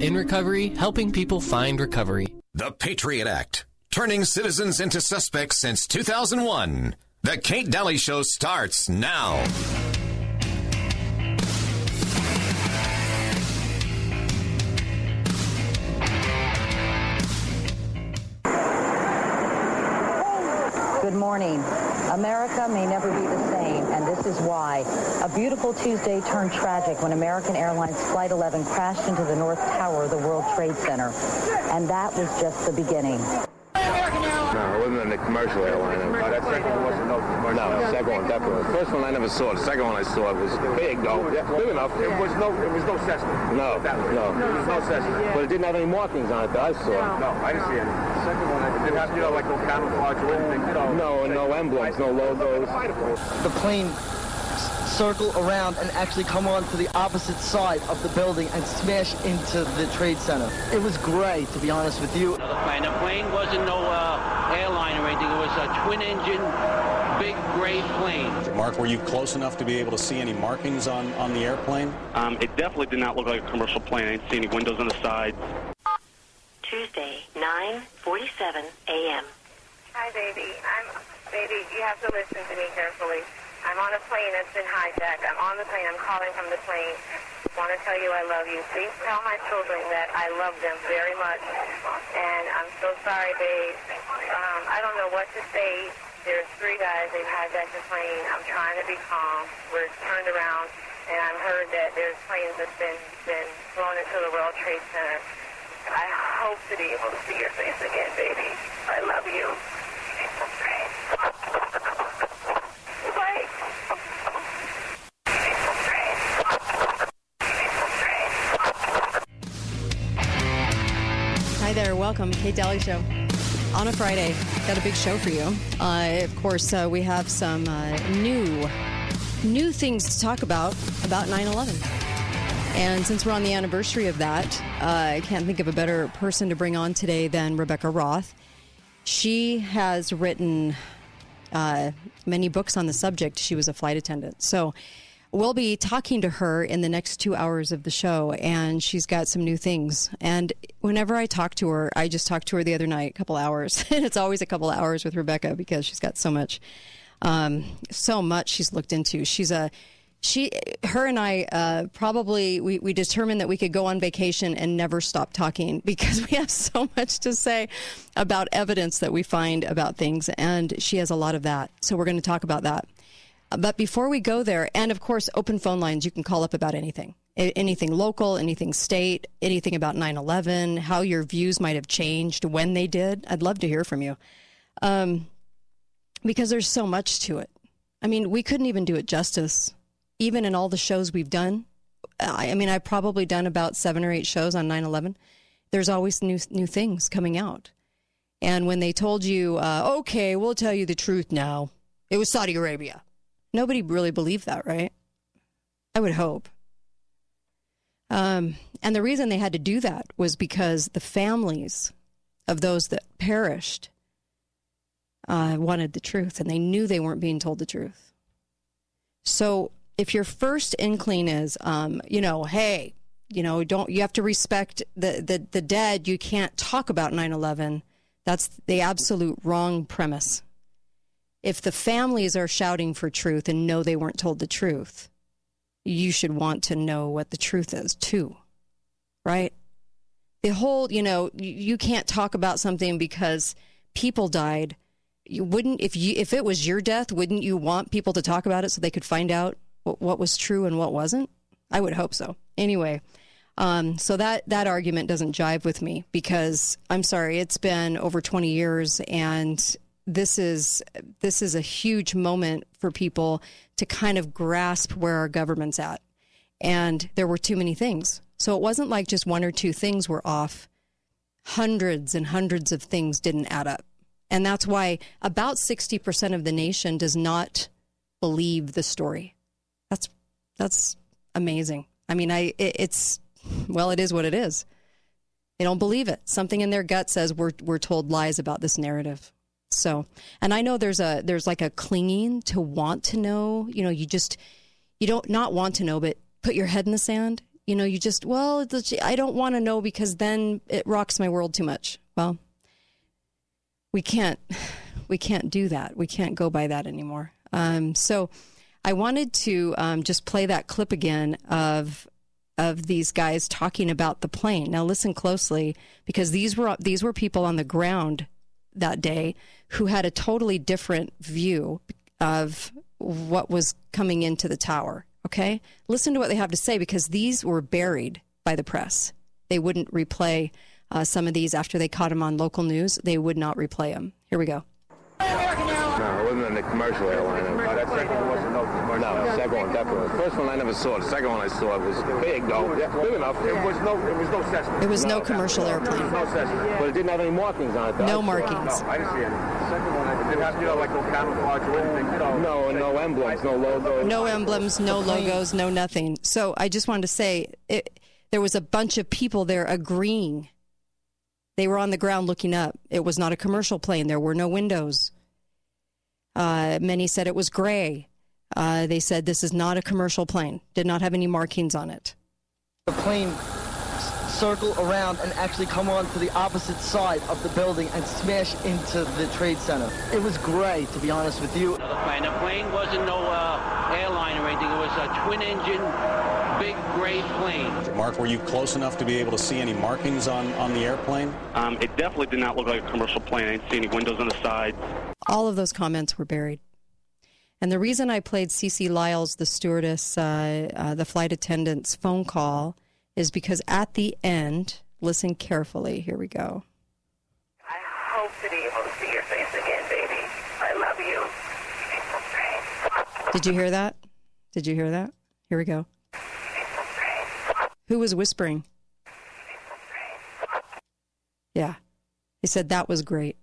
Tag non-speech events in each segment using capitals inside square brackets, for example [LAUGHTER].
In recovery, helping people find recovery. The Patriot Act, turning citizens into suspects since 2001. The Kate Dalley Show starts now. Good morning. America may never be the same, and this is why. A beautiful Tuesday turned tragic when American Airlines Flight 11 crashed into the North Tower of the World Trade Center. And that was just the beginning. No, it wasn't in a commercial airline. Oh, that second one wasn't no commercial. No, the second one definitely. The first one I never saw. The second one I saw was big though. Big enough. It was no, it was no Cessna. No, no. It was no Cessna. But it didn't have any markings on it that I saw. No, I didn't see it. The second one, it didn't have, you know, like no camouflage or anything, you know. No, and no emblems, no logos. the plane circle around and actually come on to the opposite side of the building and smash into the trade center. It was great, to be honest with you. Another plane. The plane wasn't no uh, airline or anything. It was a twin-engine, big gray plane. Mark, were you close enough to be able to see any markings on, on the airplane? Um, it definitely did not look like a commercial plane. I didn't see any windows on the sides. Tuesday, 9:47 a.m. Hi, baby. I'm baby. You have to listen to me carefully. I'm on a plane that's been hijacked. I'm on the plane. I'm calling from the plane. Want to tell you I love you. Please tell my children that I love them very much. And I'm so sorry, babe. Um, I don't know what to say. There's three guys. They've hijacked the plane. I'm trying to be calm. We're turned around, and I've heard that there's planes that's been been flown into the World Trade Center. I hope to be able to see your face again, baby. I love you. Bye. There, welcome, Kate Dalley Show. On a Friday, got a big show for you. Uh, of course, uh, we have some uh, new, new things to talk about about 9/11. And since we're on the anniversary of that, uh, I can't think of a better person to bring on today than Rebecca Roth. She has written uh, many books on the subject. She was a flight attendant, so we'll be talking to her in the next two hours of the show, and she's got some new things. And whenever I talk to her, I just talked to her the other night, a couple hours. [LAUGHS] and it's always a couple hours with Rebecca because she's got so much, um, so much she's looked into. She's a she, her and I, uh, probably we, we determined that we could go on vacation and never stop talking [LAUGHS] because we have so much to say about evidence that we find about things, and she has a lot of that. So we're going to talk about that. But before we go there, and of course, open phone lines, you can call up about anything. Anything local, anything state, anything about 9 11, how your views might have changed, when they did. I'd love to hear from you. Um, because there's so much to it. I mean, we couldn't even do it justice, even in all the shows we've done. I, mean, I've probably done about seven or eight shows on 9 11. There's always new, new things coming out. And when they told you, uh, okay, we'll tell you the truth now, it was Saudi Arabia. Nobody really believed that, right? I would hope. Um, and the reason they had to do that was because the families of those that perished uh, wanted the truth, and they knew they weren't being told the truth. So, if your first inkling is, um, you know, hey, you know, don't you have to respect the the, the dead? You can't talk about 9/11. That's the absolute wrong premise. If the families are shouting for truth and know they weren't told the truth, you should want to know what the truth is too, right? The whole, you know, you, can't talk about something because people died. You wouldn't if you if it was your death, wouldn't you want people to talk about it so they could find out what, what was true and what wasn't? I would hope so. Anyway, um, so that that argument doesn't jive with me because I'm sorry, it's been over 20 years and this is this is a huge moment for people to kind of grasp where our government's at. And there were too many things. So it wasn't like just one or two things were off. Hundreds and hundreds of things didn't add up. And that's why about 60% of the nation does not believe the story. That's that's amazing. I mean, I it, it's well, it is what it is. They don't believe it. Something in their gut says we're we're told lies about this narrative. So, and I know there's a there's like a clinging to want to know. You know, you just you don't not want to know, but put your head in the sand. you know, you just, well, I don't want to know because then it rocks my world too much. Well, we can't, [SIGHS] we can't do that. We can't go by that anymore. Um, so I wanted to um, just play that clip again of of these guys talking about the plane. Now listen closely because these were these were people on the ground that day who had a totally different view of what was coming into the tower. Okay? Listen to what they have to say because these were buried by the press. They wouldn't replay uh, some of these after they caught them on local news. They would not replay them. Here we go. No, it wasn't a commercial airline. No, one wasn't no commercial. The second one definitely. First one I never saw. The second one I saw it was big though. Yeah, big enough. It was no, it was no Cessna. It was no, commercial airplane. No Cessna. But it didn't have any markings on it. Though. No markings. No, I didn't see any. The second one, it didn't have, you know, like no camouflage or anything, you know. No, no emblems, no logo. No emblems, no logos, no nothing. So I just wanted to say it, there was a bunch of people there agreeing. They were on the ground looking up. It was not a commercial plane. There were no windows. Uh, many said it was gray. Uh, they said this is not a commercial plane, did not have any markings on it. The plane circle around and actually come on to the opposite side of the building and smash into the trade center. It was gray, to be honest with you. The plane, the plane wasn't no uh, airline or anything. It was a twin engine, big gray plane. Mark, were you close enough to be able to see any markings on, on the airplane? Um, it definitely did not look like a commercial plane. I didn't see any windows on the sides. All of those comments were buried. And the reason I played CeeCee Lyles, the stewardess, uh, uh, the flight attendant's phone call, is because at the end, listen carefully. Here we go. I hope to be able to see your face again, baby. I love you. Did you hear that? Did you hear that? Here we go. Who was whispering? Yeah. He said that was great.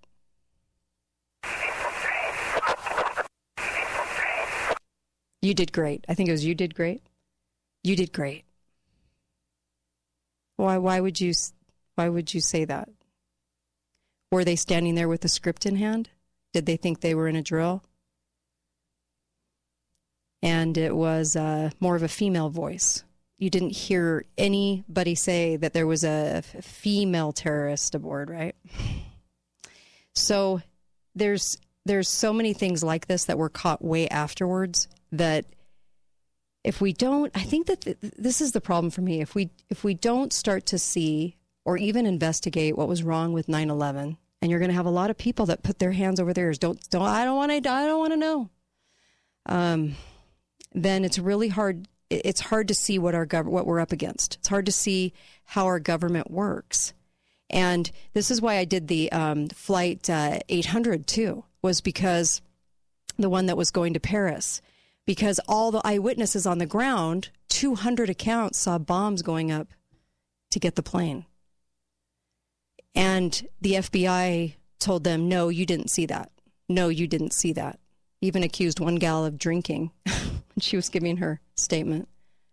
You did great. I think it was you did great. You did great. Why why would you why would you say that? Were they standing there with a script in hand? Did they think they were in a drill? And it was uh, more of a female voice. You didn't hear anybody say that there was a female terrorist aboard, right? So there's there's so many things like this that were caught way afterwards that if we don't i think that th- this is the problem for me. If we if we don't start to see or even investigate what was wrong with 9-11 and you're going to have a lot of people that put their hands over their ears don't don't i don't want to i don't want to know. Um, then it's really hard it's hard to see what our gov- what we're up against. It's hard to see how our government works. And this is why i did the um, flight uh, 800 too was because the one that was going to paris because all the eyewitnesses on the ground, 200 accounts saw bombs going up to get the plane. And the FBI told them, no, you didn't see that. No, you didn't see that. Even accused one gal of drinking [LAUGHS] when she was giving her statement.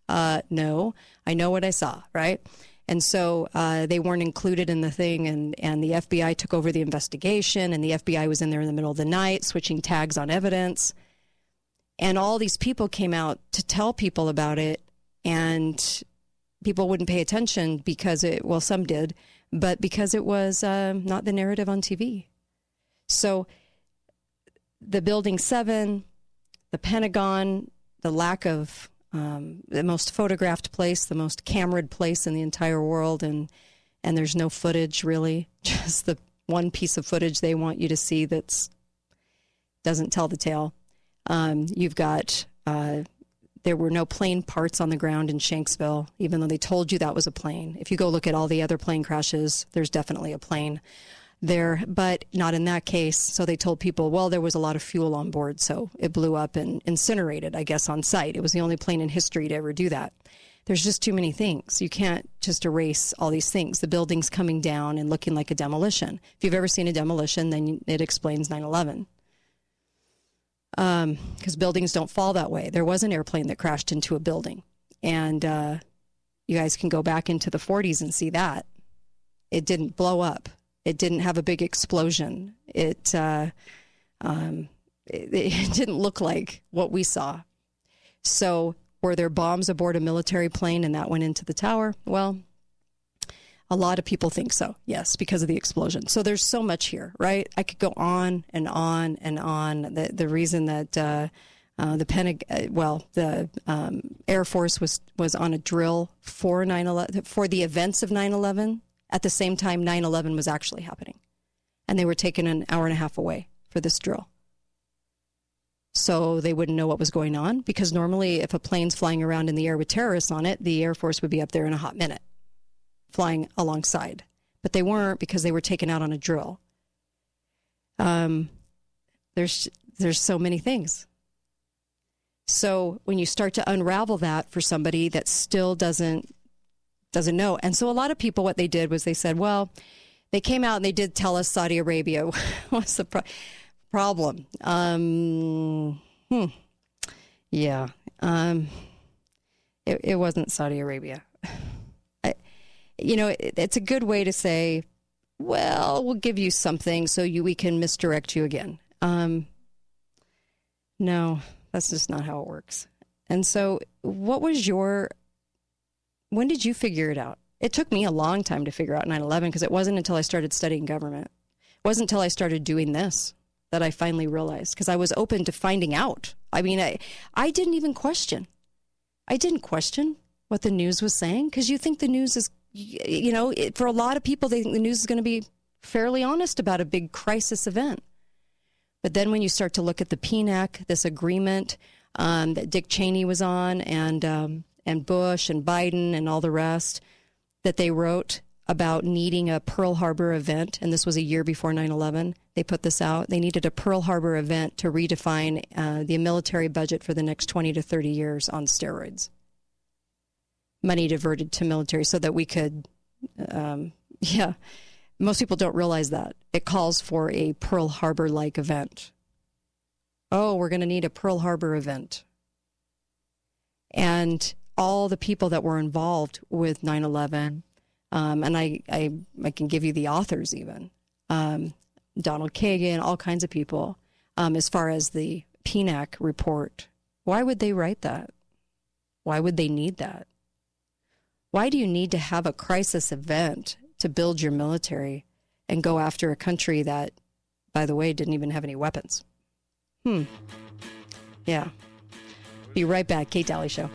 Uh, no, I know what I saw, right? And so uh, they weren't included in the thing, and, and the FBI took over the investigation, and the FBI was in there in the middle of the night switching tags on evidence. And all these people came out to tell people about it, and people wouldn't pay attention because it, well, some did, but because it was uh, not the narrative on TV. So the Building 7, the Pentagon, the lack of um, the most photographed place, the most cameraed place in the entire world, and and there's no footage really, [LAUGHS] just the one piece of footage they want you to see that's doesn't tell the tale. Um, you've got uh, there were no plane parts on the ground in Shanksville, even though they told you that was a plane. If you go look at all the other plane crashes, there's definitely a plane there, but not in that case. So they told people, well, there was a lot of fuel on board, so it blew up and incinerated, I guess, on site. It was the only plane in history to ever do that. There's just too many things. You can't just erase all these things. The building's coming down and looking like a demolition. If you've ever seen a demolition, then it explains 9 11 because um, buildings don't fall that way. There was an airplane that crashed into a building, and uh, you guys can go back into the 40s and see that it didn't blow up. It didn't have a big explosion. It uh, um, it, it [LAUGHS] didn't look like what we saw. So Were there bombs aboard a military plane and that went into the tower? Well, a lot of people think so, yes, because of the explosion. So there's so much here, right? I could go on and on and on. The, the reason that uh, uh, the Pentag- uh, well, the um, Air Force was, was on a drill for 9/11 for the events of 9/11 at the same time 9/11 was actually happening, and they were taken an hour and a half away for this drill so they wouldn't know what was going on. Because normally, if a plane's flying around in the air with terrorists on it, the Air Force would be up there in a hot minute, flying alongside. But they weren't because they were taken out on a drill. Um, there's there's so many things. So when you start to unravel that for somebody that still doesn't doesn't know, and so a lot of people, what they did was they said, well, they came out and they did tell us Saudi Arabia [LAUGHS] was the pro- problem. Um, hmm. Yeah. Um, it, it wasn't Saudi Arabia. You know, it, it's a good way to say, well, we'll give you something so you we can misdirect you again. Um, no, that's just not how it works. And so, what was your? When did you figure it out? It took me a long time to figure out 9/11 because it wasn't until I started studying government. It wasn't until I started doing this that I finally realized because I was open to finding out. I mean, I I didn't even question. I didn't question what the news was saying because you think the news is, you know, it, for a lot of people, they think the news is going to be fairly honest about a big crisis event. But then when you start to look at the PNAC, this agreement um, that Dick Cheney was on, and um, and Bush and Biden and all the rest that they wrote about needing a Pearl Harbor event, and this was a year before 9 11. They put this out. They needed a Pearl Harbor event to redefine uh, the military budget for the next 20 to 30 years on steroids. Money diverted to military so that we could, um, yeah, most people don't realize that. It calls for a Pearl Harbor like event. Oh, we're going to need a Pearl Harbor event. And all the people that were involved with 9 11, um, and I, I, I, can give you the authors even um, Donald Kagan, all kinds of people, um, as far as the PNAC report. Why would they write that? Why would they need that? Why do you need to have a crisis event to build your military and go after a country that, by the way, didn't even have any weapons? Hmm. Yeah. Be right back. Kate Dalley Show.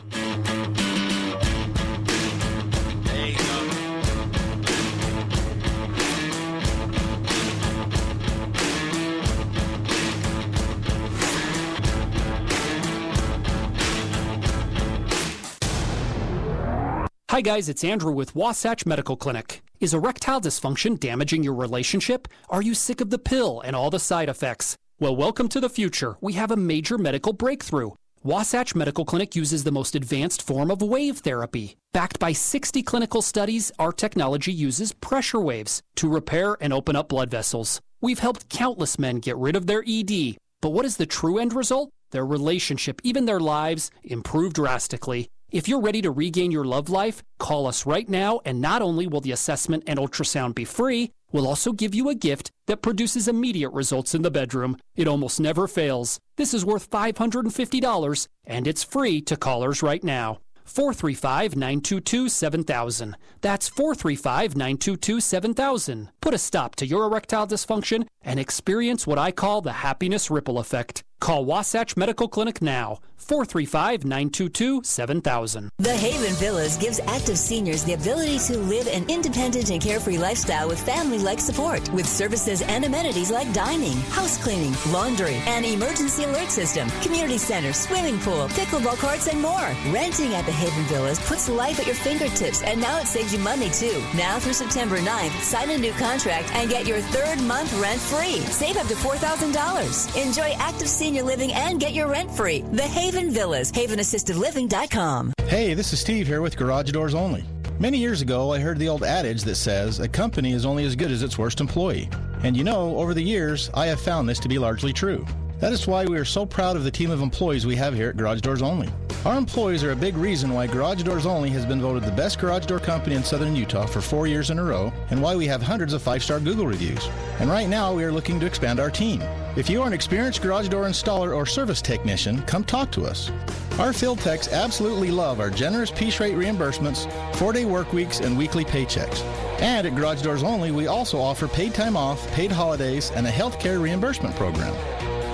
Hi, guys, it's Andrew with Wasatch Medical Clinic. Is erectile dysfunction damaging your relationship? Are you sick of the pill and all the side effects? Well, welcome to the future. We have a major medical breakthrough. Wasatch Medical Clinic uses the most advanced form of wave therapy. Backed by 60 clinical studies, our technology uses pressure waves to repair and open up blood vessels. We've helped countless men get rid of their ED. But what is the true end result? Their relationship, even their lives, improve drastically. If you're ready to regain your love life, call us right now, and not only will the assessment and ultrasound be free, we'll also give you a gift that produces immediate results in the bedroom. It almost never fails. This is worth $550, and it's free to callers right now. 435 922 7000. That's 435 922 7000. Put a stop to your erectile dysfunction and experience what I call the happiness ripple effect. Call Wasatch Medical Clinic now, 435 922 7000. The Haven Villas gives active seniors the ability to live an independent and carefree lifestyle with family like support, with services and amenities like dining, house cleaning, laundry, an emergency alert system, community center, swimming pool, pickleball courts, and more. Renting at the Haven Villas puts life at your fingertips, and now it saves you money too. Now through September 9th, sign a new contract and get your third month rent free. Save up to $4,000. Enjoy active senior senior living and get your rent free. The Haven Villas, havenassistedliving.com. Hey, this is Steve here with Garage Doors Only. Many years ago, I heard the old adage that says a company is only as good as its worst employee. And you know, over the years, I have found this to be largely true. That is why we are so proud of the team of employees we have here at Garage Doors Only. Our employees are a big reason why Garage Doors Only has been voted the best garage door company in southern Utah for four years in a row, and why we have hundreds of five star Google reviews. And right now, we are looking to expand our team. If you are an experienced garage door installer or service technician, come talk to us. Our field techs absolutely love our generous piece rate reimbursements, four day work weeks, and weekly paychecks. And at Garage Doors Only, we also offer paid time off, paid holidays, and a health care reimbursement program.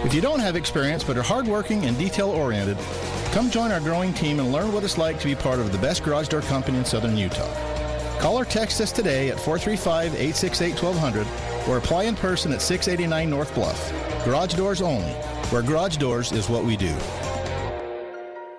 If you don't have experience but are hardworking and detail oriented, come join our growing team and learn what it's like to be part of the best garage door company in southern Utah. Call or text us today at 435 868 1200 or apply in person at 689 North Bluff. Garage Doors Only, where garage doors is what we do.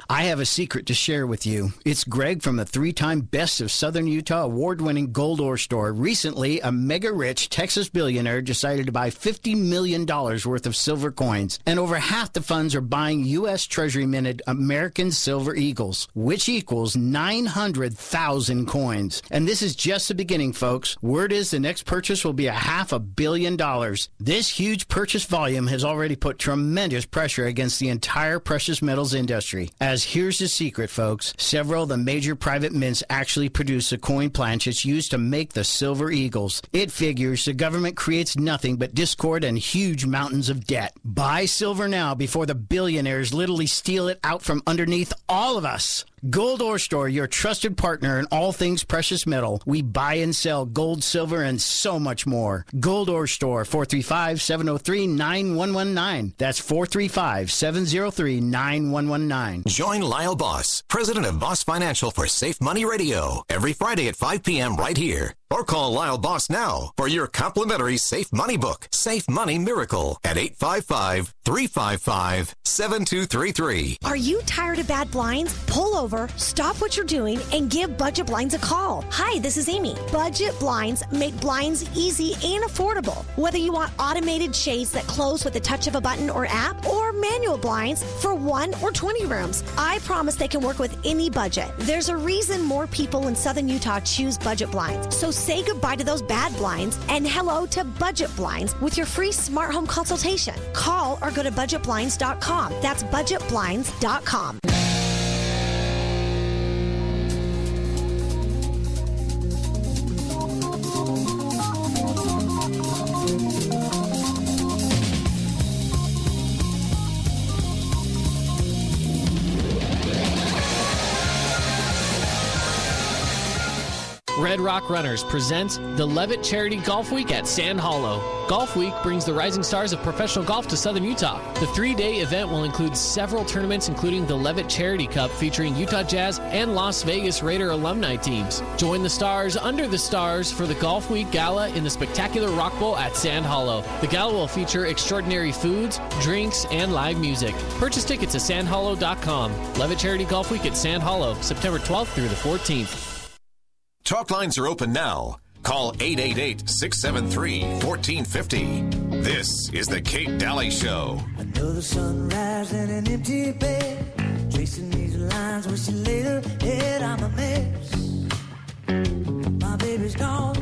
I have a secret to share with you. It's Greg from the three time Best of Southern Utah award winning Gold Ore Store. Recently, a mega rich Texas billionaire decided to buy $50 million worth of silver coins, and over half the funds are buying U.S. Treasury minted American Silver Eagles, which equals 900,000 coins. And this is just the beginning, folks. Word is the next purchase will be a half a billion dollars. This huge purchase volume has already put tremendous pressure against the entire precious metals industry. As here's the secret, folks. Several of the major private mints actually produce the coin planchets used to make the silver eagles. It figures the government creates nothing but discord and huge mountains of debt. Buy silver now before the billionaires literally steal it out from underneath all of us. Gold Ore Store, your trusted partner in all things precious metal. We buy and sell gold, silver, and so much more. Gold Ore Store, 435 703 9119. That's 435 703 9119. Join Lyle Boss, president of Boss Financial for Safe Money Radio, every Friday at 5 p.m. right here. Or call Lyle Boss now for your complimentary Safe Money book, Safe Money Miracle, at 855 355 7233. Are you tired of bad blinds? Pull over, stop what you're doing, and give Budget Blinds a call. Hi, this is Amy. Budget Blinds make blinds easy and affordable. Whether you want automated shades that close with the touch of a button or app, or manual blinds for one or 20 rooms, I promise they can work with any budget. There's a reason more people in Southern Utah choose Budget Blinds. So say goodbye to those bad blinds and hello to Budget Blinds with your free smart home consultation. Call or go to budgetblinds.com. That's budgetblinds.com. Red Rock Runners presents the Levitt Charity Golf Week at Sand Hollow. Golf Week brings the rising stars of professional golf to Southern Utah. The three day event will include several tournaments, including the Levitt Charity Cup featuring Utah Jazz and Las Vegas Raider alumni teams. Join the stars under the stars for the Golf Week Gala in the spectacular Rock Bowl at Sand Hollow. The gala will feature extraordinary foods, drinks, and live music. Purchase tickets at sandhollow.com. Levitt Charity Golf Week at Sand Hollow, September 12th through the 14th. Talk lines are open now. Call 888 673 1450. This is The Kate Dalley Show. Another sunrise in an empty bed. Tracing these lines head. I'm a mess. My baby's gone.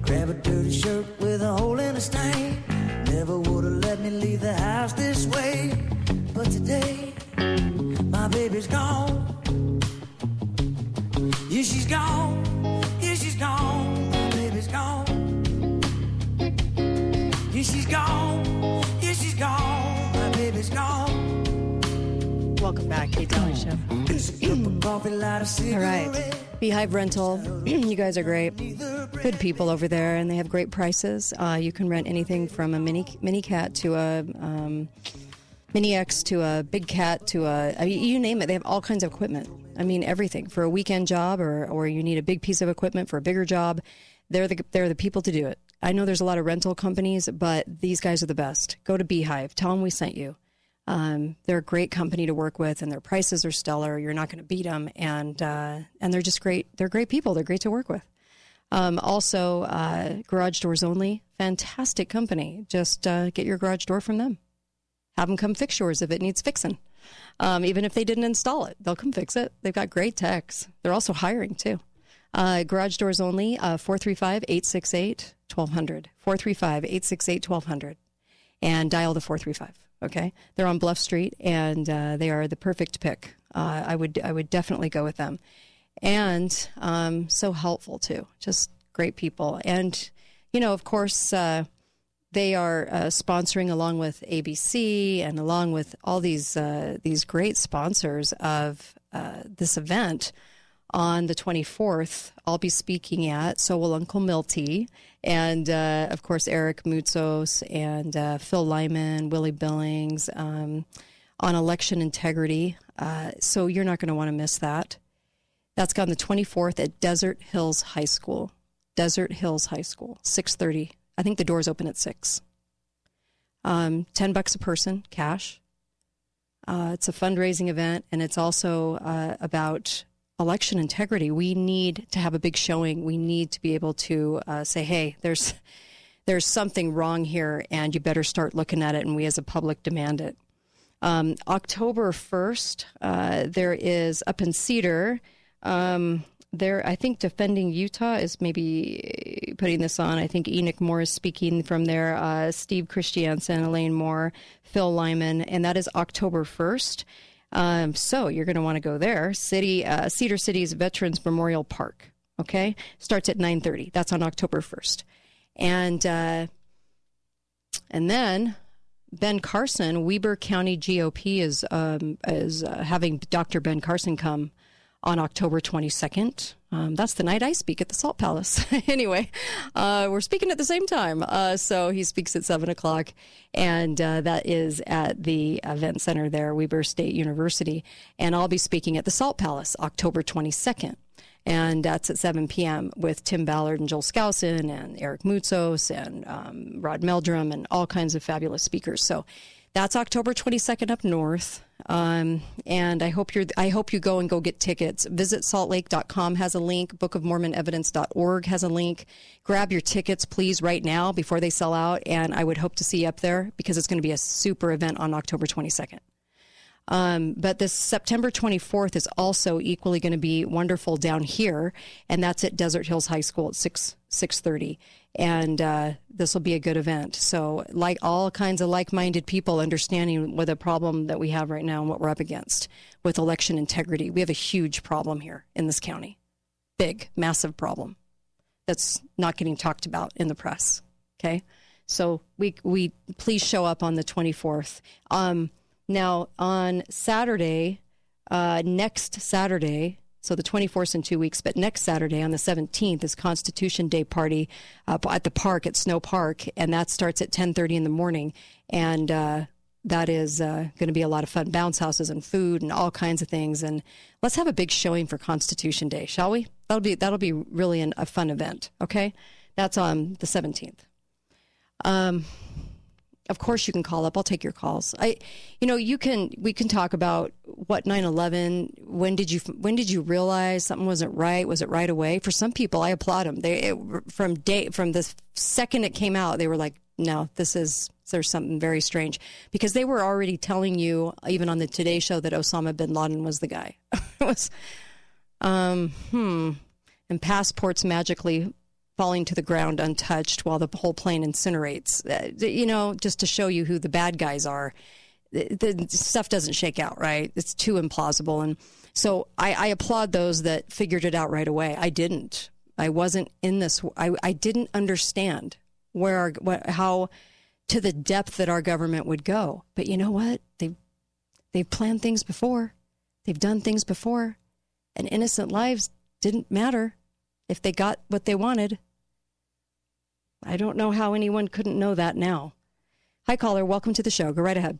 Grab a dirty shirt with a hole in a stain. Never would have let me leave the house this way. But today, my baby's gone. Yeah, she's gone. Yeah, she's gone. My baby's gone. Yeah, she's gone. Yeah, she's gone. My baby's gone. Welcome back, Kate Dalley Show. All right. Beehive Rental. [CLEARS THROAT] you guys are great. Good people over there, and they have great prices. Uh, you can rent anything from a mini mini cat to a um, mini X to a big cat to a I mean, you name it. They have all kinds of equipment. I mean, everything for a weekend job or or you need a big piece of equipment for a bigger job. They're the they're the people to do it. I know there's a lot of rental companies, but these guys are the best. Go to Beehive. Tell them we sent you. Um, they're a great company to work with, and their prices are stellar. You're not going to beat them, and uh, and they're just great. They're great people. They're great to work with. Um, also, uh, Garage Doors Only, fantastic company. Just uh, get your garage door from them. Have them come fix yours if it needs fixing. Um, even if they didn't install it, they'll come fix it. They've got great techs. They're also hiring too. Uh, garage Doors Only, uh, 435 868 1200. 435 868 1200. and dial the 435. Okay, they're on Bluff Street, and uh, they are the perfect pick. Uh, I would I would definitely go with them, and um, so helpful too. Just great people, and you know, of course, uh, they are uh, sponsoring along with ABC and along with all these uh, these great sponsors of uh, this event on the 24th, I'll be speaking at. So will Uncle Milty, and uh, of course Eric Moutsos and uh, Phil Lyman, Willie Billings um, on election integrity. Uh, so you're not going to want to miss that. That's on the 24th at Desert Hills High School. Desert Hills High School, 6:30. I think the doors open at six. Um, Ten bucks a person, cash. Uh, it's a fundraising event, and it's also uh, about election integrity. We need to have a big showing. We need to be able to uh, say, "Hey, there's there's something wrong here, and you better start looking at it." And we, as a public, demand it. Um, October first, uh, there is up in Cedar. Um, there, I think defending Utah is maybe putting this on. I think Enoch Moore is speaking from there. Uh, Steve Christiansen, Elaine Moore, Phil Lyman, and that is October first. Um, so you're going to want to go there. City uh, Cedar City's Veterans Memorial Park. Okay, starts at 9:30. That's on October 1st, and uh, and then Ben Carson, Weber County GOP is um, is uh, having Dr. Ben Carson come on October 22nd. Um, that's the night I speak at the Salt Palace. [LAUGHS] anyway, uh, we're speaking at the same time. Uh, so he speaks at 7 o'clock, and uh, that is at the event center there, Weber State University. And I'll be speaking at the Salt Palace October 22nd. And that's at 7 p.m. with Tim Ballard and Joel Skousen and Eric Moutsos and um, Rod Meldrum and all kinds of fabulous speakers. So that's October 22nd up north. Um, and I hope you're, I hope you go and go get tickets. Visit saltlake.com has a link. Bookofmormonevidence.org has a link. Grab your tickets, please, right now before they sell out. And I would hope to see you up there because it's going to be a super event on October 22nd. Um, but this September 24th is also equally going to be wonderful down here, and that's at Desert Hills High School at 6 6:30 and uh, this will be a good event. So, like all kinds of like-minded people, understanding what the problem that we have right now and what we're up against with election integrity. We have a huge problem here in this county, big, massive problem that's not getting talked about in the press. Okay, so we we please show up on the 24th. Um, now on Saturday, uh, next Saturday, so the 24th in two weeks. But next Saturday on the 17th is Constitution Day party uh, at the park at Snow Park, and that starts at 10:30 in the morning. And uh, that is uh, going to be a lot of fun. Bounce houses and food and all kinds of things. And let's have a big showing for Constitution Day, shall we? That'll be that'll be really an, a fun event. Okay, that's on the 17th. Um, of course you can call up. I'll take your calls. I you know you can we can talk about what 9-11 when did you when did you realize something wasn't right? Was it right away? For some people i applaud them. They it, from day from the second it came out they were like no this is there's something very strange. Because they were already telling you even on the today show that osama bin laden was the guy. [LAUGHS] It was um hmm. And passports magically falling to the ground untouched while the whole plane incinerates. Uh, you know, just to show you who the bad guys are. The, stuff doesn't shake out, right? It's too implausible. And so I, I, applaud those that figured it out right away. I didn't. I wasn't in this. I, I didn't understand where our, what, how to the depth that our government would go. But you know what? They've, they've planned things before. They've done things before. And innocent lives didn't matter if they got what they wanted. I don't know how anyone couldn't know that now. Hi, caller. Welcome to the show. Go right ahead.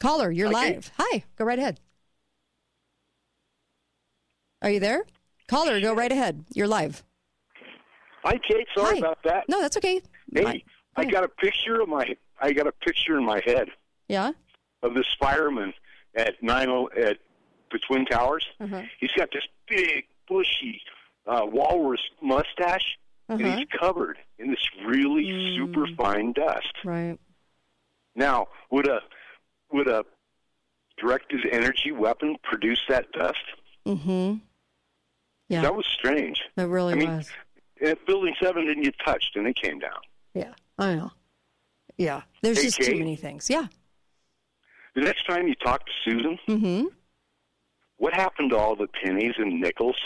Caller, you're okay. live. Hi. Go right ahead. Are you there? Caller, go right ahead. You're live. Hi, Kate. Sorry Hi. about that. No, that's okay. Hey, I got a picture of my. I got a picture in my head. Yeah. Of this fireman at nine at the Twin Towers. Uh-huh. He's got this big, bushy uh, walrus mustache, uh-huh. and he's covered in this really mm. super fine dust. Right. Now, would a would a directed energy weapon produce that dust? Mm-hmm. Yeah. That was strange. That really I mean, was. And building seven didn't get touched, and it came down. Yeah, I know. Yeah, there's Hey, just too many things. Yeah. The next time you talk to Susan, Mm-hmm. what happened to all the pennies and nickels?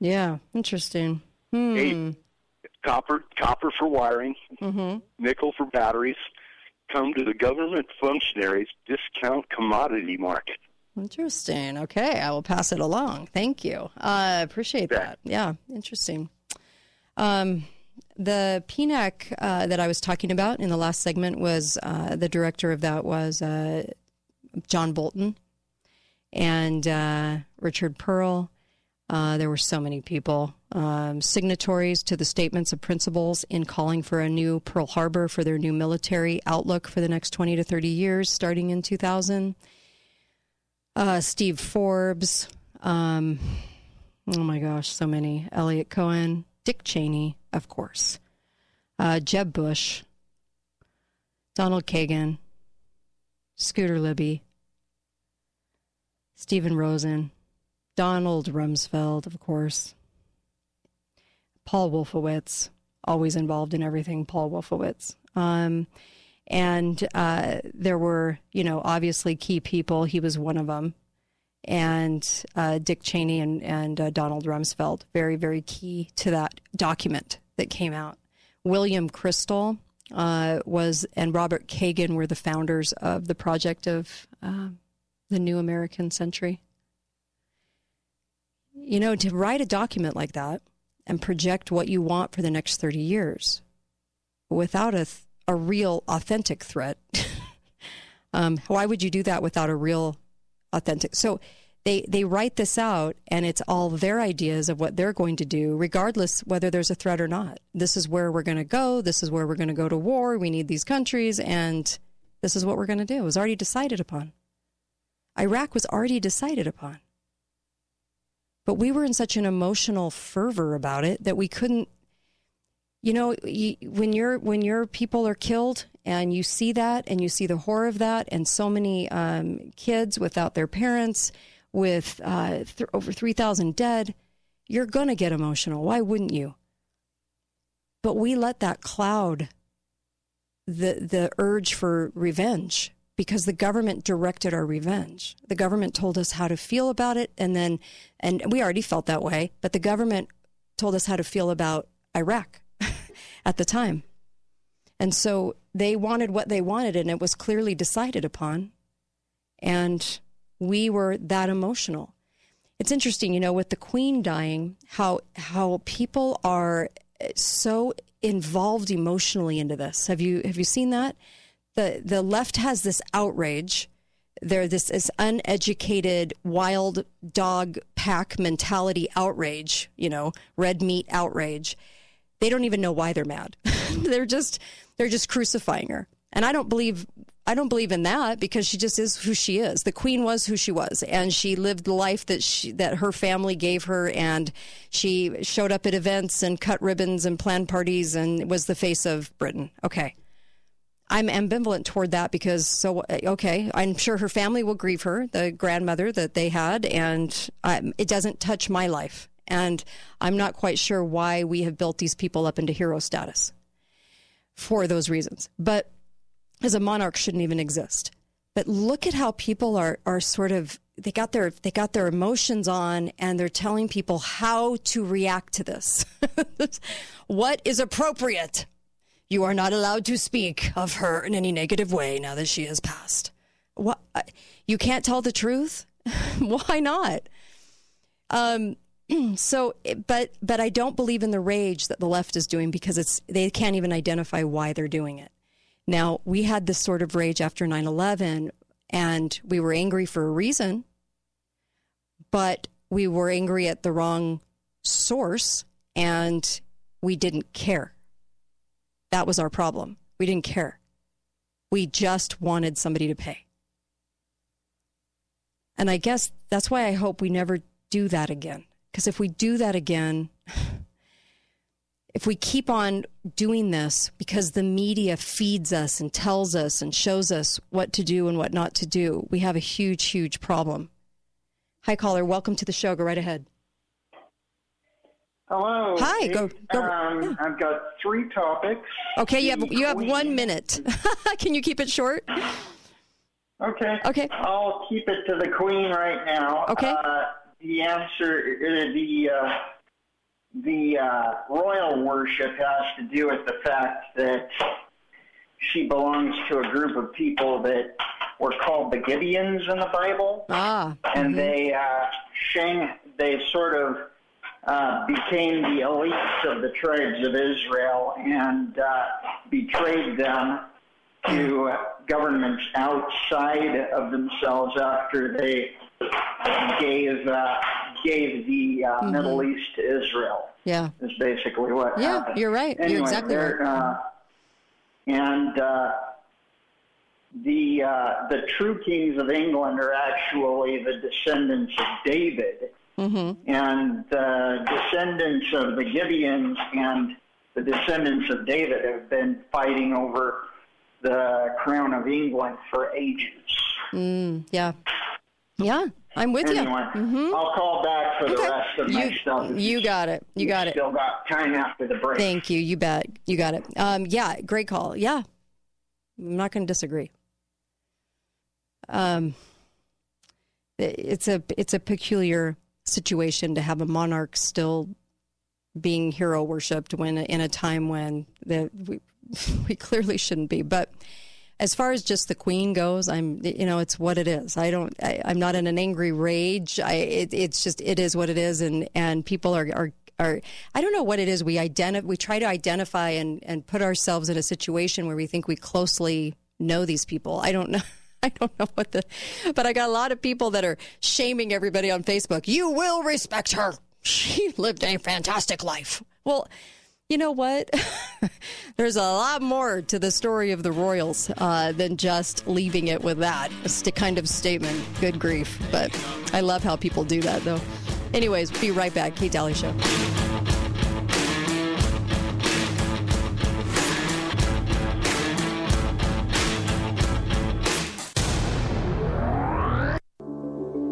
Yeah. Interesting. Hmm. Hey, copper, copper for wiring, Mm-hmm. nickel for batteries. Come to the government functionaries discount commodity market. Interesting. Okay, I will pass it along. Thank you. I appreciate that. Yeah, interesting. Um, the PNAC uh, that I was talking about in the last segment was uh, the director of that was uh, John Bolton and uh, Richard Perle. Uh, there were so many people, um, signatories to the statements of principles in calling for a new Pearl Harbor for their new military outlook for the next 20 to 30 years, starting in 2000 uh, Steve Forbes. Um, oh my gosh, so many. Eliot Cohen, Dick Cheney, of course. Uh, Jeb Bush, Donald Kagan, Scooter Libby, Stephen Rosen, Donald Rumsfeld, of course. Paul Wolfowitz, always involved in everything. Paul Wolfowitz. Um, and uh, there were, you know, obviously key people. He was one of them. And uh, Dick Cheney and, and uh, Donald Rumsfeld, very, very key to that document that came out. William Kristol uh, was, and Robert Kagan were the founders of the project of uh, the New American Century. You know, to write a document like that and project what you want for the next 30 years without a, th- a real authentic threat. [LAUGHS] um, why would you do that without a real authentic? So they, they write this out and it's all their ideas of what they're going to do, regardless whether there's a threat or not. This is where we're going to go. This is where we're going to go to war. We need these countries and this is what we're going to do. It was already decided upon. Iraq was already decided upon. But we were in such an emotional fervor about it that we couldn't you know you, when your when your people are killed and you see that and you see the horror of that and so many um, kids without their parents with uh, th- over 3000 dead you're to get emotional. Why wouldn't you? But we let that cloud the the urge for revenge because the government directed our revenge. The government told us how to feel about it and then and we already felt that way, but the government told us how to feel about Iraq [LAUGHS] at the time. And so they wanted what they wanted and it was clearly decided upon. And we were that emotional. It's interesting, you know, with the queen dying, how how people are so involved emotionally into this. Have you have you seen that? The the left has this outrage. They're this, this uneducated wild dog pack mentality outrage, you know, red meat outrage. They don't even know why they're mad. [LAUGHS] they're just they're just crucifying her. And I don't believe I don't believe in that because she just is who she is. The queen was who she was, and she lived the life that she that her family gave her, and she showed up at events and cut ribbons and planned parties and was the face of Britain. Okay. I'm ambivalent toward that because so okay, I'm sure her family will grieve her, the grandmother that they had, and um, it doesn't touch my life. And I'm not quite sure why we have built these people up into hero status for those reasons. But as a monarch shouldn't even exist. But look at how people are are sort of they got their they got their emotions on and they're telling people how to react to this. [LAUGHS] what is appropriate? You are not allowed to speak of her in any negative way now that she has passed. What you can't tell the truth? [LAUGHS] Why not? Um [CLEARS THROAT] so but but I don't believe in the rage that the left is doing because it's they can't even identify why they're doing it. Now, we had this sort of rage after 9 11, and we were angry for a reason, but we were angry at the wrong source, and we didn't care. That was our problem. We didn't care. We just wanted somebody to pay. And I guess that's why I hope we never do that again. Because if we do that again, [SIGHS] if we keep on doing this because the media feeds us and tells us and shows us what to do and what not to do, we have a huge, huge problem. Hi, caller. Welcome to the show. Go right ahead. Hello. Hi, go- go- Um, I've got three topics. Okay, you have you have one minute. [LAUGHS] Can you keep it short? Okay. Okay. I'll keep it to the Queen right now. Okay. Uh, the answer, uh, the uh, the uh, royal worship has to do with the fact that she belongs to a group of people that were called the Gibeons in the Bible. Ah. and mhm. they uh, Shang they sort of uh, became the elites of the tribes of Israel and uh, betrayed them to governments outside of themselves after they gave uh, gave the uh, Mhm. Middle East to Israel. Yeah. Is basically what Yeah, happened. you're right. You're exactly right. Uh, and uh, the uh, the true kings of England are actually the descendants of David, Mm-hmm. and the descendants of the Gibeons and the descendants of David have been fighting over the crown of England for ages. Mm, yeah. Yeah, I'm with anyway, you. Mm-hmm. I'll call back for the Okay. rest of my You, stuff. you got it. You got it. Still got time after the break. Thank you. You bet. You got it. Um, yeah, great call. Yeah. I'm not going to disagree. Um, it's a it's a peculiar situation to have a monarch still being hero worshipped when in a time when the we, [LAUGHS] we clearly shouldn't be. But as far as just the queen goes, I'm you know it's what it is. I don't. I, I'm not in an angry rage. I it, it's just it is what it is, and and people are are. Are, I don't know what it is. We identify, we try to identify and, and put ourselves in a situation where we think we closely know these people. I don't know. [LAUGHS] I don't know what the, but I got a lot of people that are shaming everybody on Facebook. You will respect her. She lived a fantastic life. Well, you know what? [LAUGHS] There's a lot more to the story of the Royals uh, than just leaving it with that st- kind of statement. Good grief. But I love how people do that, though. Anyways, be right back. Kate Dalley Show.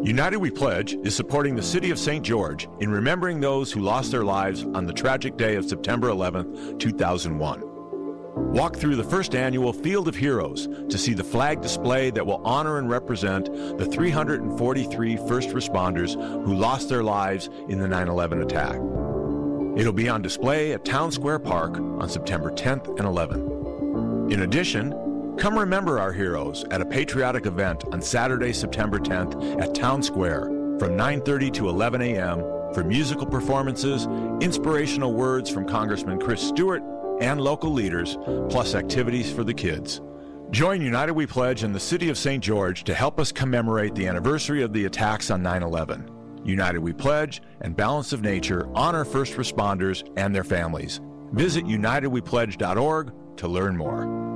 United We Pledge is supporting the City of St. George in remembering those who lost their lives on the tragic day of September 11, 2001. Walk through the first annual Field of Heroes to see the flag display that will honor and represent the 343 first responders who lost their lives in the 9 11 attack. It'll be on display at Town Square Park on September 10th and 11th. In addition, Come remember our heroes at a patriotic event on Saturday, September 10th at Town Square from 9:30 to 11 a.m. for musical performances, inspirational words from Congressman Chris Stewart and local leaders, plus activities for the kids. Join United We Pledge and the City of St. George to help us commemorate the anniversary of the attacks on 9/11. United We Pledge and Balance of Nature honor first responders and their families. Visit unitedwepledge.org to learn more.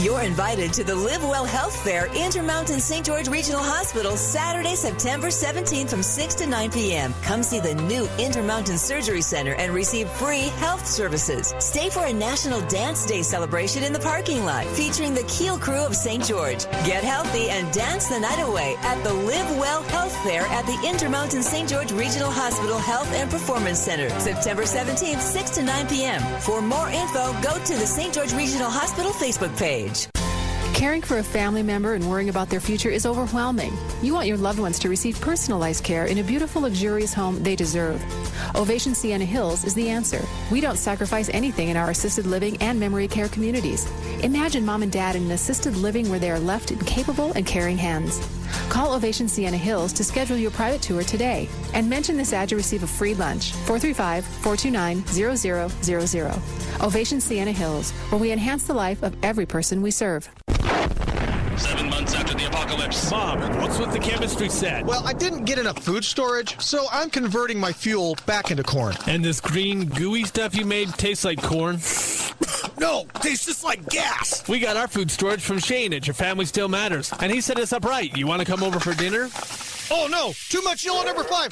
You're invited to the Live Well Health Fair, Intermountain St. George Regional Hospital, Saturday, September 17th from 6 to 9 p.m. Come see the new Intermountain Surgery Center and receive free health services. Stay for a National Dance Day celebration in the parking lot featuring the Keel Crew of St. George. Get healthy and dance the night away at the Live Well Health Fair at the Intermountain St. George Regional Hospital Health and Performance Center, September 17th, 6 to 9 p.m. For more info, go to the St. George Regional Hospital Facebook page. Caring for a family member and worrying about their future is overwhelming. You want your loved ones to receive personalized care in a beautiful, luxurious home they deserve. Ovation Sienna Hills is the answer. We don't sacrifice anything in our assisted living and memory care communities. Imagine mom and dad in an assisted living where they are left in capable and caring hands. Call Ovation Sienna Hills to schedule your private tour today and mention this ad to receive a free lunch. 435 429 0000. Ovation Sienna Hills, where we enhance the life of every person we serve. Seven months after the apocalypse. Mom, what's with the chemistry set? Well, I didn't get enough food storage, so I'm converting my fuel back into corn. And this green, gooey stuff you made tastes like corn? [LAUGHS] no, tastes just like gas. We got our food storage from Shane at Your Family Still Matters, and he set us up right. You want to come over for dinner? Oh no! Too much yellow number five!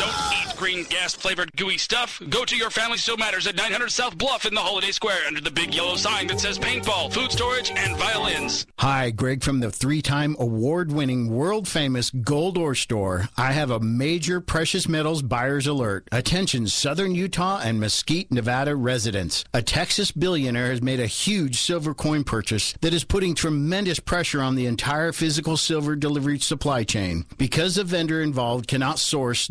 Don't eat green gas flavored gooey stuff. Go to your family still matters at 900 South Bluff in the Holiday Square under the big yellow sign that says paintball, food storage, and violins. Hi, Greg from the three time award winning, world famous Gold Ore Store. I have a major precious metals buyer's alert. Attention, Southern Utah and Mesquite, Nevada residents. A Texas billionaire has made a huge silver coin purchase that is putting tremendous pressure on the entire physical silver delivery supply chain. Because the vendor involved cannot source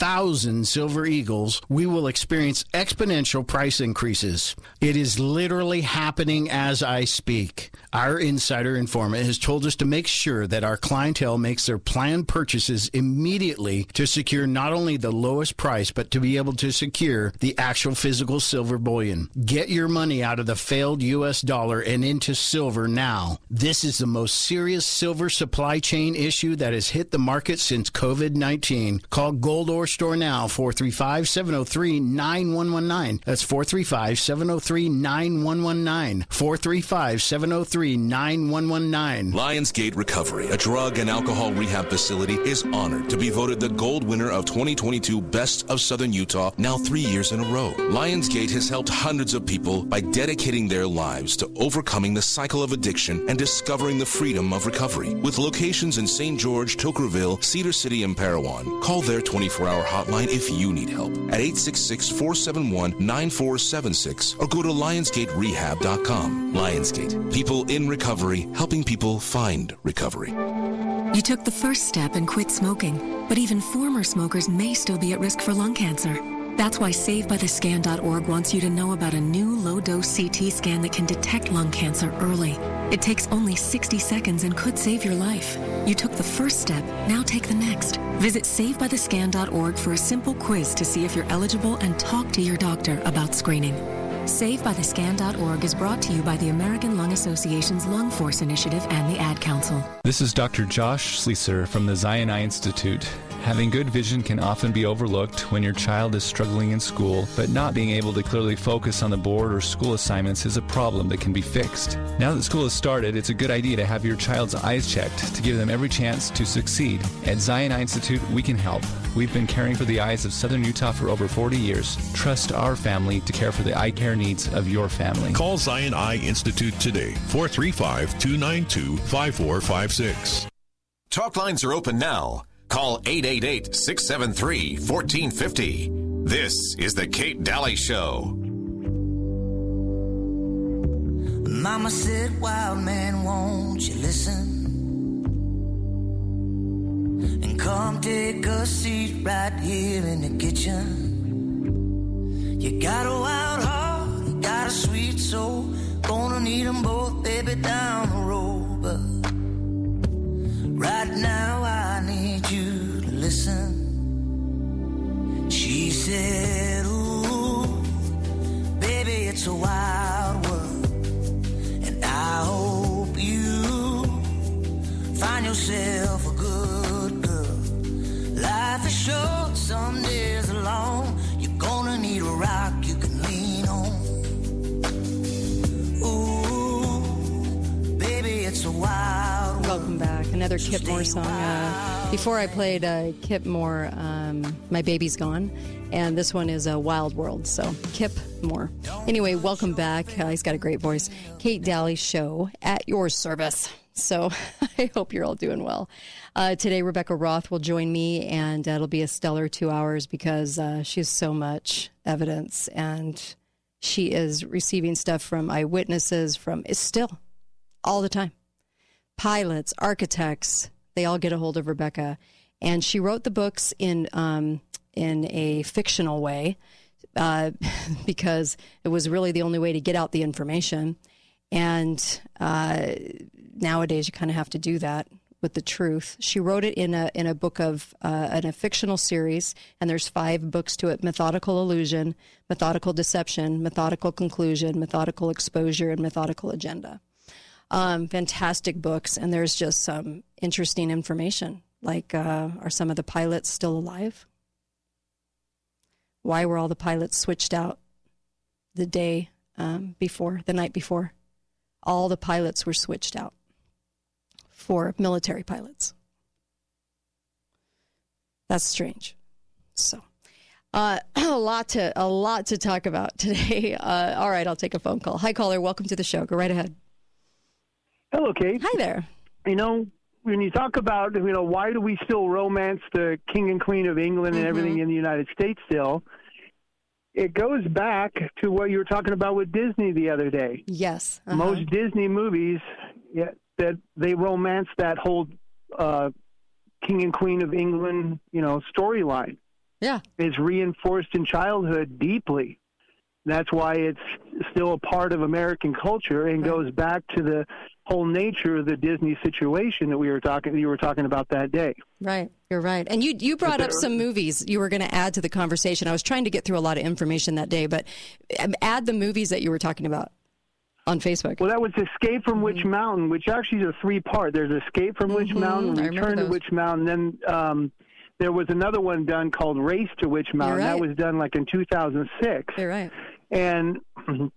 900,000 silver eagles, we will experience exponential price increases. It is literally happening as I speak. Our insider informant has told us to make sure that our clientele makes their planned purchases immediately to secure not only the lowest price, but to be able to secure the actual physical silver bullion. Get your money out of the failed U.S. dollar and into silver now. This is the most serious silver supply chain issue that has hit the market since COVID 19. Call Gold Ore Store now, 435 703 9119. That's 435 703 9119. 435 703 9119. Lionsgate Recovery, a drug and alcohol rehab facility, is honored to be voted the gold winner of 2022 Best of Southern Utah now three years in a row. Lionsgate has helped hundreds of people by dedicating their lives to overcoming the cycle of addiction and discovering the freedom of recovery. With locations in St. George, Toquerville, Cedar City, and Parowan, call their 24 hour hotline if you need help at 866 471 9476 or go to lionsgaterehab.com. Lionsgate, people in recovery, helping people find recovery. You took the first step and quit smoking, but even former smokers may still be at risk for lung cancer. That's why SaveByTheScan.org wants you to know about a new low-dose CT scan that can detect lung cancer early. It takes only 60 seconds and could save your life. You took the first step, now take the next. Visit SaveByTheScan.org for a simple quiz to see if you're eligible and talk to your doctor about screening. SaveByTheScan.org is brought to you by the American Lung Association's Lung Force Initiative and the Ad Council. This is Dr. Josh Sleeser from the Zion Eye Institute. Having good vision can often be overlooked when your child is struggling in school, but not being able to clearly focus on the board or school assignments is a problem that can be fixed. Now that school has started, it's a good idea to have your child's eyes checked to give them every chance to succeed. At Zion Eye Institute, we can help. We've been caring for the eyes of Southern Utah for over 40 years. Trust our family to care for the eye care needs of your family. Call Zion Eye Institute today, 435 292 5456. Talk lines are open now. Call 888 673 1450. This is The Kate Dalley Show. Mama said, Wild man, won't you listen? And come take a seat right here in the kitchen. You got a wild heart, you got a sweet soul. Gonna need them both, baby, down the road. But right now, I need you to listen. She said, Ooh, baby, it's a wild world. And I hope you find yourself a good girl. Life is short, some days are long. You're gonna need a rock you can lean on. Ooh, baby, it's a wild. Another Kip Moore song. Uh, before I played uh, Kip Moore, um, My Baby's Gone. And this one is a Wild World. So, Kip Moore. Anyway, welcome back. Uh, he's got a great voice. Kate Dalley Show at your service. So, [LAUGHS] I hope you're all doing well. Uh, today, Rebecca Roth will join me, and uh, it'll be a stellar two hours because uh, she has so much evidence and she is receiving stuff from eyewitnesses, from still all the time pilots, architects, they all get a hold of Rebecca. And she wrote the books in um, in a fictional way uh, [LAUGHS] because it was really the only way to get out the information. And uh, nowadays, you kind of have to do that with the truth. She wrote it in a in a book of uh, in a fictional series, and there's five books to it: methodical illusion, methodical deception, methodical conclusion, methodical exposure, and methodical agenda um, fantastic books, and there's just some interesting information. Like, uh, are some of the pilots still alive? Why were all the pilots switched out the day um, before, the night before? All the pilots were switched out for military pilots. That's strange. So, uh, [CLEARS THROAT] a lot to a lot to talk about today. [LAUGHS] Uh, all right, I'll take a phone call. Hi, caller. Welcome to the show. Go right ahead. Hello, Kate. Hi there. You know, when you talk about, you know, why do we still romance the king and queen of England and everything in the United States still? It goes back to what you were talking about with Disney the other day. Yes. uh-huh. Most Disney movies, yeah, that they romance that whole uh, king and queen of England, you know, storyline. Yeah. Is reinforced in childhood deeply. That's why it's still a part of American culture and goes back to the whole nature of the Disney situation that we were talking you were talking about that day. Right, you're right. And you you brought up some movies you were going to add to the conversation. I was trying to get through a lot of information that day, but um, add the movies that you were talking about on Facebook. Well, that was Escape from Witch Mountain, which actually is a three part. There's Escape from Witch Mountain, Mm-hmm. I remember Return to. Witch Mountain, then um, there was another one done called Race to Witch Mountain. That was done like in 2006. You're right. And [CLEARS THROAT]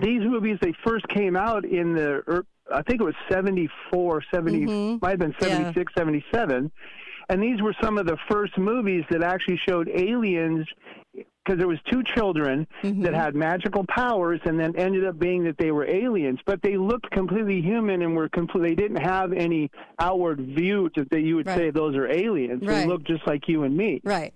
these movies, they first came out in the, I think it was 74, 70, Mhm. might have been Yeah. 76, 77. And these were some of the first movies that actually showed aliens because there was two children Mm-hmm. that had magical powers and then ended up being that they were aliens but they looked completely human and were complete they didn't have any outward view to, that you would say those are aliens they Right. looked just like you and me Right.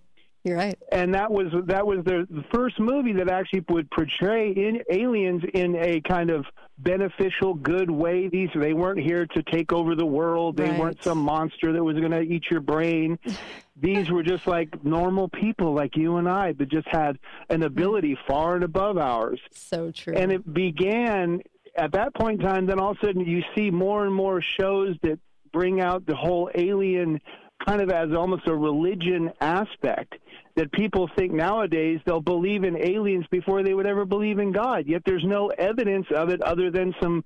You're right. and that was that was the, first movie that actually would portray in aliens in a kind of beneficial, good way. These they weren't here to take over the world. They Right. weren't some monster that was going to eat your brain. [LAUGHS] These were just like normal people, like you and I, that just had an ability mm. far and above ours. So true. And it began at that point in time. Then all of a sudden, you see more and more shows that bring out the whole alien kind of as almost a religion aspect that people think nowadays they'll believe in aliens before they would ever believe in God. Yet there's no evidence of it other than some,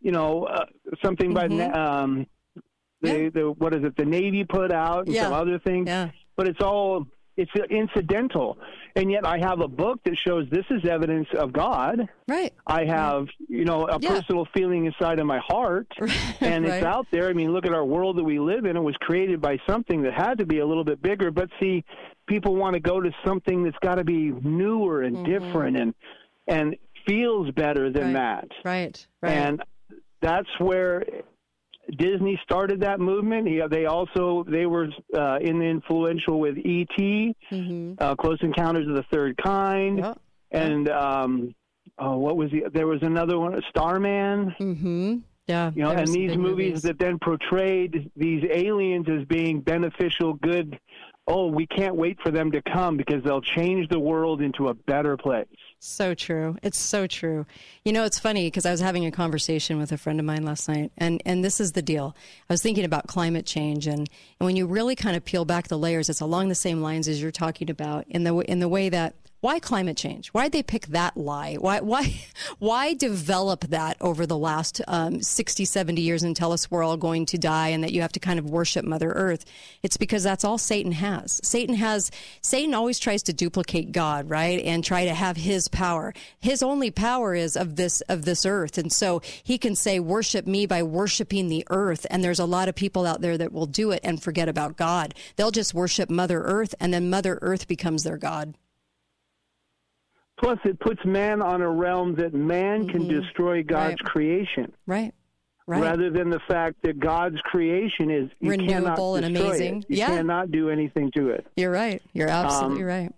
you know, uh, something by Mm-hmm. um, the the what is it? The Navy put out and some other things. But it's all it's incidental. And yet I have a book that shows this is evidence of God. Right. I have, you know, a Yeah. personal feeling inside of my heart, [LAUGHS] and Right. it's out there. I mean, look at our world that we live in. It was created by something that had to be a little bit bigger. But see, people want to go to something that's got to be newer and different and and feels better than that. Right. Right. And that's where Disney started that movement. Yeah, they also they were uh, in influential with E.T., Mm-hmm. uh, Close Encounters of the Third Kind, and um, oh, what was the? There was another one, Starman. Mm-hmm. Yeah. You know, and these big movies, that then portrayed these aliens as being beneficial, good. Oh, we can't wait for them to come because they'll change the world into a better place. So true. It's so true. You know, it's funny because I was having a conversation with a friend of mine last night, and, and this is the deal. I was thinking about climate change, and, and when you really kind of peel back the layers, it's along the same lines as you're talking about in the in the way that why climate change? Why did they pick that lie? Why why [LAUGHS] why develop that over the last um, 60, 70 years and tell us we're all going to die and that you have to kind of worship Mother Earth? It's because that's all Satan has. Satan has Satan always tries to duplicate God, right? And try to have his power. His only power is of this of this earth. And so he can say worship me by worshiping the earth. And there's a lot of people out there that will do it and forget about God. They'll just worship Mother Earth and then Mother Earth becomes their God. Plus, it puts man on a realm that man can destroy God's Mm-hmm. Right. creation. Right. Right. Rather than the fact that God's creation is you Renewable and amazing. It. You Yeah. cannot do anything to it. You're right. You're absolutely Um, right.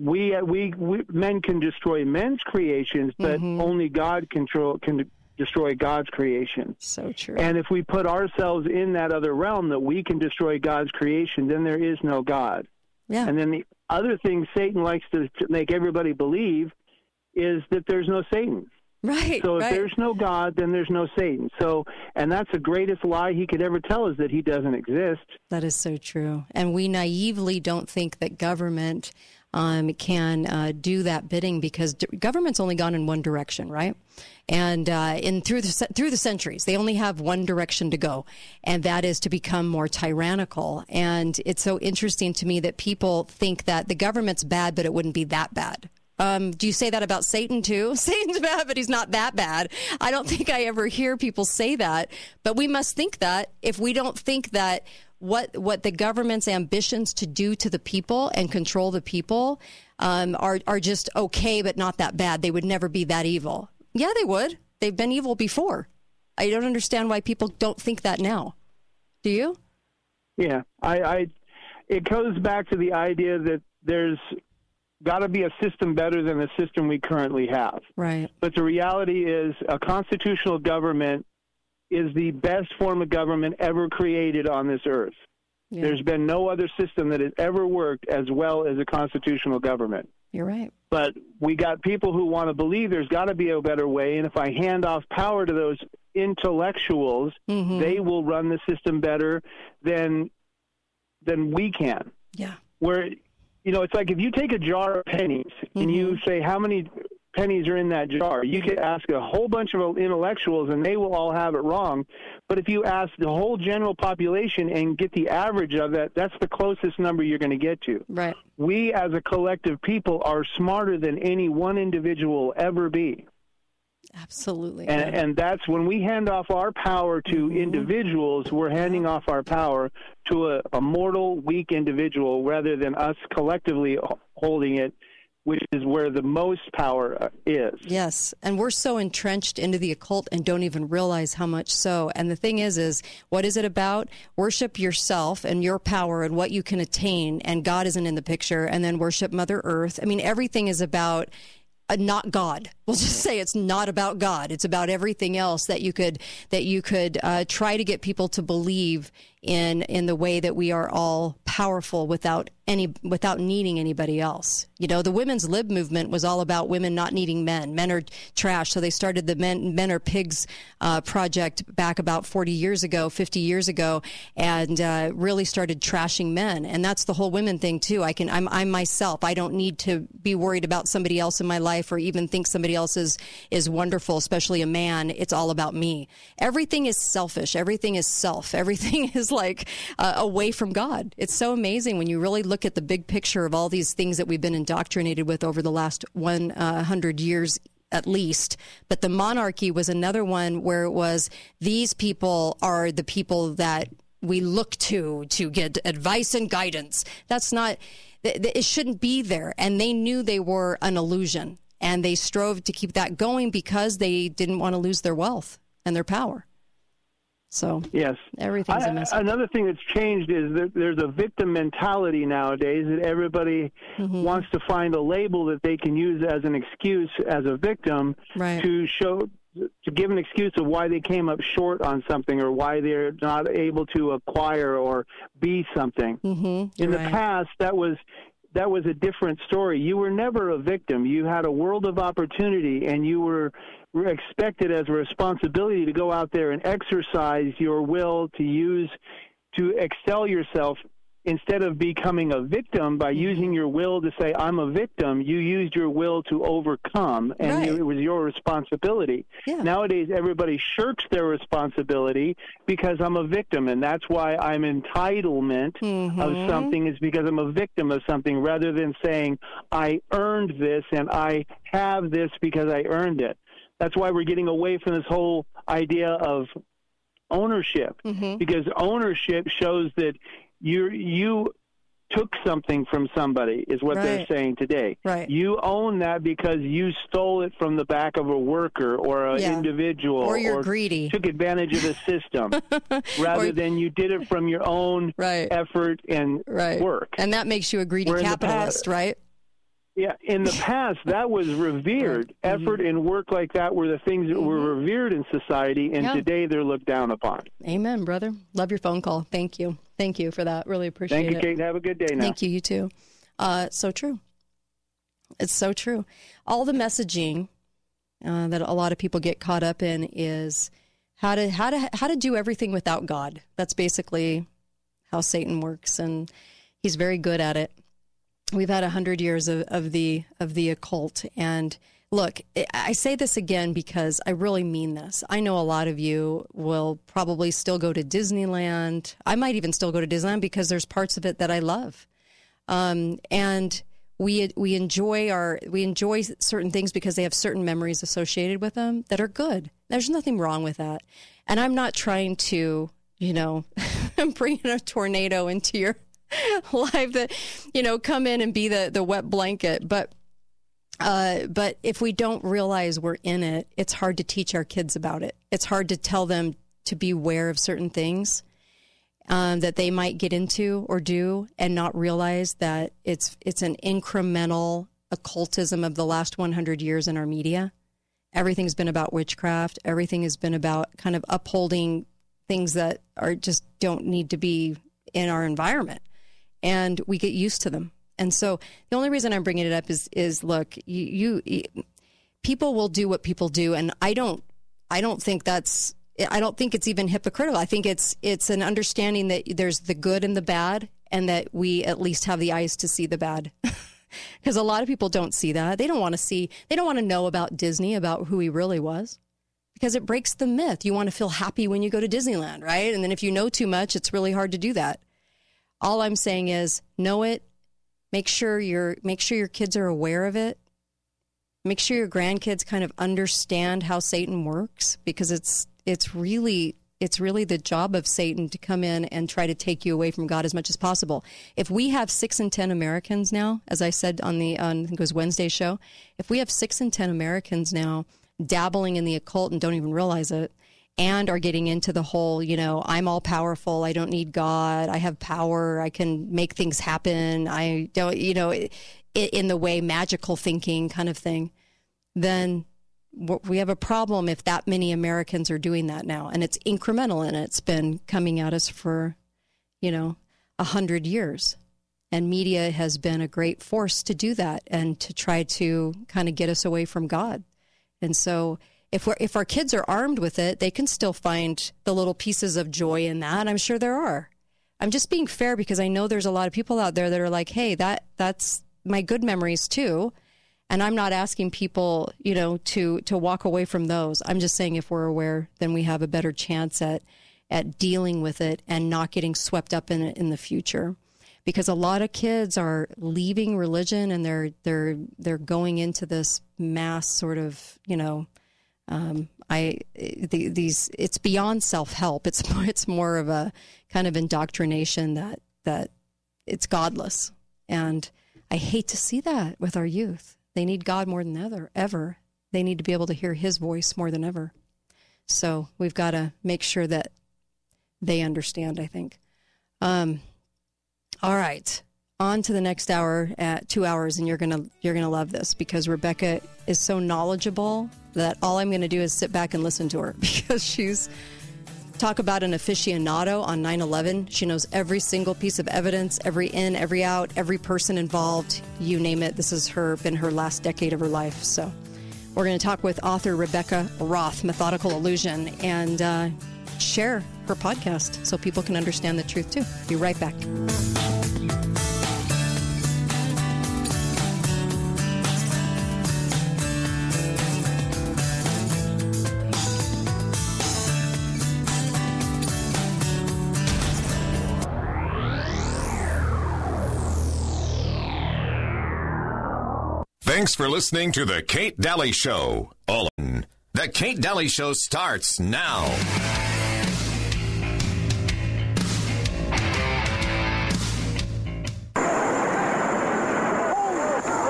We, we we men can destroy men's creations, but Mm-hmm. only God control can destroy God's creation. So true. And if we put ourselves in that other realm that we can destroy God's creation, then there is no God. Yeah. And then the other thing Satan likes to, make everybody believe is that there's no Satan. Right. So if right. there's no God, then there's no Satan. So, and that's the greatest lie he could ever tell is that he doesn't exist. That is so true. And we naively don't think that government um, can uh, do that bidding because government's only gone in one direction, right? And uh, in through the through the centuries, they only have one direction to go, and that is to become more tyrannical. And it's so interesting to me that people think that the government's bad, but it wouldn't be that bad. Um, do you say that about Satan too? [LAUGHS] Satan's bad, but he's not that bad. I don't think I ever hear people say that, but we must think that if we don't think that what what the government's ambitions to do to the people and control the people um, are are just okay, but not that bad. They would never be that evil. Yeah, they would. They've been evil before. I don't understand why people don't think that now. Do you? Yeah, I, I it goes back to the idea that there's got to be a system better than the system we currently have. Right. But the reality is, a constitutional government is the best form of government ever created on this earth. Yeah. There's been no other system that has ever worked as well as a constitutional government. You're right. But we got people who want to believe there's got to be a better way, and if I hand off power to those intellectuals, Mm-hmm. they will run the system better than than we can. Yeah. Where you know, it's like if you take a jar of pennies and you Mm-hmm. say how many pennies are in that jar, you could ask a whole bunch of intellectuals and they will all have it wrong. But if you ask the whole general population and get the average of that, that's the closest number you're going to get to. Right. We as a collective people are smarter than any one individual will ever be. Absolutely. And, and that's when we hand off our power to Mm-hmm. individuals, we're handing off our power to a, a mortal, weak individual rather than us collectively holding it, which is where the most power uh, is. Yes, and we're so entrenched into the occult and don't even realize how much so. And the thing is is what is it about? Worship yourself and your power and what you can attain and God isn't in the picture and then worship Mother Earth. I mean everything is about uh, not God. We'll just say it's not about God. It's about everything else that you could that you could uh, try to get people to believe in in the way that we are all powerful without any without needing anybody else. You know, the women's lib movement was all about women not needing men. Men are trash, so they started the Men Men Are Pigs uh, project back about 40 years ago, 50 years ago, and uh, really started trashing men. And that's the whole women thing too. I can I'm I'm myself. I don't need to be worried about somebody else in my life or even think somebody else is is wonderful, especially a man. It's all about me. Everything is selfish. Everything is self. Everything [LAUGHS] is like uh, away from God. It's so amazing when you really look at the big picture of all these things that we've been indoctrinated with over the last 100 years at least. But the monarchy was another one where it was these people are the people that we look to to get advice and guidance. That's not, it shouldn't be there. And they knew they were an illusion. And they strove to keep that going because they didn't want to lose their wealth and their power. So Yes. everything's I- a mess. Another thing that's changed is that there's a victim mentality nowadays that everybody Mm-hmm. wants to find a label that they can use as an excuse as a victim Right. to show to give an excuse of why they came up short on something or why they're not able to acquire or be something. Mm-hmm. In the right. past, that was that was a different story. You were never a victim. You had a world of opportunity, and you were expected as a responsibility to go out there and exercise your will to use to excel yourself instead of becoming a victim by using your will to say i'm a victim you used your will to overcome and Right. you, it was your responsibility Yeah. nowadays everybody shirks their responsibility because i'm a victim and that's why i'm entitlement Mm-hmm. of something is because i'm a victim of something rather than saying i earned this and i have this because i earned it that's why we're getting away from this whole idea of ownership Mm-hmm. because ownership shows that you you took something from somebody is what they're saying today. Right. You own that because you stole it from the back of a worker or an Yeah. individual Or you're greedy. took advantage of the system [LAUGHS] rather Or- than you did it from your own Right. effort and Right. work. And that makes you a greedy the capitalist, right? Yeah, in the past, that was revered. [LAUGHS] Mm-hmm. Effort and work like that were the things that were revered in society, and Yeah. today they're looked down upon. Amen, brother. Love your phone call. Thank you. Thank you for that. Really appreciate it. Thank you, it. Kate. Have a good day now. Thank you. You too. Uh, so true. It's so true. All the messaging uh, that a lot of people get caught up in is how to how to how to do everything without God. That's basically how Satan works, and he's very good at it. We've had a hundred years of, of the of the occult, and look, I- say this again because I really mean this. I know a lot of you will probably still go to Disneyland. I might even still go to Disneyland because there's parts of it that I love um, and we we enjoy our we enjoy certain things because they have certain memories associated with them that are good. There's nothing wrong with that, and I'm not trying to you know [LAUGHS] bringing a tornado into your [LAUGHS] life that you know come in and be the the wet blanket. But uh, but if we don't realize we're in it it's hard to teach our kids about it. It's hard to tell them to be aware of certain things um, that they might get into or do and not realize that it's it's an incremental occultism of the last 100 years in our media. Everything's been about witchcraft. Everything has been about kind of upholding things that are just don't need to be in our environment and we get used to them. And so the only reason i'm bringing it up is is look you, you people will do what people do and i don't i don't think that's i don't think it's even hypocritical. I think it's it's an understanding that there's the good and the bad and that we at least have the eyes to see the bad. [LAUGHS] Because a lot of people don't see that. They don't want to see they don't want to know about disney about who he really was because it breaks the myth. You want to feel happy when you go to disneyland right? And then if you know too much it's really hard to do that all i'm saying is know it. Make sure your make sure your kids are aware of it. Make sure your grandkids kind of understand how satan works because it's it's really it's really the job of satan to come in and try to take you away from god as much as possible. If we have six in ten americans now as i said on the on, i think it was wednesday show if we have six in ten americans now dabbling in the occult and don't even realize it and are getting into the whole, you know, I'm all powerful. I don't need God. I have power. I can make things happen. I don't, you know, in the way magical thinking kind of thing. Then we have a problem if that many Americans are doing that now. And it's incremental and it's been coming at us for, you know, a hundred years. And media has been a great force to do that and to try to kind of get us away from God. And so, if we're if our kids are armed with it, they can still find the little pieces of joy in that. I'm sure there are. I'm just being fair because I know there's a lot of people out there that are like, "Hey, that that's my good memories too." And I'm not asking people, you know, to to walk away from those. I'm just saying if we're aware, then we have a better chance at at dealing with it and not getting swept up in it in the future. Because a lot of kids are leaving religion and they're they're they're going into this mass sort of, you know, um, I the, these it's beyond self help. It's [LAUGHS] it's more of a kind of indoctrination that that it's godless, and I hate to see that with our youth. They need God more than ever. Ever they need to be able to hear His voice more than ever. So we've got to make sure that they understand. I think. Um, all right on to the next hour at two hours and you're gonna you're gonna love this because rebecca is so knowledgeable that all i'm gonna do is sit back and listen to her. [LAUGHS] Because she's talk about an aficionado on 9-11 she knows every single piece of evidence every in every out every person involved. You name it this has her been her last decade of her life. So we're going to talk with author rebecca roth methodical illusion and uh, share her podcast so people can understand the truth too. Be right back Thanks for listening to The Kate Dalley Show. All in. The Kate Dalley Show starts now.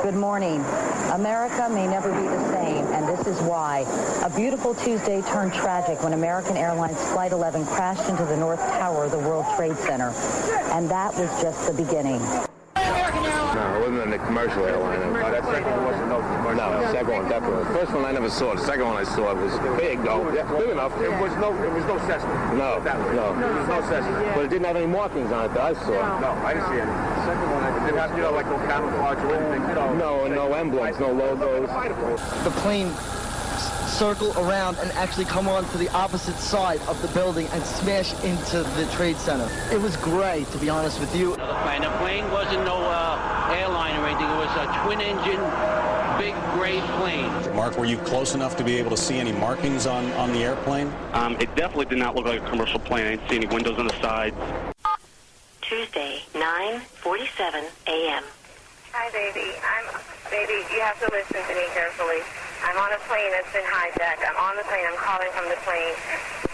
Good morning. America may never be the same, and this is why. A beautiful Tuesday turned tragic when American Airlines Flight 11 crashed into the North Tower of the World Trade Center. And that was just the beginning. No, it wasn't a commercial airline. Oh, that second one wasn't no commercial. No, the second one definitely. The first one I never saw. The second one I saw it was big though. Yeah, big enough. It was no, it was no Cessna. No, that way. no. It was no Cessna. But it didn't have any markings on it that I saw. No, I didn't see any. The second one, it didn't have, you know, like no camouflage or anything, you know. No, no emblems, no logos. The plane circle around and actually come on to the opposite side of the building and smash into the trade center. It was great, to be honest with you. The plane, the plane wasn't no uh, airline or anything. It was a twin-engine, big, gray plane. Mark, were you close enough to be able to see any markings on, on the airplane? Um, it definitely did not look like a commercial plane. I didn't see any windows on the sides. Tuesday, 9:47 a.m. Hi, baby. I'm baby. You have to listen to me carefully. I'm on a plane that's been hijacked. I'm on the plane. I'm calling from the plane.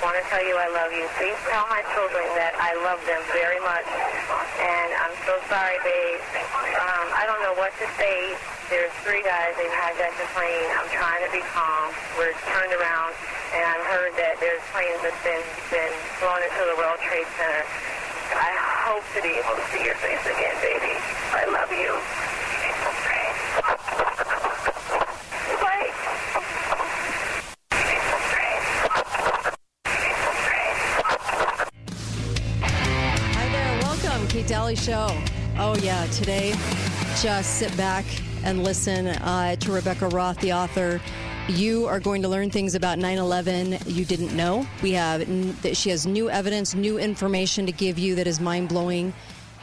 Want to tell you I love you. Please tell my children that I love them very much. And I'm so sorry, babe. Um, I don't know what to say. There's three guys. They've hijacked the plane. I'm trying to be calm. We're turned around, and I've heard that there's planes that's been been flown into the World Trade Center. I hope to be able to see your face again, baby. Show. Oh, yeah. Today, just sit back and listen uh, to Rebecca Roth, the author. You are going to learn things about 9 11 you didn't know. We have, that she has new evidence, new information to give you that is mind blowing.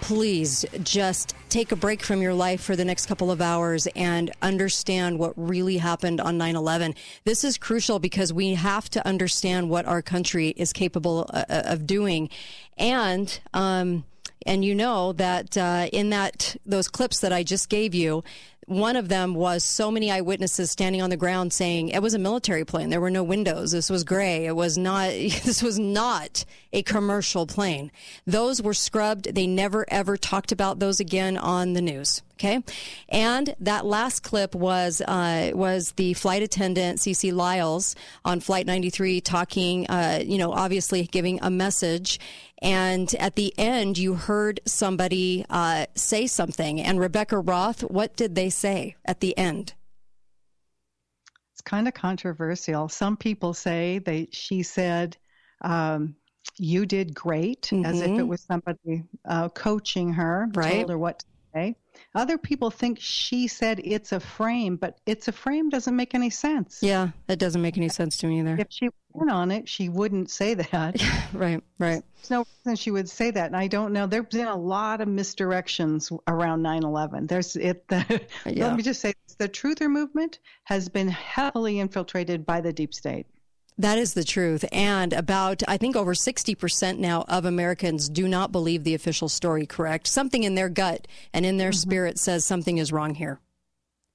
Please just take a break from your life for the next couple of hours and understand what really happened on 9 11. This is crucial because we have to understand what our country is capable uh, of doing. And, um, and you know that uh, in that those clips that I just gave you, one of them was so many eyewitnesses standing on the ground saying it was a military plane. There were no windows. This was gray. It was not. [LAUGHS] This was not a commercial plane. Those were scrubbed. They never ever talked about those again on the news. Okay, and that last clip was uh, was the flight attendant CeeCee Lyles on Flight 93 talking. Uh, you know, obviously giving a message. And at the end, you heard somebody uh, say something. And Rebecca Roth, what did they say at the end? It's kind of controversial. Some people say they she said, um, "You did great," as if it was somebody uh, coaching her, Right. told her what to say. Other people think she said it's a frame, but it's a frame doesn't make any sense. Yeah, it doesn't make any sense to me either. If she went on it, she wouldn't say that. [LAUGHS] right, right. There's no reason she would say that. And I don't know. There's been a lot of misdirections around 9 11. There's it. [LAUGHS] Yeah. Let me just say this, the truther movement has been heavily infiltrated by the deep state. That is the truth. And about, I think, over 60% now of Americans do not believe the official story, correct? Something in their gut and in their mm-hmm. spirit says something is wrong here.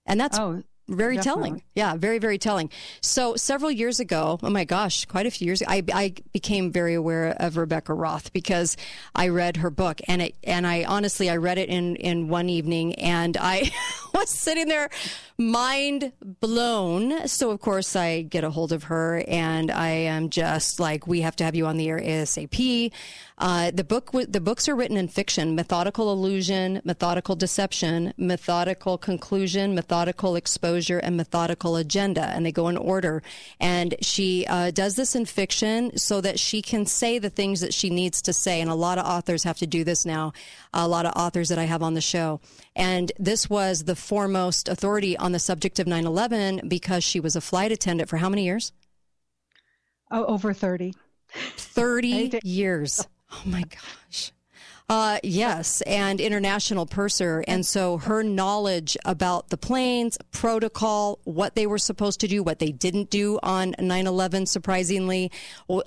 And that's Oh, very definitely. telling. Yeah, very, very telling. So several years ago, oh my gosh, quite a few years, I, I became very aware of Rebecca Roth because I read her book and it, and I honestly, I read it in, in one evening and I [LAUGHS] was sitting there mind blown. So of course I get a hold of her and I am just like, we have to have you on the air ASAP. Uh, the book, the books are written in fiction: methodical illusion, methodical deception, methodical conclusion, methodical exposure, and methodical agenda, and they go in order. And she uh, does this in fiction so that she can say the things that she needs to say. And a lot of authors have to do this now. A lot of authors that I have on the show, and this was the foremost authority on the subject of 9/11 because she was a flight attendant for how many years? Oh, over 30. 30 years. Oh my gosh. Uh, yes, and international purser. And so her knowledge about the planes, protocol, what they were supposed to do, what they didn't do on 9 11, surprisingly,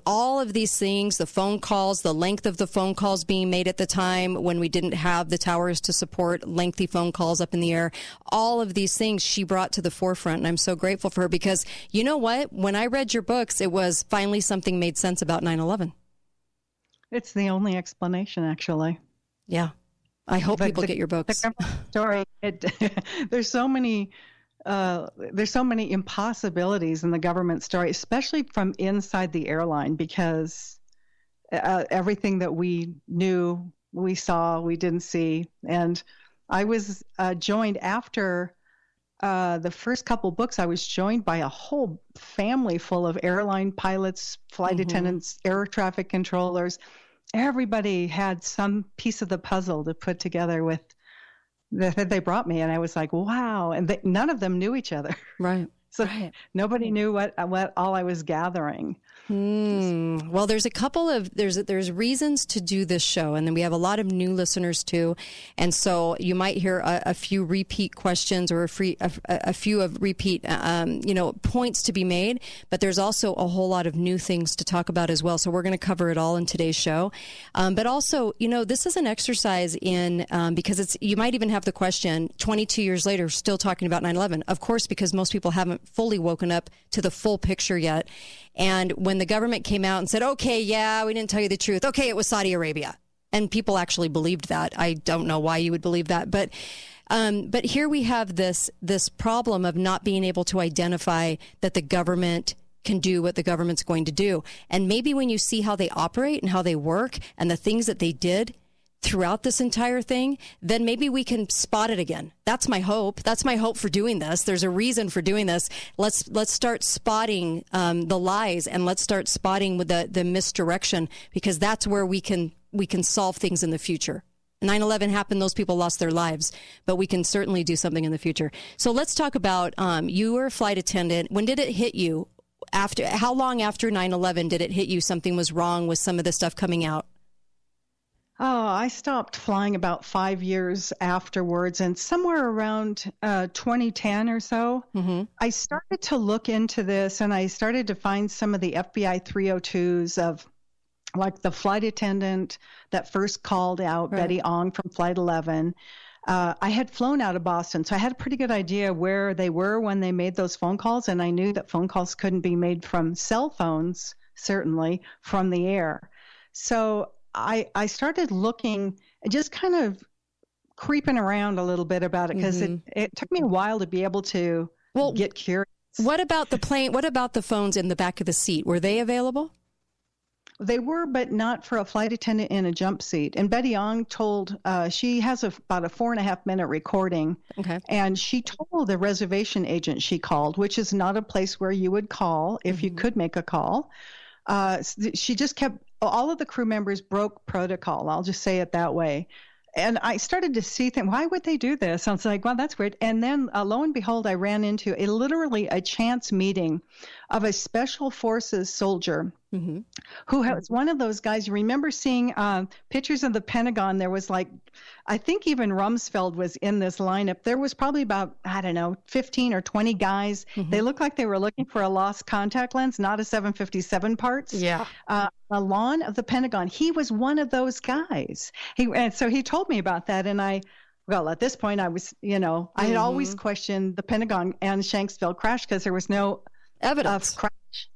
all of these things, the phone calls, the length of the phone calls being made at the time when we didn't have the towers to support lengthy phone calls up in the air, all of these things she brought to the forefront. And I'm so grateful for her because you know what? When I read your books, it was finally something made sense about 9 11. It's the only explanation, actually. Yeah. I hope But people the- get your books. [LAUGHS] story. It, [LAUGHS] there's so many. Uh, there's so many impossibilities in the government story, especially from inside the airline, because uh, everything that we knew, we saw, we didn't see. And I was uh, joined after uh, the first couple books. I was joined by a whole family full of airline pilots, flight Mhm. attendants, air traffic controllers. Everybody had some piece of the puzzle to put together with that they brought me, and I was like, "Wow!" And they, none of them knew each other, right? [LAUGHS] So nobody knew what what all I was gathering. Hmm. Well, there's a couple of there's there's reasons to do this show, and then we have a lot of new listeners too, and so you might hear a, a few repeat questions or a, free, a, a few of repeat um, you know points to be made. But there's also a whole lot of new things to talk about as well. So we're going to cover it all in today's show. Um, but also, you know, this is an exercise in um, because it's you might even have the question 22 years later still talking about 9/11. Of course, because most people haven't fully woken up to the full picture yet. And when the government came out and said, okay, yeah, we didn't tell you the truth. Okay, it was Saudi Arabia. And people actually believed that. I don't know why you would believe that. But um, but here we have this this problem of not being able to identify that the government can do what the government's going to do. And maybe when you see how they operate and how they work and the things that they did throughout this entire thing, then maybe we can spot it again. That's my hope. That's my hope for doing this. There's a reason for doing this. Let's let's start spotting um, the lies and let's start spotting with the the misdirection because that's where we can we can solve things in the future. 9 11 happened, those people lost their lives, but we can certainly do something in the future. So let's talk about um, you were a flight attendant. When did it hit you? After How long after 9 11 did it hit you something was wrong with some of the stuff coming out? Oh, I stopped flying about five years afterwards, and somewhere around uh, 2010 or so, mm-hmm. I started to look into this and I started to find some of the FBI 302s of like the flight attendant that first called out right. Betty Ong from Flight 11. Uh, I had flown out of Boston, so I had a pretty good idea where they were when they made those phone calls, and I knew that phone calls couldn't be made from cell phones, certainly from the air. So I I started looking, just kind of creeping around a little bit about it because mm-hmm. it, it took me a while to be able to well, get curious. What about the plane? What about the phones in the back of the seat? Were they available? They were, but not for a flight attendant in a jump seat. And Betty Ong told, uh, she has a, about a four and a half minute recording. Okay. And she told the reservation agent she called, which is not a place where you would call if mm-hmm. you could make a call. Uh, she just kept, all of the crew members broke protocol. I'll just say it that way and I started to see things. Why would they do this? I was like, well, that's weird. And then, uh, lo and behold, I ran into a literally a chance meeting of a special forces soldier mm-hmm. who was one of those guys. You remember seeing uh, pictures of the Pentagon? There was like, I think even Rumsfeld was in this lineup. There was probably about I don't know, 15 or 20 guys. Mm-hmm. They looked like they were looking for a lost contact lens, not a 757 parts. Yeah. Uh, the lawn of the Pentagon. He was one of those guys. He and so he told me about that, and I. Well, at this point, I was, you know, I had mm-hmm. always questioned the Pentagon and Shanksville crash because there was no evidence of crash,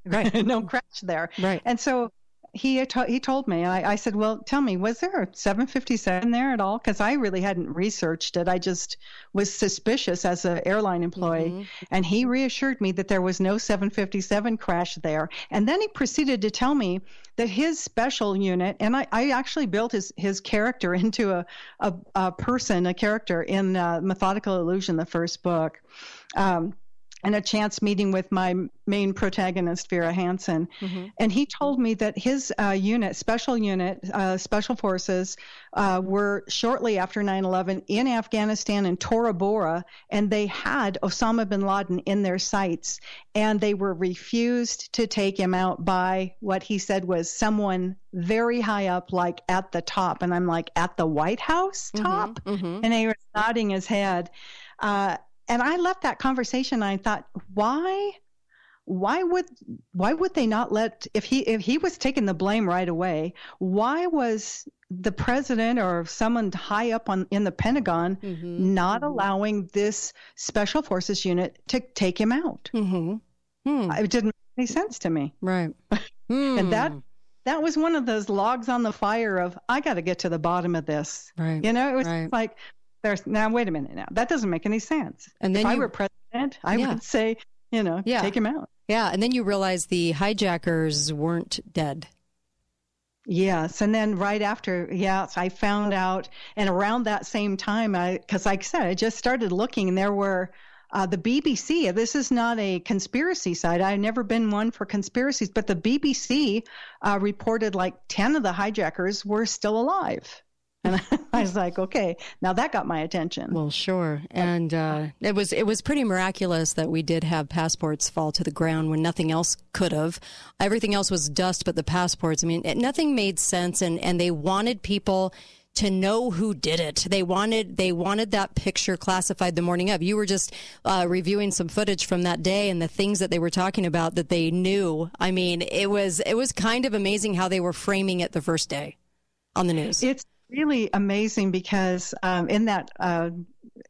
right? [LAUGHS] no crash there, right? And so he he told me, I, I said, well, tell me, was there a 757 there at all? Because I really hadn't researched it. I just was suspicious as an airline employee, mm-hmm. and he reassured me that there was no 757 crash there. And then he proceeded to tell me that his special unit, and I, I actually built his his character [LAUGHS] into a a, a person, a character in uh, Methodical Illusion, the first book. Um, and a chance meeting with my main protagonist, Vera Hansen. Mm-hmm. And he told me that his uh, unit, special unit, uh, special forces, uh, were shortly after 9 11 in Afghanistan in Tora Bora, and they had Osama bin Laden in their sights. And they were refused to take him out by what he said was someone very high up, like at the top. And I'm like, at the White House mm-hmm. top? Mm-hmm. And he was nodding his head. Uh, and I left that conversation and I thought, why why would why would they not let if he if he was taking the blame right away, why was the president or someone high up on in the Pentagon mm-hmm. not mm-hmm. allowing this special forces unit to take him out? Mm-hmm. Hmm. It didn't make any sense to me. Right. [LAUGHS] and that hmm. that was one of those logs on the fire of I got to get to the bottom of this. Right. You know, it was right. like there's now wait a minute now that doesn't make any sense. And then if you, I were president, I yeah. would say, you know, yeah. take him out. Yeah, and then you realize the hijackers weren't dead. Yes, and then right after, yes, I found out, and around that same time, I because like I said, I just started looking, and there were uh, the BBC. This is not a conspiracy site. I've never been one for conspiracies, but the BBC uh, reported like ten of the hijackers were still alive. And [LAUGHS] I was like, okay, now that got my attention. Well, sure. And uh, it was it was pretty miraculous that we did have passports fall to the ground when nothing else could have. Everything else was dust, but the passports. I mean, it, nothing made sense, and and they wanted people to know who did it. They wanted they wanted that picture classified the morning of. You were just uh, reviewing some footage from that day and the things that they were talking about that they knew. I mean, it was it was kind of amazing how they were framing it the first day on the news. It's really amazing because um, in that uh,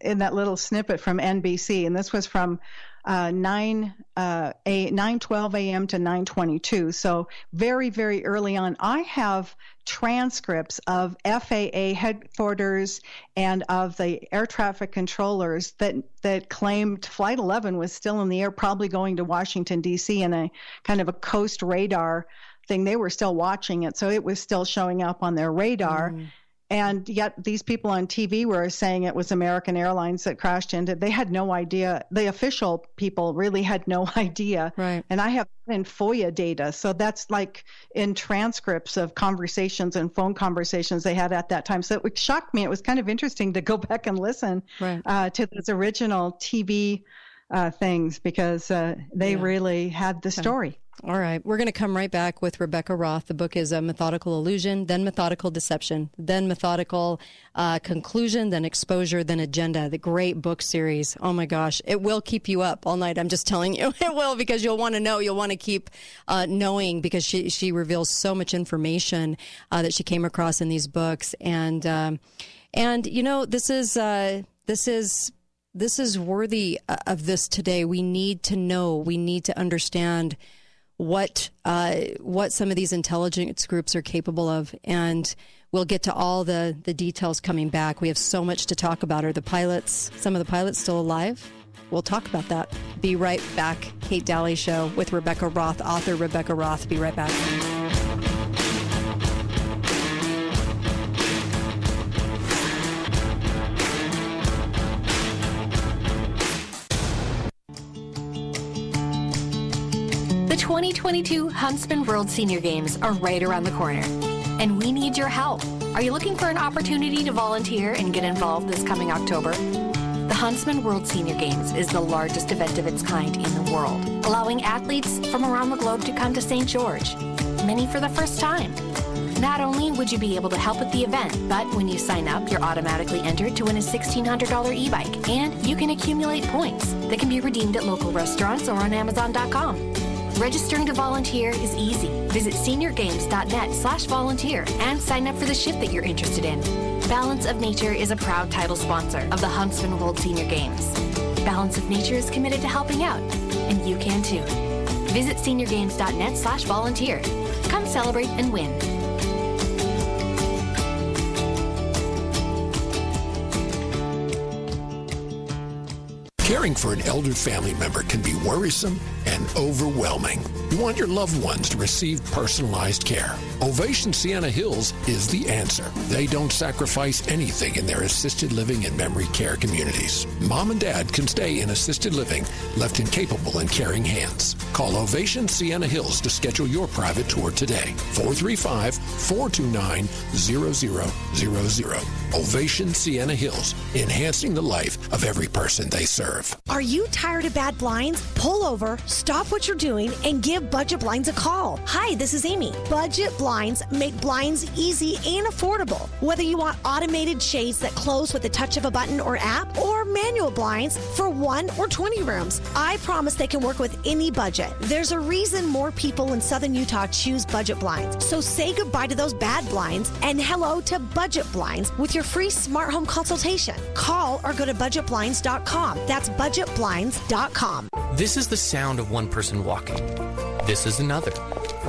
in that little snippet from NBC, and this was from uh, 9 uh, a 9:12 a.m. to 9:22. So very very early on, I have transcripts of FAA headquarters and of the air traffic controllers that that claimed Flight 11 was still in the air, probably going to Washington D.C. in a kind of a coast radar thing. They were still watching it, so it was still showing up on their radar. Mm. And yet, these people on TV were saying it was American Airlines that crashed into. They had no idea. The official people really had no [LAUGHS] idea. Right. And I have in FOIA data, so that's like in transcripts of conversations and phone conversations they had at that time. So it shocked me. It was kind of interesting to go [LAUGHS] back and listen right. uh, to those original TV uh, things because uh, they yeah. really had the story. All right. We're going to come right back with Rebecca Roth. The book is a Methodical Illusion, then Methodical Deception, then Methodical uh, Conclusion, then Exposure, then Agenda. The great book series. Oh my gosh. It will keep you up all night. I'm just telling you. [LAUGHS] It will because you'll want to know. You'll want to keep uh, knowing because she, she reveals so much information uh, that she came across in these books. And, um, and you know, this is, uh, this is, this is worthy uh, of this today. We need to know, we need to understand what uh, what some of these intelligence groups are capable of, and we'll get to all the the details coming back. We have so much to talk about. Are the pilots, some of the pilots, still alive? We'll talk about that. Be right back. Kate Dalley Show with Rebecca Roth, author Rebecca Roth. Be right back. 2022 Huntsman World Senior Games are right around the corner, and we need your help. Are you looking for an opportunity to volunteer and get involved this coming October? The Huntsman World Senior Games is the largest event of its kind in the world, allowing athletes from around the globe to come to St. George, many for the first time. Not only would you be able to help at the event, but when you sign up, you're automatically entered to win a $1,600 e bike, and you can accumulate points that can be redeemed at local restaurants or on Amazon.com. Registering to volunteer is easy. Visit seniorgames.net slash volunteer and sign up for the shift that you're interested in. Balance of Nature is a proud title sponsor of the Huntsman World Senior Games. Balance of Nature is committed to helping out, and you can too. Visit seniorgames.net slash volunteer. Come celebrate and win. Caring for an elder family member can be worrisome and overwhelming. You want your loved ones to receive personalized care. Ovation Sienna Hills is the answer. They don't sacrifice anything in their assisted living and memory care communities. Mom and dad can stay in assisted living, left in capable and caring hands. Call Ovation Sienna Hills to schedule your private tour today. 435 429 0000. Ovation Sienna Hills, enhancing the life of every person they serve. Are you tired of bad blinds? Pull over, stop what you're doing, and give Budget Blinds a call. Hi, this is Amy. Budget Blinds make blinds easy and affordable. Whether you want automated shades that close with the touch of a button or app, or manual blinds for one or 20 rooms, I promise they can work with any budget. There's a reason more people in Southern Utah choose Budget Blinds. So say goodbye to those bad blinds and hello to Budget Blinds with your free smart home consultation. Call or go to budgetblinds.com. That's budgetblinds.com. This is the sound of one person walking. This is another.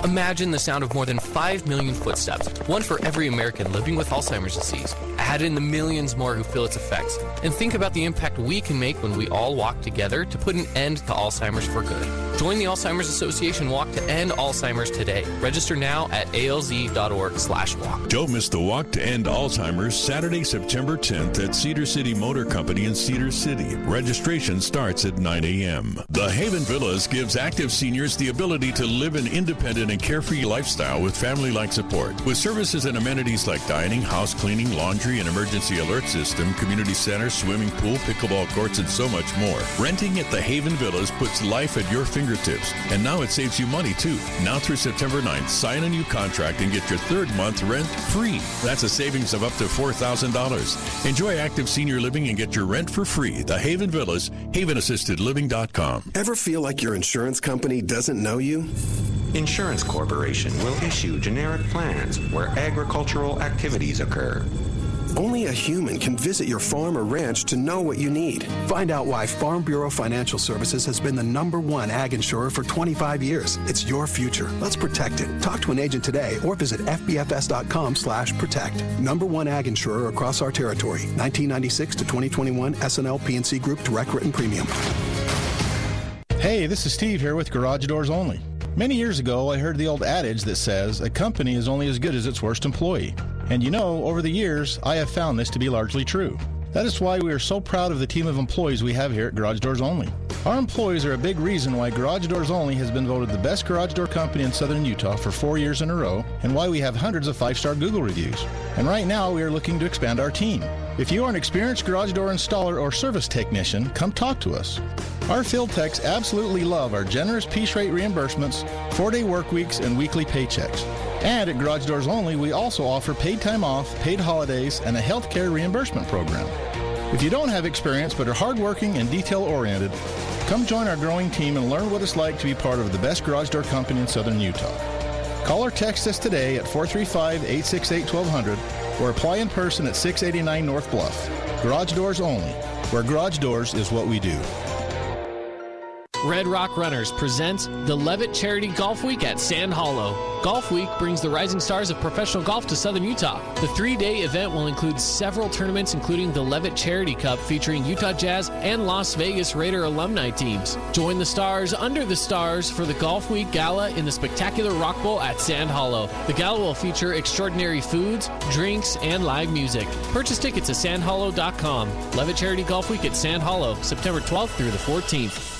Imagine the sound of more than 5 million footsteps, one for every American living with Alzheimer's disease. Add in the millions more who feel its effects, and think about the impact we can make when we all walk together to put an end to Alzheimer's for good. Join the Alzheimer's Association Walk to End Alzheimer's today. Register now at alz.org slash walk. Don't miss the Walk to End Alzheimer's Saturday, September 10th at Cedar City Motor Company in Cedar City. Registration starts at 9 a.m. The Haven Villas gives active seniors the ability to live an independent and carefree lifestyle with family-like support. With services and amenities like dining, house cleaning, laundry, and emergency alert system, community center, swimming pool, pickleball courts, and so much more. Renting at the Haven Villas puts life at your fingertips fingertips. And now it saves you money too. Now through September 9th, sign a new contract and get your third month rent free. That's a savings of up to $4,000. Enjoy active senior living and get your rent for free. The Haven Villas, havenassistedliving.com. Ever feel like your insurance company doesn't know you? Insurance Corporation will issue generic plans where agricultural activities occur. Only a human can visit your farm or ranch to know what you need. Find out why Farm Bureau Financial Services has been the number one ag insurer for 25 years. It's your future. Let's protect it. Talk to an agent today or visit fbfs.com slash protect. Number one ag insurer across our territory. 1996 to 2021 SNL PNC Group Direct Written Premium. Hey, this is Steve here with Garage Doors Only. Many years ago, I heard the old adage that says a company is only as good as its worst employee. And you know, over the years, I have found this to be largely true. That is why we are so proud of the team of employees we have here at Garage Doors Only. Our employees are a big reason why Garage Doors Only has been voted the best garage door company in southern Utah for four years in a row, and why we have hundreds of five star Google reviews. And right now, we are looking to expand our team. If you are an experienced garage door installer or service technician, come talk to us. Our field techs absolutely love our generous piece rate reimbursements, four day work weeks, and weekly paychecks. And at Garage Doors Only, we also offer paid time off, paid holidays, and a health care reimbursement program. If you don't have experience but are hardworking and detail oriented, come join our growing team and learn what it's like to be part of the best garage door company in southern Utah. Call or text us today at 435 868 1200 or apply in person at 689 North Bluff. Garage Doors Only, where garage doors is what we do. Red Rock Runners presents the Levitt Charity Golf Week at Sand Hollow. Golf Week brings the rising stars of professional golf to Southern Utah. The three day event will include several tournaments, including the Levitt Charity Cup featuring Utah Jazz and Las Vegas Raider alumni teams. Join the stars under the stars for the Golf Week Gala in the spectacular Rock Bowl at Sand Hollow. The gala will feature extraordinary foods, drinks, and live music. Purchase tickets at sandhollow.com. Levitt Charity Golf Week at Sand Hollow, September 12th through the 14th.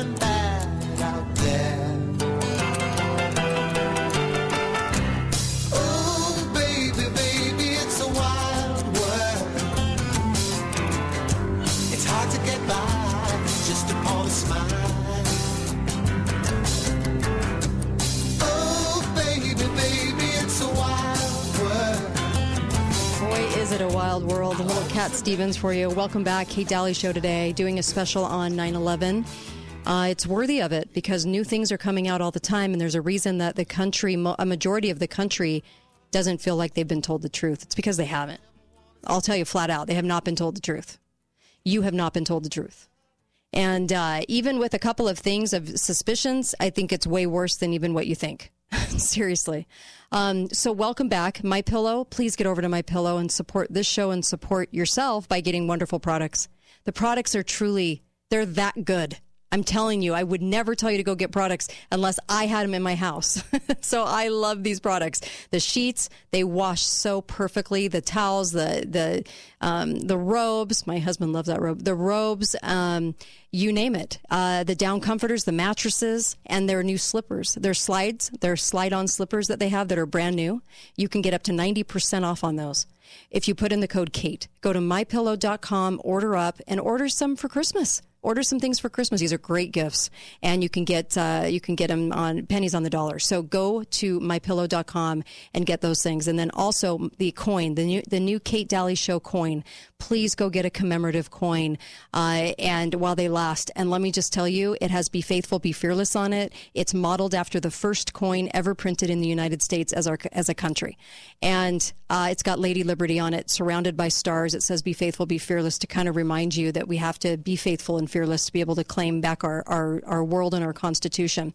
Is it a wild world. A little Cat Stevens for you. Welcome back. Kate Dalley Show today, doing a special on 9 11. Uh, it's worthy of it because new things are coming out all the time, and there's a reason that the country, a majority of the country, doesn't feel like they've been told the truth. It's because they haven't. I'll tell you flat out, they have not been told the truth. You have not been told the truth. And uh, even with a couple of things of suspicions, I think it's way worse than even what you think. [LAUGHS] Seriously. Um, so welcome back, My Pillow. Please get over to My Pillow and support this show and support yourself by getting wonderful products. The products are truly they're that good. I'm telling you, I would never tell you to go get products unless I had them in my house. [LAUGHS] so I love these products. The sheets, they wash so perfectly. The towels, the the um, the robes. My husband loves that robe. The robes, um, you name it. Uh, the down comforters, the mattresses, and their new slippers. Their slides, their slide-on slippers that they have that are brand new. You can get up to 90% off on those if you put in the code Kate. Go to mypillow.com, order up, and order some for Christmas order some things for Christmas. These are great gifts, and you can get uh, you can get them on pennies on the dollar. So go to mypillow.com and get those things, and then also the coin, the new the new Kate Dalley Show coin. Please go get a commemorative coin, uh, and while they last. And let me just tell you, it has "Be Faithful, Be Fearless" on it. It's modeled after the first coin ever printed in the United States as our as a country, and uh, it's got Lady Liberty on it, surrounded by stars. It says "Be Faithful, Be Fearless" to kind of remind you that we have to be faithful and fearless to be able to claim back our, our, our world and our constitution.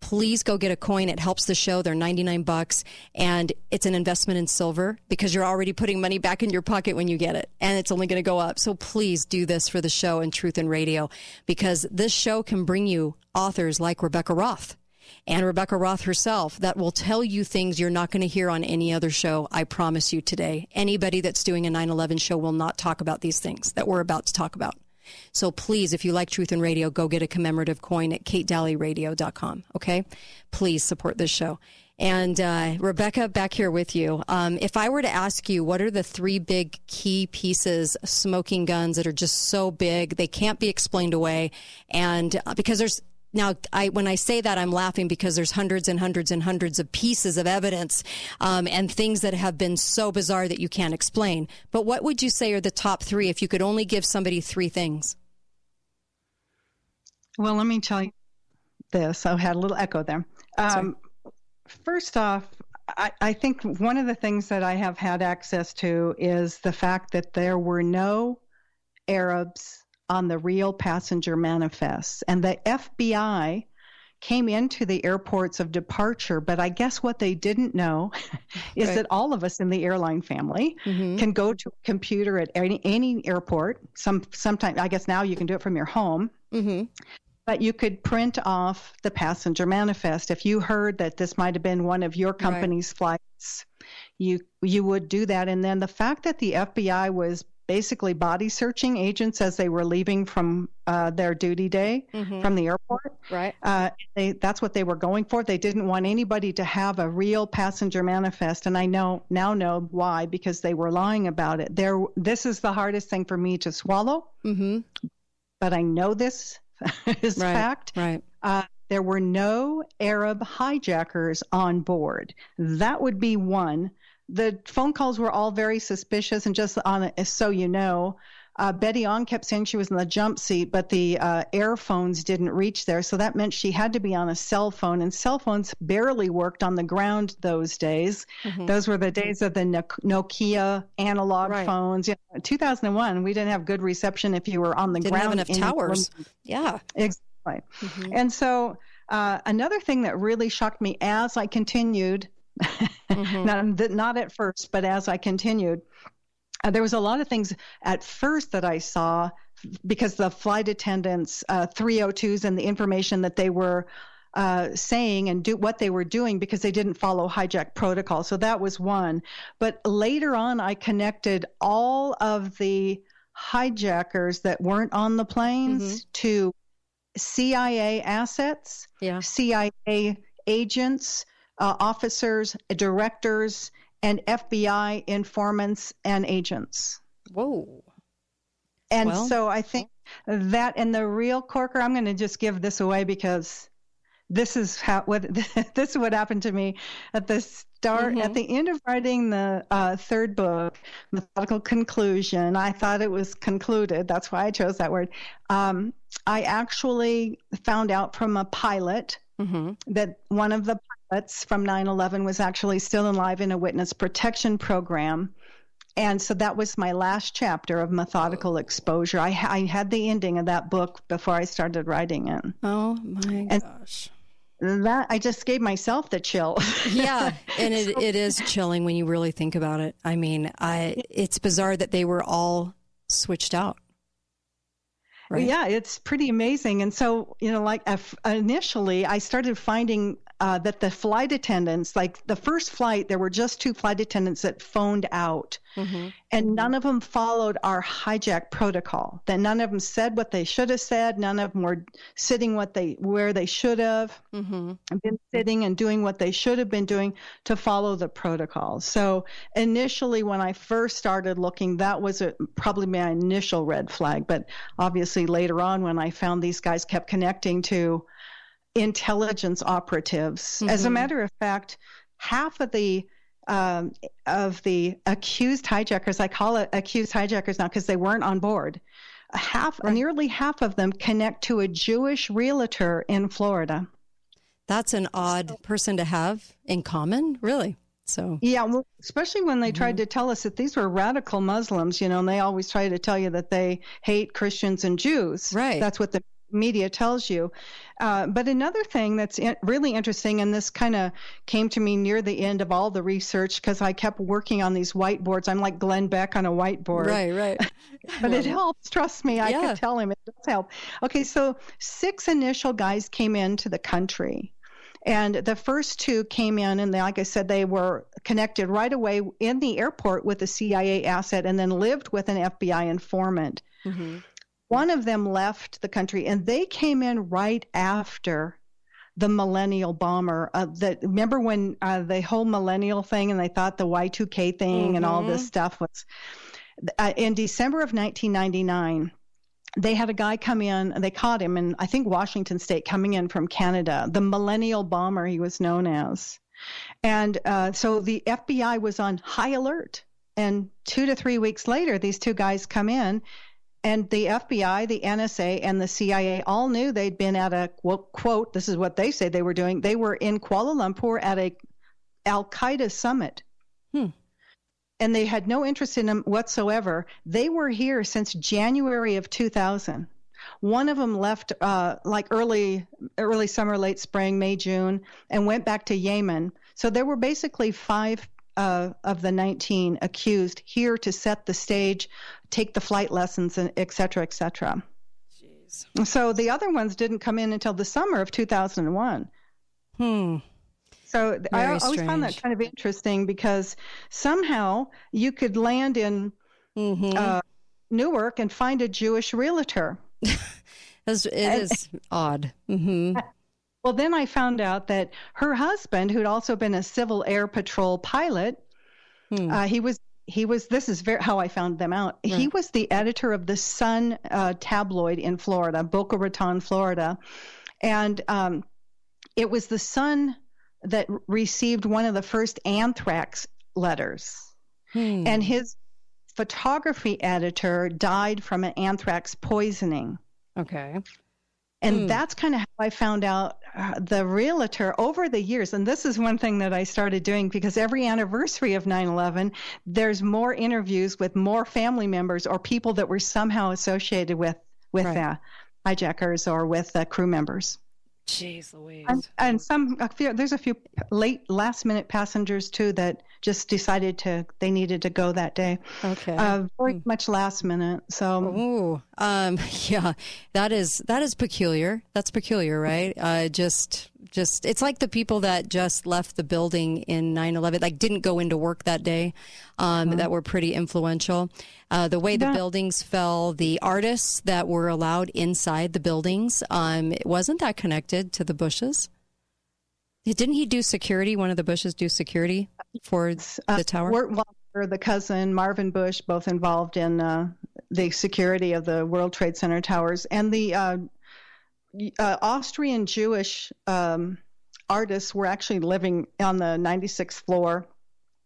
Please go get a coin. It helps the show. They're 99 bucks and it's an investment in silver because you're already putting money back in your pocket when you get it and it's only going to go up. So please do this for the show and Truth and Radio because this show can bring you authors like Rebecca Roth and Rebecca Roth herself that will tell you things you're not going to hear on any other show. I promise you today. Anybody that's doing a 9 11 show will not talk about these things that we're about to talk about. So please, if you like Truth and Radio, go get a commemorative coin at katedalleyradio.com. Okay? Please support this show. And uh, Rebecca, back here with you. Um, if I were to ask you, what are the three big key pieces, smoking guns that are just so big they can't be explained away, and uh, because there's now, I, when I say that, I'm laughing because there's hundreds and hundreds and hundreds of pieces of evidence um, and things that have been so bizarre that you can't explain. But what would you say are the top three if you could only give somebody three things? Well, let me tell you this. I had a little echo there. Um, first off, I, I think one of the things that I have had access to is the fact that there were no Arabs on the real passenger manifests. And the FBI came into the airports of departure, but I guess what they didn't know [LAUGHS] is Right. that all of us in the airline family mm-hmm. can go to a computer at any, any airport. Some sometimes I guess now you can do it from your home. Mm-hmm. But you could print off the passenger manifest. If you heard that this might have been one of your company's flights, you you would do that. And then the fact that the FBI was basically body searching agents as they were leaving from uh, their duty day Mhm. from the airport. Right. Uh, they, that's what they were going for. They didn't want anybody to have a real passenger manifest, and I know now know why because they were lying about it. There, this is the hardest thing for me to swallow, mm-hmm. but I know this [LAUGHS] is Right, fact. Right. Uh, there were no Arab hijackers on board. That would be one. The phone calls were all very suspicious, and just on so you know, uh, Betty Ong kept saying she was in the jump seat, but the uh, air phones didn't reach there, so that meant she had to be on a cell phone, and cell phones barely worked on the ground those days. Mhm. Those were the days of the Nok- Nokia analog Right. phones. You know, 2001, we didn't have good reception if you were on the Didn't ground. have enough towers. Yeah. Exactly. And so uh, another thing that really shocked me as I continued, [LAUGHS] not, th- not at first, but as I continued, uh, there was a lot of things at first that I saw because the flight attendants, uh, 302s, and the information that they were uh, saying and do what they were doing because they didn't follow hijack protocol. So that was one. But later on, I connected all of the hijackers that weren't on the planes to CIA assets, yeah. CIA agents, uh, officers, directors, and FBI informants and agents. Whoa. And Well- so I think that and the real corker, I'm going to just give this away because this is how what [LAUGHS] this is what happened to me at the start at the end of writing the uh, third book, methodical conclusion. I thought it was concluded. That's why I chose that word. Um, I actually found out from a pilot that one of the pilots from 9/11 was actually still alive in a witness protection program. And so that was my last chapter of methodical oh. exposure. I, I had the ending of that book before I started writing it. Oh my and gosh. That I just gave myself the chill. [LAUGHS] yeah, and it, it is chilling when you really think about it. I mean, I it's bizarre that they were all switched out. Right. Yeah, it's pretty amazing. And so, you know, like initially, I started finding uh, that the flight attendants, like the first flight, there were just two flight attendants that phoned out, and none of them followed our hijack protocol. That none of them said what they should have said. None of them were sitting what they where they should have Mm-hmm. been sitting and doing what they should have been doing to follow the protocol. So initially, when I first started looking, that was a, probably my initial red flag. But obviously, later on, when I found these guys kept connecting to intelligence operatives, as a Mhm. matter of fact, half of the um, of the accused hijackers, I call it accused hijackers now because they weren't on board. Half, nearly half of them connect to a Jewish realtor in Florida. That's an odd person to have in common, really. So Yeah, well, especially when they tried to tell us that these were radical Muslims, you know, and they always try to tell you that they hate Christians and Jews. Right. That's what the media tells you. Uh, but another thing that's in, really interesting, and this kind of came to me near the end of all the research because I kept working on these whiteboards. I'm like Glenn Beck on a whiteboard. Right, right. [LAUGHS] but it helps. Trust me, I Yeah. could tell him it does help. Okay, so six initial guys came into the country. And the first two came in, and they, like I said, they were connected right away in the airport with a CIA asset and then lived with an FBI informant. Mm-hmm. One of them left the country, and they came in right after the millennial bomber. Uh, that remember when uh, the whole millennial thing, and they thought the Y2K thing and all this Mhm. stuff was uh, in December of 1999. they had a guy come in, they caught him in, I think, Washington State, coming in from Canada, the Millennial Bomber, he was known as. And uh, so the FBI was on high alert. And two to three weeks later, these two guys come in, and the FBI, the NSA, and the CIA all knew they'd been at a quote, quote this is what they say they were doing. They were in Kuala Lumpur at a Al Qaeda summit. Hmm and they had no interest in them whatsoever. They were here since January of 2000. One of them left uh, like early early summer, late spring, May, June, and went back to Yemen. So there were basically five uh, of the 19 accused here to set the stage, take the flight lessons, and et cetera, et cetera. Jeez. So the other ones didn't come in until the summer of 2001. Hmm. So Very I always found that kind of interesting because somehow you could land in Mm-hmm. uh, Newark and find a Jewish realtor. [LAUGHS] It is odd. hmm Well, then I found out that her husband, who'd also been a Civil Air Patrol pilot, Hmm. uh, he was he was this is very, how I found them out. He was the editor of the Sun uh, tabloid in Florida, Boca Raton, Florida, and um, it was the Sun that received one of the first anthrax letters. Hmm. and his photography editor died from an anthrax poisoning. Okay. And Hmm. that's kind of how I found out uh, the realtor over the years. And this is one thing that I started doing because every anniversary of 9 11, there's more interviews with more family members or people that were somehow associated with, with Right. uh, hijackers or with uh, crew members. Jeez Louise. And, and some, a few, there's a few late last minute passengers too that just decided to, they needed to go that day. Okay. Uh, very much last minute. So, Ooh, um, [LAUGHS] yeah, that is that is peculiar. That's peculiar, right? Uh, just, just, it's like the people that just left the building in 9/11, like didn't go into work that day, um, that were pretty influential. Uh, the way the buildings fell, the artists that were allowed inside the buildings, um, it wasn't that connected to the Bushes? Didn't he do security? One of the Bushes do security for the tower. Wirt The cousin, Marvin Bush, both involved in uh, the security of the World Trade Center towers, and the uh, uh, Austrian Jewish um, artists were actually living on the 96th floor.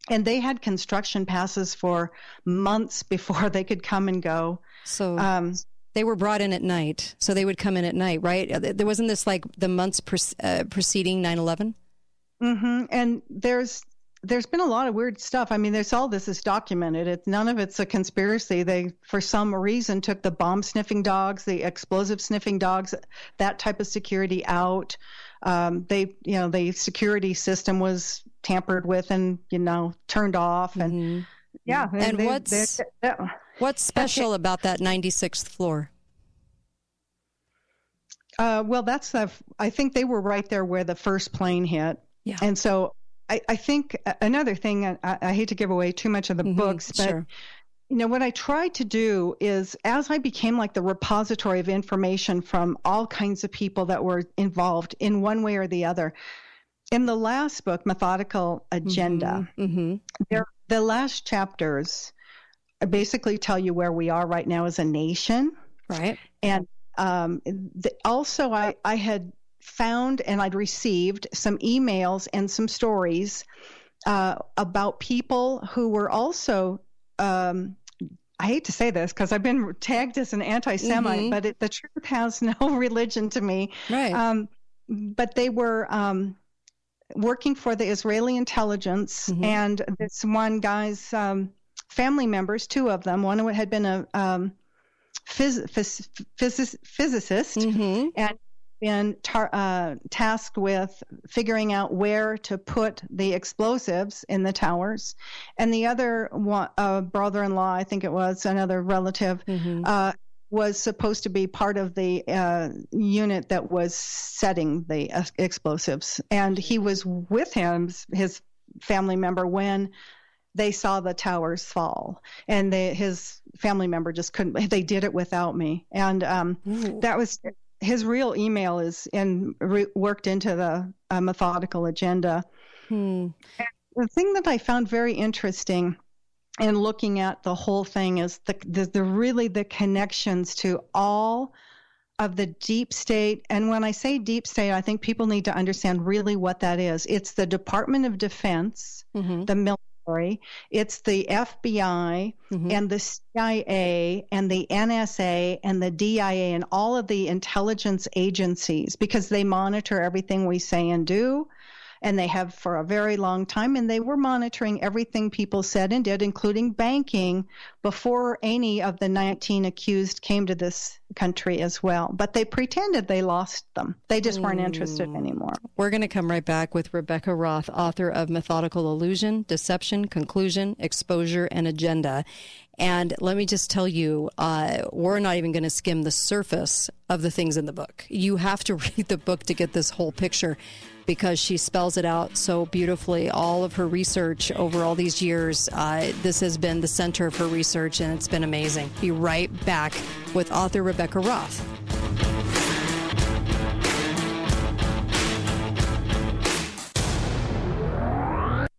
And they had construction passes for months [LAUGHS] before they could come and go. So Um, they were brought in at night. So they would come in at night, right? Uh, There wasn't this like the months pre- uh, preceding 9 11? hmm And there's there's been a lot of weird stuff. I mean, there's all this is documented. It's none of it's a conspiracy. They, for some reason, took the bomb sniffing dogs, the explosive sniffing dogs, that type of security out. Um, they, you know, the security system was tampered with and you know turned off. And yeah, And they- what's- they- they- What's special about that 96th floor? Uh, well, that's the. I think they were right there where the first plane hit. Yeah. And so I, I think uh, another thing. Uh, I, I hate to give away too much of the mm-hmm. books, but sure. you know what I tried to do is, as I became like the repository of information from all kinds of people that were involved in one way or the other. In the last book, Methodical Agenda, Mm-hmm. mm-hmm. there, the last chapters uh, basically tell you where we are right now as a nation. Right. And um, the, also, I, I had found and I'd received some emails and some stories uh, about people who were also. Um, I hate to say this because I've been tagged as an anti-Semite, Mhm. but it, the truth has [LAUGHS] no religion to me. Right. Um, but they were um, working for the Israeli intelligence, Mm-hmm. and this one guy's um, family members, two of them, one who had been a um, phys- phys- phys- physicist Mm-hmm. and been tar- uh, tasked with figuring out where to put the explosives in the towers. And the other one, uh, brother-in-law, I think it was another relative, Mm-hmm. uh, was supposed to be part of the uh, unit that was setting the ex- explosives. And he was with him, his family member, when they saw the towers fall. And they, his family member just couldn't, they did it without me. And um, that was his real email is in re, worked into the uh, methodical agenda. Hmm. The thing that I found very interesting in looking at the whole thing is the, the, the really the connections to all of the deep state. And when I say deep state, I think people need to understand really what that is. It's the Department of Defense, Mm-hmm. the military, it's the FBI Mm-hmm. and the CIA and the NSA and the DIA and all of the intelligence agencies because they monitor everything we say and do. And they have for a very long time, and they were monitoring everything people said and did, including banking, before any of the 19 accused came to this country as well. But they pretended they lost them. They just weren't interested hmm. anymore. We're going to come right back with Rebecca Roth, author of Methodical Illusion, Deception, Conclusion, Exposure, and Agenda. And let me just tell you, uh, we're not even going to skim the surface of the things in the book. You have to [LAUGHS] read the book to get this whole picture because she spells it out so beautifully. All of her research over all these years, uh, this has been the center of her research, and it's been amazing. Be right back with author Rebecca Roth.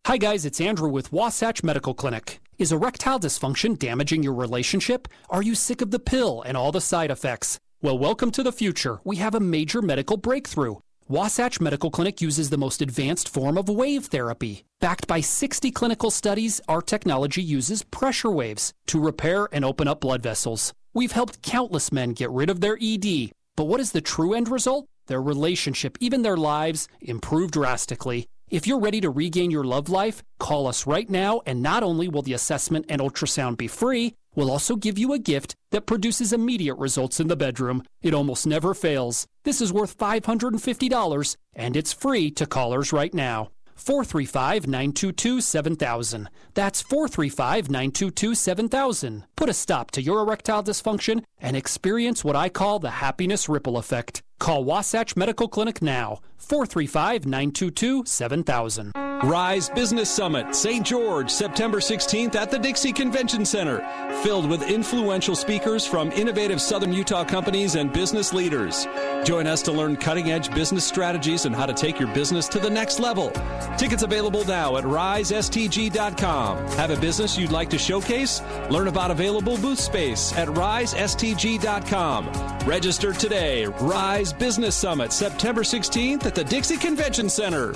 Hi, guys, it's Andrew with Wasatch Medical Clinic. Is erectile dysfunction damaging your relationship? Are you sick of the pill and all the side effects? Well, welcome to the future. We have a major medical breakthrough. Wasatch Medical Clinic uses the most advanced form of wave therapy. Backed by 60 clinical studies, our technology uses pressure waves to repair and open up blood vessels. We've helped countless men get rid of their ED. But what is the true end result? Their relationship, even their lives, improve drastically. If you're ready to regain your love life, call us right now, and not only will the assessment and ultrasound be free, we'll also give you a gift that produces immediate results in the bedroom. It almost never fails. This is worth $550, and it's free to callers right now. 435 922 7000. That's 435 922 7000. Put a stop to your erectile dysfunction and experience what I call the happiness ripple effect. Call Wasatch Medical Clinic now. 435 922 7000. Rise Business Summit, St. George, September 16th at the Dixie Convention Center. Filled with influential speakers from innovative Southern Utah companies and business leaders. Join us to learn cutting edge business strategies and how to take your business to the next level. Tickets available now at risestg.com. Have a business you'd like to showcase? Learn about available booth space at risestg.com. Register today. Rise Business Summit, September 16th at the Dixie Convention Center.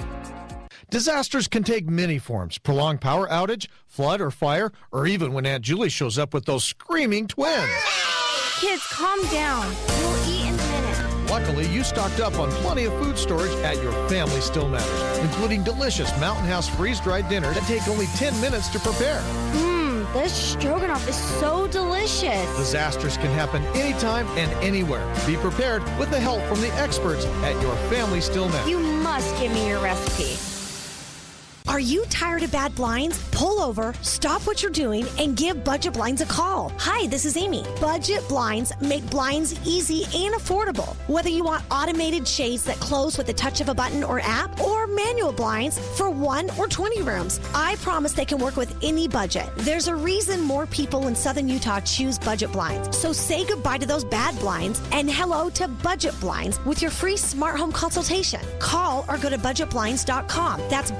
Disasters can take many forms prolonged power outage, flood or fire, or even when Aunt Julie shows up with those screaming twins. Kids, calm down. We'll eat in a minute. Luckily, you stocked up on plenty of food storage at Your Family Still Matters, including delicious Mountain House freeze dried dinners that take only 10 minutes to prepare. Mmm, this stroganoff is so delicious. Disasters can happen anytime and anywhere. Be prepared with the help from the experts at Your Family Still Matters. You must give me your recipe. Are you tired of bad blinds? Pull over, stop what you're doing, and give Budget Blinds a call. Hi, this is Amy. Budget Blinds make blinds easy and affordable. Whether you want automated shades that close with the touch of a button or app, or manual blinds for one or 20 rooms, I promise they can work with any budget. There's a reason more people in Southern Utah choose Budget Blinds. So say goodbye to those bad blinds and hello to Budget Blinds with your free smart home consultation. Call or go to budgetblinds.com. That's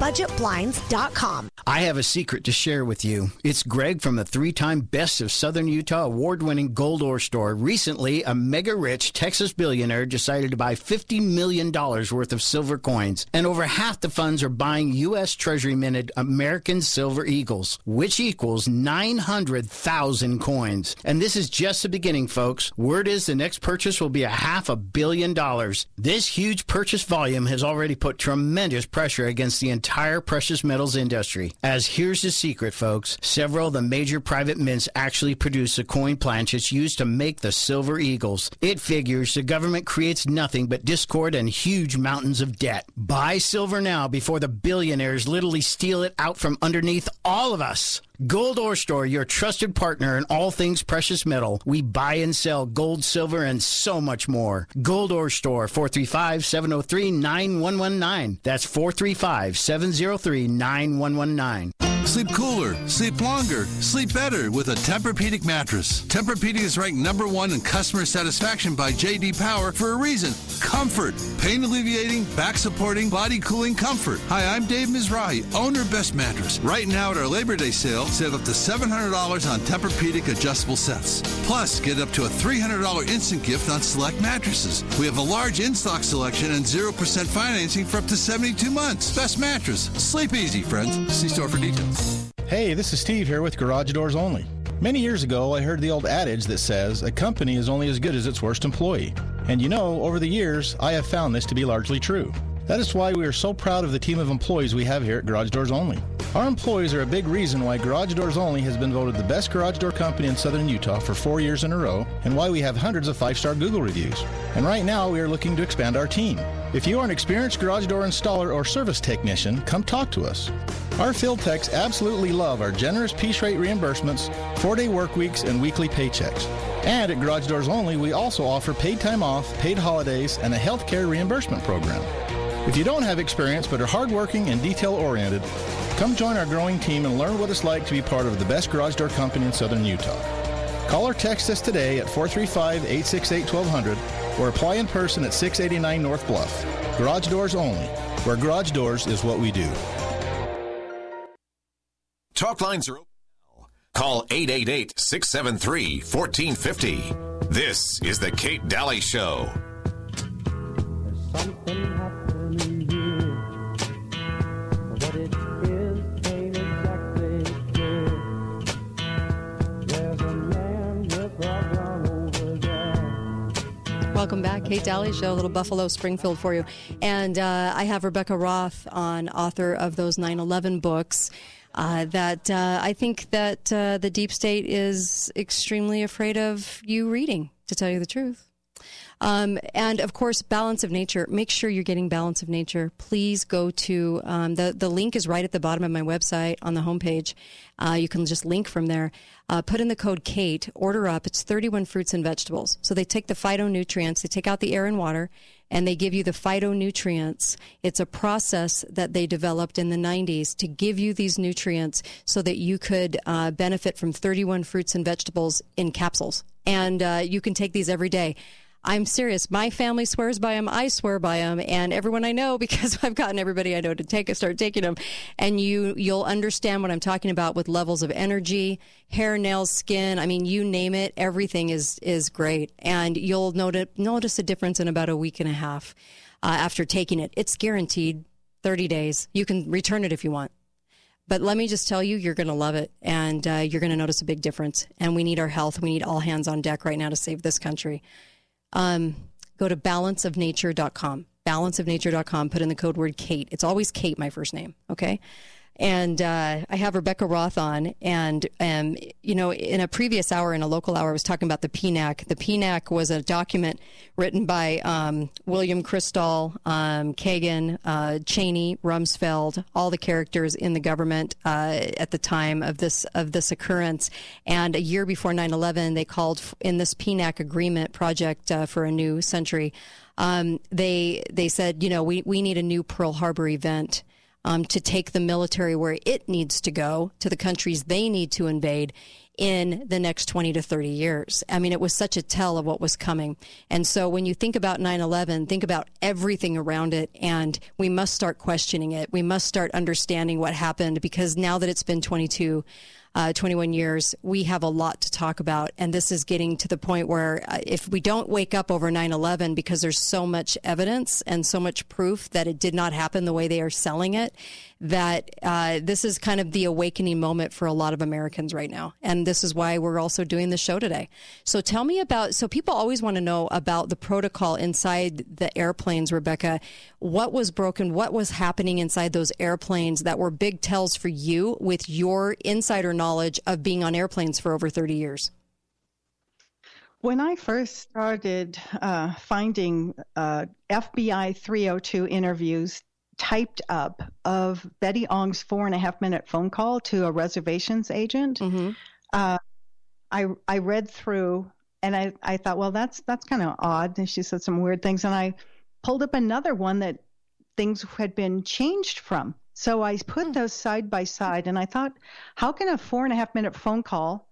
budgetblinds.com. I have a secret to share with you. It's Greg from the three time Best of Southern Utah award winning Gold Ore Store. Recently, a mega rich Texas billionaire decided to buy $50 million worth of silver coins, and over half the funds are buying U.S. Treasury minted American Silver Eagles, which equals 900,000 coins. And this is just the beginning, folks. Word is the next purchase will be a half a billion dollars. This huge purchase volume has already put tremendous pressure against the entire precious metals industry. As here's the secret, folks several of the major private mints actually produce the coin planchets used to make the silver eagles. It figures the government creates nothing but discord and huge mountains of debt. Buy silver now before the billionaires literally steal it out from underneath all of us. Gold Ore Store, your trusted partner in all things precious metal. We buy and sell gold, silver, and so much more. Gold Ore Store, 435 703 9119. That's 435 703 9119. Sleep cooler, sleep longer, sleep better with a Tempur-Pedic mattress. Tempur-Pedic is ranked number one in customer satisfaction by J.D. Power for a reason. Comfort, pain alleviating, back supporting, body cooling comfort. Hi, I'm Dave Mizrahi, owner of Best Mattress. Right now at our Labor Day sale, save up to $700 on Tempur-Pedic adjustable sets. Plus, get up to a $300 instant gift on select mattresses. We have a large in-stock selection and 0% financing for up to 72 months. Best Mattress. Sleep easy, friends. See store for details. Hey, this is Steve here with Garage Doors Only. Many years ago, I heard the old adage that says a company is only as good as its worst employee. And you know, over the years, I have found this to be largely true. That is why we are so proud of the team of employees we have here at Garage Doors Only. Our employees are a big reason why Garage Doors Only has been voted the best garage door company in southern Utah for four years in a row, and why we have hundreds of five star Google reviews. And right now, we are looking to expand our team. If you are an experienced garage door installer or service technician, come talk to us. Our field techs absolutely love our generous piece rate reimbursements, four day work weeks, and weekly paychecks. And at Garage Doors Only, we also offer paid time off, paid holidays, and a health care reimbursement program. If you don't have experience but are hardworking and detail oriented, come join our growing team and learn what it's like to be part of the best garage door company in southern Utah. Call or text us today at 435 868 1200 or apply in person at 689 North Bluff. Garage doors only, where garage doors is what we do. Talk lines are open. Call 888 673 1450. This is The Kate Dalley Show. Welcome back. Kate Dalley Show, a little Buffalo Springfield for you. And uh, I have Rebecca Roth on, author of those 9 11 books. Uh, that uh, I think that uh, the deep state is extremely afraid of you reading, to tell you the truth. Um, and of course, balance of nature. Make sure you're getting balance of nature. Please go to um, the the link is right at the bottom of my website on the homepage. Uh, you can just link from there. Uh, put in the code Kate. Order up. It's 31 fruits and vegetables. So they take the phytonutrients, they take out the air and water, and they give you the phytonutrients. It's a process that they developed in the 90s to give you these nutrients so that you could uh, benefit from 31 fruits and vegetables in capsules. And uh, you can take these every day. I'm serious. My family swears by them. I swear by them, and everyone I know [LAUGHS] because I've gotten everybody I know to take start taking them. And you you'll understand what I'm talking about with levels of energy, hair, nails, skin. I mean, you name it. Everything is is great, and you'll notice notice a difference in about a week and a half uh, after taking it. It's guaranteed 30 days. You can return it if you want. But let me just tell you, you're going to love it and uh, you're going to notice a big difference. And we need our health. We need all hands on deck right now to save this country um, go to balanceofnature.com. Balanceofnature.com. Put in the code word Kate. It's always Kate, my first name. Okay. And uh, I have Rebecca Roth on. And, um, you know, in a previous hour, in a local hour, I was talking about the PNAC. The PNAC was a document written by um, William Kristol, um, Kagan, uh, Cheney, Rumsfeld, all the characters in the government uh, at the time of this of this occurrence. And a year before 9/11, they called in this PNAC agreement project uh, for a new century. Um, they they said, you know, we we need a new Pearl Harbor event um, to take the military where it needs to go to the countries they need to invade in the next 20 to 30 years. I mean, it was such a tell of what was coming. And so when you think about 9 11, think about everything around it, and we must start questioning it. We must start understanding what happened because now that it's been 22, uh, 21 years, we have a lot to talk about. And this is getting to the point where uh, if we don't wake up over 9 11 because there's so much evidence and so much proof that it did not happen the way they are selling it, that uh, this is kind of the awakening moment for a lot of Americans right now. And this is why we're also doing the show today. So tell me about, so people always want to know about the protocol inside the airplanes, Rebecca. What was broken? What was happening inside those airplanes that were big tells for you with your insider knowledge of being on airplanes for over 30 years? When I first started uh, finding uh, FBI 302 interviews typed up of Betty Ong's four and a half minute phone call to a reservations agent. Mm-hmm. Uh, I I read through and I, I thought, well, that's that's kind of odd. And she said some weird things, and I pulled up another one that things had been changed from. So I put those side by side and I thought, how can a four and a half minute phone call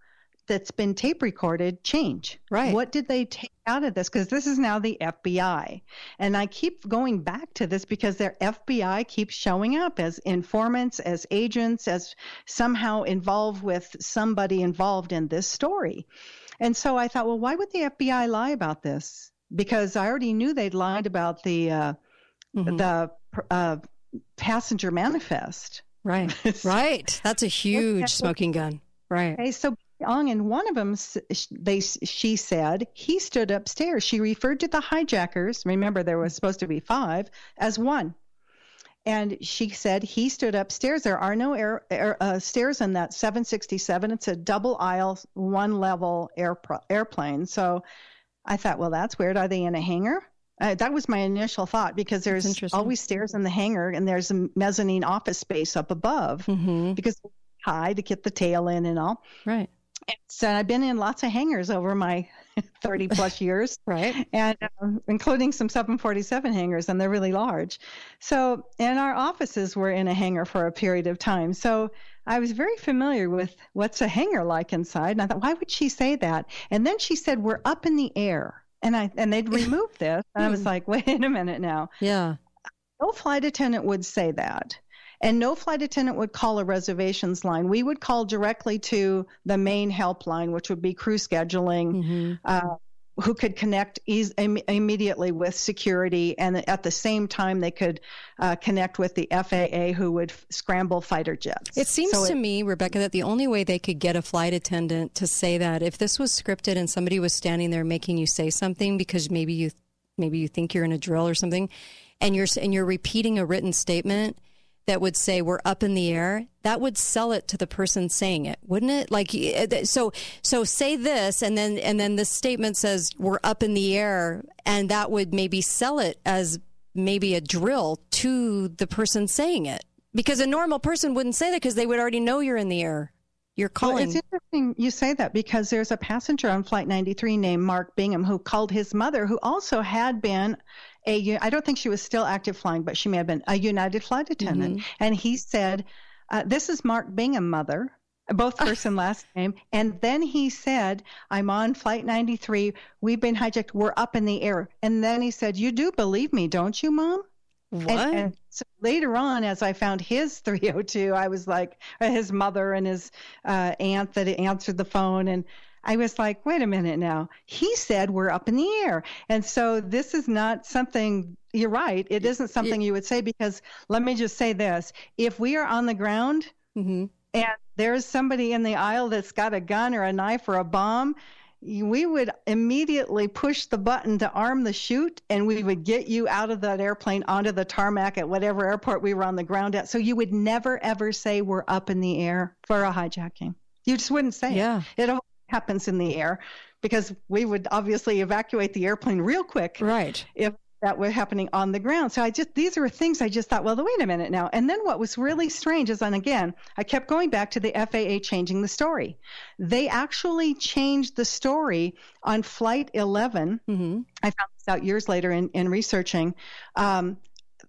that's been tape recorded change? Right. What did they take out of this? Because this is now the FBI. And I keep going back to this because their FBI keeps showing up as informants, as agents, as somehow involved with somebody involved in this story. And so I thought, well, why would the FBI lie about this? Because I already knew they'd lied about the uh, the uh, passenger manifest. Right. [LAUGHS] right. That's a huge smoking gun. Right. Okay, so Ong and one of them, they she said he stood upstairs. She referred to the hijackers. Remember, there was supposed to be five as one. And she said he stood upstairs. There are no air, air uh, stairs in that 767. It's a double aisle, one level air, airplane. So I thought, well, that's weird. Are they in a hangar? Uh, that was my initial thought because there's always stairs in the hangar and there's a mezzanine office space up above mm-hmm. because high to get the tail in and all. Right. And so I've been in lots of hangars over my [LAUGHS] 30 plus [LAUGHS] years, right? And um, including some 747 hangars, and they're really large. So, and our offices were in a hangar for a period of time. So I was very familiar with what's a hangar like inside. And I thought, why would she say that? And then she said, we're up in the air and I and they'd [LAUGHS] removed this, and I was like, [LAUGHS] wait a minute now. Yeah. No flight attendant would say that. And no flight attendant would call a reservations line. We would call directly to the main helpline, which would be crew scheduling, mm-hmm. uh, who could connect e- immediately with security, and at the same time they could uh, connect with the FAA, who would f- scramble fighter jets. It seems so to it, me, Rebecca, that the only way they could get a flight attendant to say that if this was scripted and somebody was standing there making you say something because maybe you maybe you think you're in a drill or something, and you're and you're repeating a written statement that would say we're up in the air that would sell it to the person saying it wouldn't it? Like eh, so so say this and then and then this statement says we're up in the air and that would maybe sell it as maybe a drill to the person saying it. Because a normal person wouldn't say that because they would already know you're in the air. You're calling. Well, it's interesting you say that because there's a passenger on Flight 93 named Mark Bingham who called his mother, who also had been a, I don't think she was still active flying, but she may have been a United flight attendant. Mm-hmm. And he said, uh, This is Mark Bingham, mother, both first and last name. And then he said, I'm on Flight 93. We've been hijacked. We're up in the air. And then he said, You do believe me, don't you, mom? What? And, and so later on, as I found his [LAUGHS] 302, I was like, his mother and his uh, aunt that answered the phone. And I was like, wait a minute now. He said we're up in the air. And so this is not something, you're right. It isn't something you would say because let me just say this if we are on the ground mm-hmm. and there's somebody in the aisle that's got a gun or a knife or a bomb, we would immediately push the button to arm the chute and we would get you out of that airplane onto the tarmac at whatever airport we were on the ground at. So you would never ever say we're up in the air for a hijacking. You just wouldn't say yeah. it. It happens in the air because we would obviously evacuate the airplane real quick. Right. If that were happening on the ground. So I just these are things I just thought, well, wait a minute now. And then what was really strange is, and again, I kept going back to the FAA changing the story. They actually changed the story on Flight 11. Mm-hmm. I found this out years later in, in researching. Um,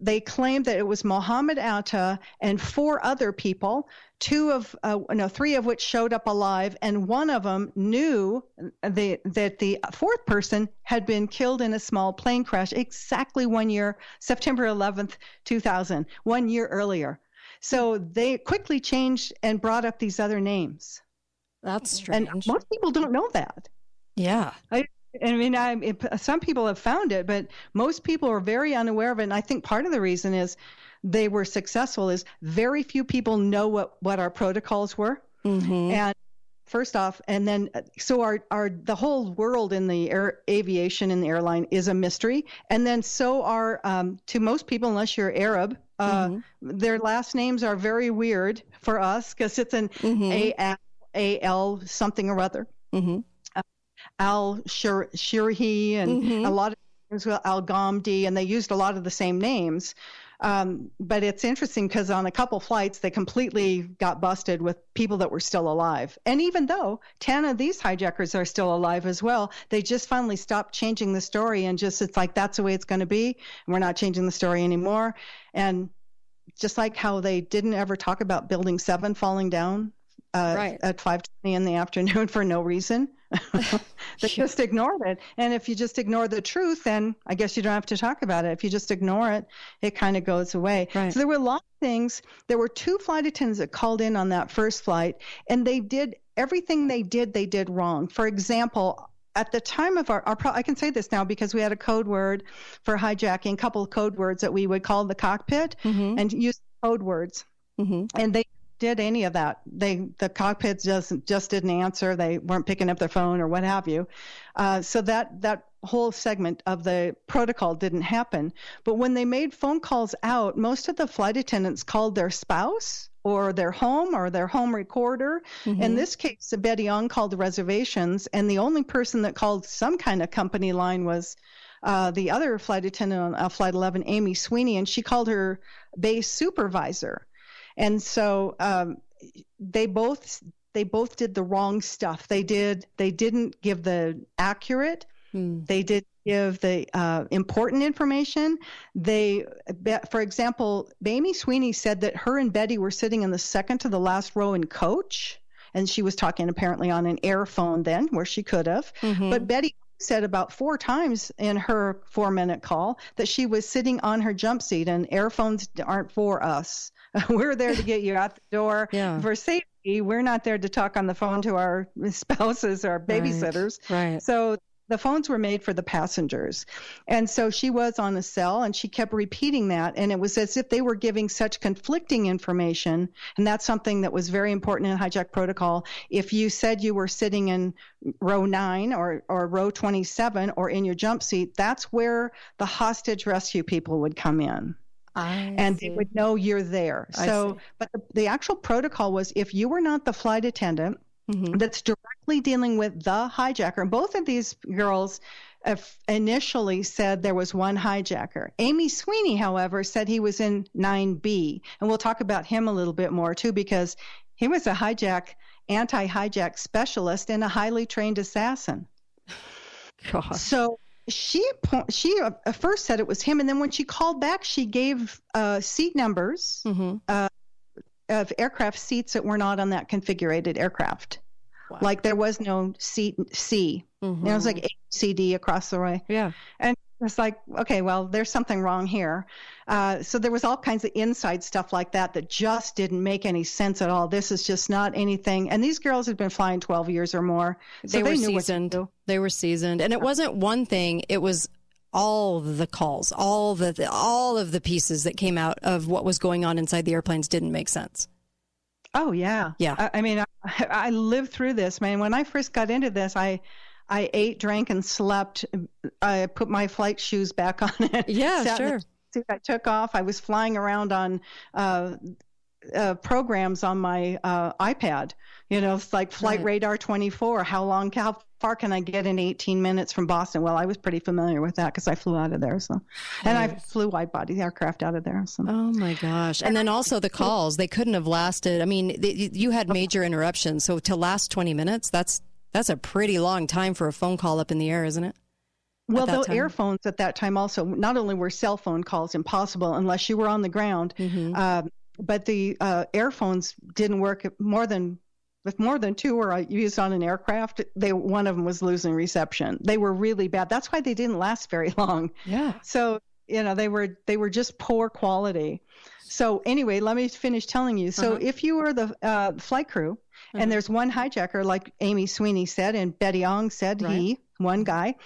they claimed that it was Mohammed Atta and four other people, two of uh, no, three of which showed up alive, and one of them knew the, that the fourth person had been killed in a small plane crash exactly one year, September 11th, 2000, one year earlier. So they quickly changed and brought up these other names. That's strange. And most people don't know that. Yeah. I, I mean, I, it, some people have found it, but most people are very unaware of it. And I think part of the reason is they were successful is very few people know what, what our protocols were. Mm-hmm. And first off, and then so our, our the whole world in the air, aviation and the airline is a mystery. And then so are um, to most people, unless you're Arab, uh, Mm-hmm. their last names are very weird for us because it's an Mm-hmm. A A L something or other. Mm-hmm. Al Shir- Shirhi and Mhm. a lot of names, Al Ghamdi, and they used a lot of the same names. Um, but it's interesting because on a couple flights, they completely got busted with people that were still alive. And even though 10 of these hijackers are still alive as well, they just finally stopped changing the story and just, it's like, that's the way it's going to be. And we're not changing the story anymore. And just like how they didn't ever talk about Building Seven falling down uh, Right. at 5:20 in the afternoon [LAUGHS] for no reason. [LAUGHS] they just ignored it. And if you just ignore the truth, then I guess you don't have to talk about it. If you just ignore it, it kind of goes away. So there were a lot of things. There were two flight attendants that called in on that first flight, and they did everything they did. They did wrong. For example. At the time of our, our, pro- I can say this now because we had a code word for hijacking, a couple of code words that we would call the cockpit mm-hmm. and use code words. Mm-hmm. And they did any of that. They the cockpit just just didn't answer. They weren't picking up their phone or what have you. Uh, so that that whole segment of the protocol didn't happen. But when they made phone calls out, most of the flight attendants called their spouse or their home or their home recorder. In Mhm. this case, Betty Ong called the reservations, and the only person that called some kind of company line was uh, the other flight attendant on uh, Flight 11, Amy Sweeney, and she called her base supervisor. And so um, they both they both did the wrong stuff. They did they didn't give the accurate. They did give the uh, important information. They, for example, Amy Sweeney said that her and Betty were sitting in the second to the last row in coach, and she was talking apparently on an air phone then, where she could have. But Betty said about four times in her four minute call that she was sitting on her jump seat, and air phones aren't for us. [LAUGHS] We're there to get you out the door for safety. We're not there to talk on the phone to our [LAUGHS] spouses or babysitters. Right. So the phones were made for the passengers. And so she was on the cell and she kept repeating that. And it was as if they were giving such conflicting information. And that's something that was very important in hijack protocol. If you said you were sitting in row nine or, or row 27 or in your jump seat, that's where the hostage rescue people would come in. And they would know you're there. I So, see. but the, the actual protocol was if you were not the flight attendant Mm-hmm. that's directly dealing with the hijacker, and both of these girls uh, initially said there was one hijacker. Amy Sweeney, however, said he was in 9B, and we'll talk about him a little bit more too because he was a hijack, anti-hijack specialist and a highly trained assassin. [LAUGHS] God. So she she uh, first said it was him, and then when she called back, she gave uh, seat numbers uh, of aircraft seats that were not on that configured aircraft. Like there was no seat C. You know, it was like A, C, D across the way. Yeah. And it's like, okay, well, there's something wrong here. Uh, so there was all kinds of inside stuff like that that just didn't make any sense at all. This is just not anything. And these girls had been flying 12 years or more. So they, were knew what to seasoned. do. They were seasoned, and it wasn't one thing. It was all the calls, all the all of the pieces that came out of what was going on inside the airplanes didn't make sense. Oh yeah, yeah. I, I mean, I, [LAUGHS] I lived through this, man. When I first got into this, I I ate, drank, and slept. I put my flight shoes back on. [LAUGHS] It. Yeah, in the sure. I took off. I was flying around on uh, uh, programs on my uh, iPad. You know, it's like Flight Right. Radar 24. How long? How far can I get in 18 minutes from Boston? Well, I was pretty familiar with that because I flew out of there. So, and I flew wide body aircraft out of there. So. Oh my gosh! And then also the [LAUGHS] calls, they couldn't have lasted. I mean, they, you had major interruptions, so to last twenty minutes, that's that's a pretty long time for a phone call up in the air, isn't it? Well, the time? earphones at that time also not only were cell phone calls impossible unless you were on the ground, Mm-hmm. um, but the uh, earphones didn't work more than if more than two were uh, used on an aircraft. They one of them was losing reception. They were really bad. That's why they didn't last very [LAUGHS] long. Yeah. So you know they were they were just poor quality. So anyway, let me finish telling you. So Uh-huh. if you were the uh, flight crew, and there's one hijacker, like Amy Sweeney said, and Betty Ong said he, one guy,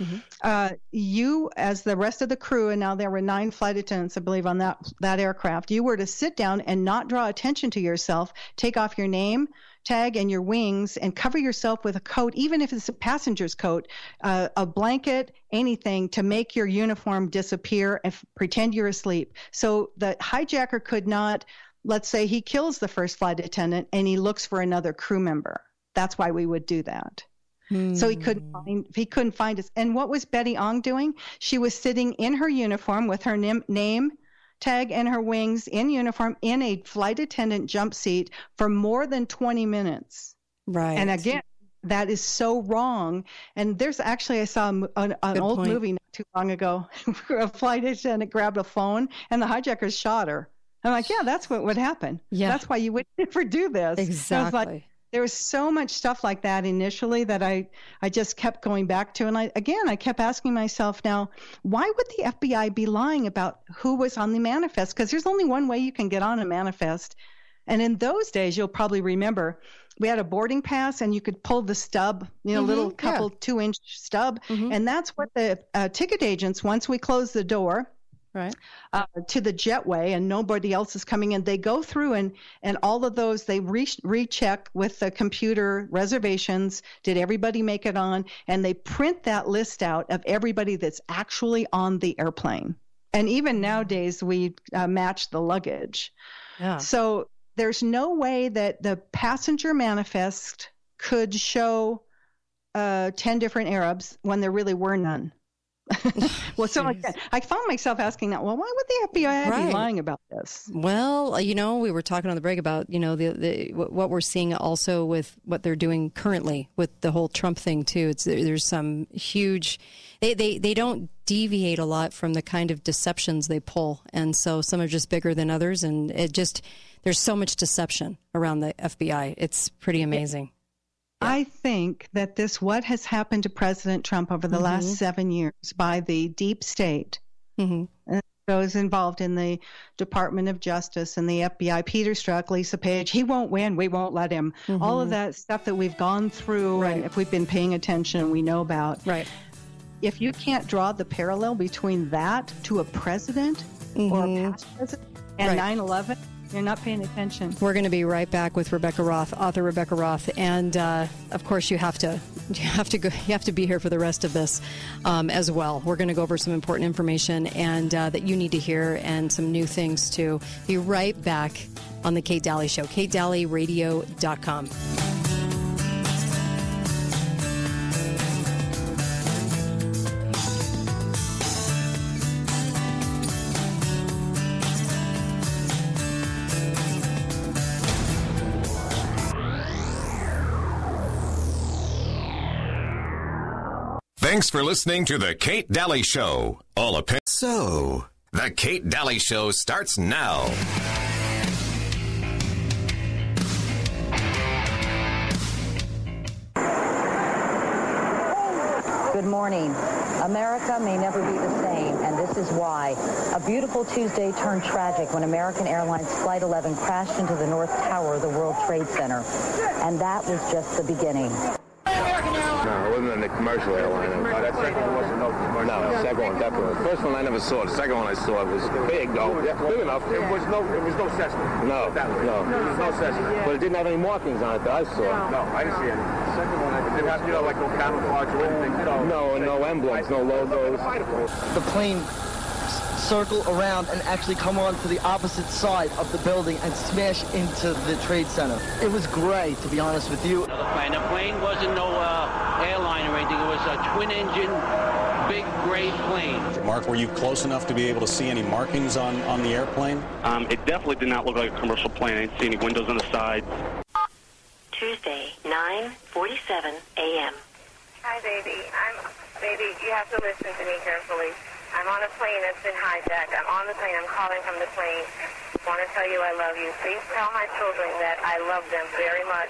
uh, you as the rest of the crew, and now there were nine flight attendants, I believe, on that that aircraft. You were to sit down and not draw attention to yourself. Take off your name tag and your wings and cover yourself with a coat, even if it's a passenger's coat, uh, a blanket, anything to make your uniform disappear and f- pretend you're asleep. So the hijacker could not, let's say he kills the first flight attendant and he looks for another crew member. That's why we would do that. So he couldn't hmm. find he couldn't find us. And what was Betty Ong doing? She was sitting in her uniform with her nim- name tag and her wings in uniform in a flight attendant jump seat for more than 20 minutes. Right. And again, that is so wrong. And there's actually I saw an, an old point. movie not too long ago [LAUGHS] where a flight attendant grabbed a phone and the hijackers shot her. I'm like, yeah, that's what would happen. Yeah. That's why you would [LAUGHS] never do this. Exactly. Like, there was so much stuff like that initially that I, I just kept going back to. And I, again, I kept asking myself now, why would the FBI be lying about who was on the manifest? Because there's only one way you can get on a manifest. And in those days, you'll probably remember we had a boarding pass and you could pull the stub, you know, Mhm, little yeah. couple two inch stub. And that's what the uh, ticket agents, once we close the door, right. uh, to the jetway and nobody else is coming in. They go through and and all of those they re- recheck with the computer reservations. Did everybody make it on? And they print that list out of everybody that's actually on the airplane. And even nowadays we uh, match the luggage. Yeah. So there's no way that the passenger manifest could show uh, 10 different arabs when there really were none [LAUGHS] well, so like. I found myself asking that. Well, why would the FBI Right. be lying about this? Well, uh, you know, we were talking on the break about you know the, the what what we're seeing also with what they're doing currently with the whole Trump thing too. It's there's some huge. They, they they don't deviate a lot from the kind of deceptions they pull, and so some are just bigger than others, and it just there's so much deception around the FBI. It's pretty amazing. I think that this, what has happened to President Trump over the Mhm. last seven years by the deep state, Mhm. uh, those involved in the Department of Justice and the FBI, Peter Strzok, Lisa Page, he won't win, we won't let him. All of that stuff that we've gone through, and if we've been paying attention, we know about. Right. If you can't draw the parallel between that to a president or a past president and Right. 9 11, you're not paying attention. We're going to be right back with Rebecca Roth, author Rebecca Roth, and uh, of course you have to you have to go you have to be here for the rest of this um, as well. We're going to go over some important information and uh, that you need to hear and some new things too. Be right back on the Kate Dalley Show, KateDalleyRadio.com. Thanks for listening to the Kate Dalley Show. All opinions. So, the Kate Dalley Show starts now. Good morning. America may never be the same, and this is why. A beautiful Tuesday turned tragic when American Airlines Flight 11 crashed into the North Tower of the World Trade Center. And that was just the beginning. No, it wasn't in the commercial airline. Oh, that second one wasn't no commercial. No, the second one definitely. The first one I never saw. The second one I saw was big though, Yeah, big enough. It was no, it was no Cessna. No, That was- no, It was no Cessna. But it didn't have any markings on it that I saw. No, I didn't see any. The second one, it didn't have, you know, like no camouflage or anything, you know. No, no emblems, no logos. the plane s- circle around and actually come on to the opposite side of the building and smash into the trade center. It was great, to be honest with you. plane. The plane wasn't no uh, airline or anything. It was a twin-engine, big, gray plane. Mark, were you close enough to be able to see any markings on, on the airplane? Um, it definitely did not look like a commercial plane. I didn't see any windows on the side. Tuesday, 9:47 a.m. Hi, baby. I'm baby. You have to listen to me carefully. I'm on a plane that's been hijacked. I'm on the plane. I'm calling from the plane. Want to tell you I love you. Please tell my children that I love them very much.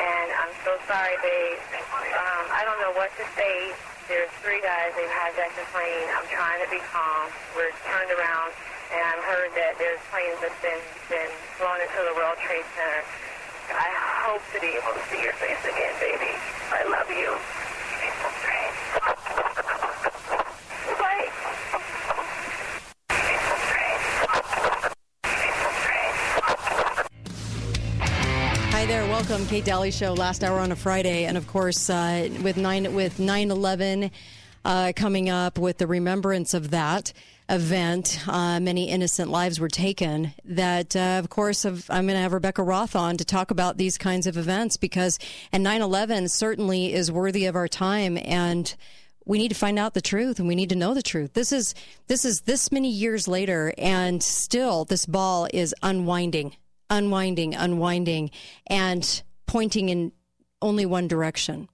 And I'm so sorry, babe. Um, I don't know what to say. There's three guys. They've hijacked the plane. I'm trying to be calm. We're turned around, and I've heard that there's planes that's been been flown into the World Trade Center. I hope to be able to see your face again, baby. I love you. Bye. Hi there, welcome, Kate Dalley Show. Last hour on a Friday, and of course, uh, with nine with nine eleven uh, coming up, with the remembrance of that event, uh, many innocent lives were taken. That, uh, of course, I'm going to have Rebecca Roth on to talk about these kinds of events because, and 9/11 certainly is worthy of our time and we need to find out the truth and we need to know the truth. This is this is this many years later and still this ball is unwinding, unwinding, unwinding and pointing in only one direction.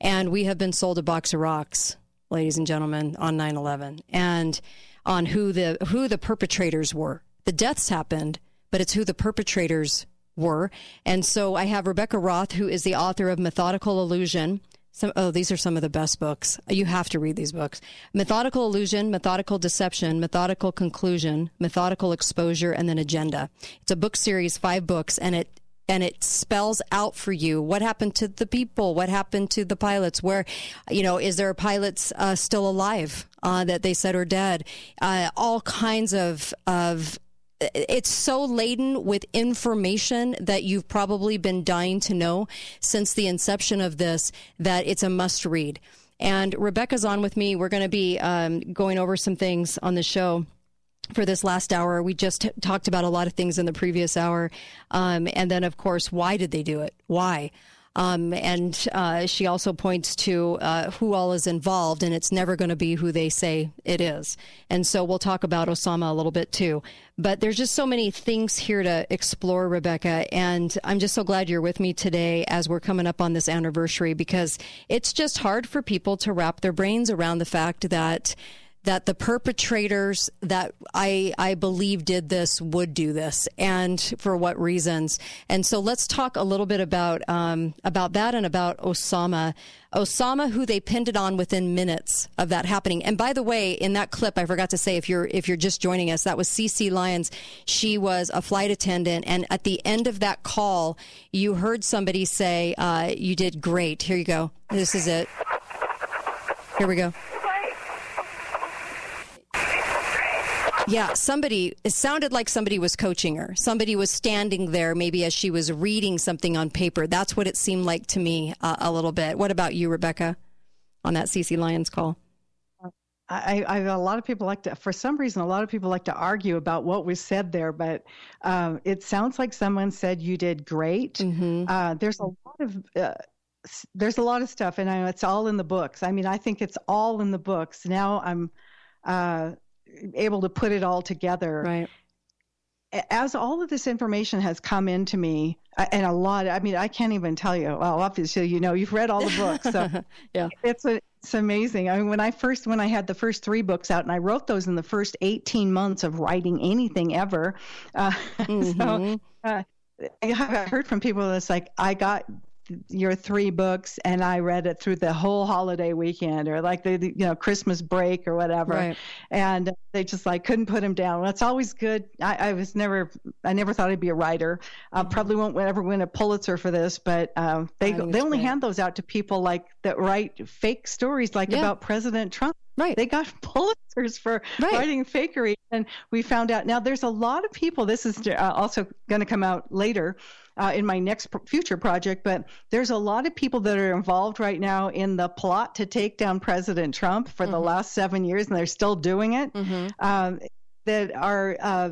And we have been sold a box of rocks, ladies and gentlemen, on 9/11 and on who the who the perpetrators were. the deaths happened, but it's who the perpetrators were. And so I have Rebecca Roth, who is the author of Methodical Illusion. Some, oh, these are some of the best books. You have to read these books. Methodical Illusion, Methodical Deception, Methodical Conclusion, Methodical Exposure, and then Agenda. It's a book series, five books, and it and it spells out for you what happened to the people, what happened to the pilots, where, you know, is there pilots uh, still alive uh, that they said are dead? Uh, all kinds of of it's so laden with information that you've probably been dying to know since the inception of this that it's a must read. And Rebecca's on with me. We're going to be um, going over some things on the show for this last hour. We just talked about a lot of things in the previous hour. Um, and then, of course, why did they do it? Why? Um, and uh, she also points to uh, who all is involved, and it's never going to be who they say it is. And so we'll talk about Osama a little bit too. But there's just so many things here to explore, Rebecca. And I'm just so glad you're with me today as we're coming up on this anniversary because it's just hard for people to wrap their brains around the fact that that the perpetrators that I, I believe did this would do this and for what reasons. And so let's talk a little bit about, um, about that and about Osama. Osama, who they pinned it on within minutes of that happening. And by the way, in that clip, I forgot to say, if you're, if you're just joining us, that was CeeCee Lyles. She was a flight attendant. And at the end of that call, you heard somebody say, uh, you did great. Here you go. This is it. Here we go. Yeah, somebody, it sounded like somebody was coaching her. Somebody was standing there, maybe as she was reading something on paper. That's what it seemed like to me uh, a little bit. What about you, Rebecca, on that CeeCee Lyles call? I, I, a lot of people like to, for some reason, a lot of people like to argue about what was said there, but um, it sounds like someone said you did great. Mm-hmm. Uh, there's a lot of, uh, there's a lot of stuff, and I know it's all in the books. I mean, I think it's all in the books. Now I'm, uh, able to put it all together. Right. As all of this information has come into me, and a lot, I mean, I can't even tell you. Well, obviously, you know, you've read all the books, so [LAUGHS] yeah, it's a, it's amazing. I mean, when I first, when I had the first three books out, and I wrote those in the first 18 months of writing anything ever. Uh, [LAUGHS] mm-hmm. so uh, I've heard from people that's like, I got your three books and I read it through the whole holiday weekend or like the you know Christmas break or whatever right. and they just like couldn't put them down that's always good I, I, was never I never thought I'd be a writer I mm-hmm. probably won't ever win a Pulitzer for this but um, they they only hand those out to people like that write fake stories like yeah. about President Trump Right. They got [LAUGHS] Pulitzers for right. writing fakery. And we found out now there's a lot of people, this is uh, also going to come out later uh, in my next future project, but there's a lot of people that are involved right now in the plot to take down President Trump for mm-hmm. the last seven years, and they're still doing it. Mm-hmm. Um, that are uh,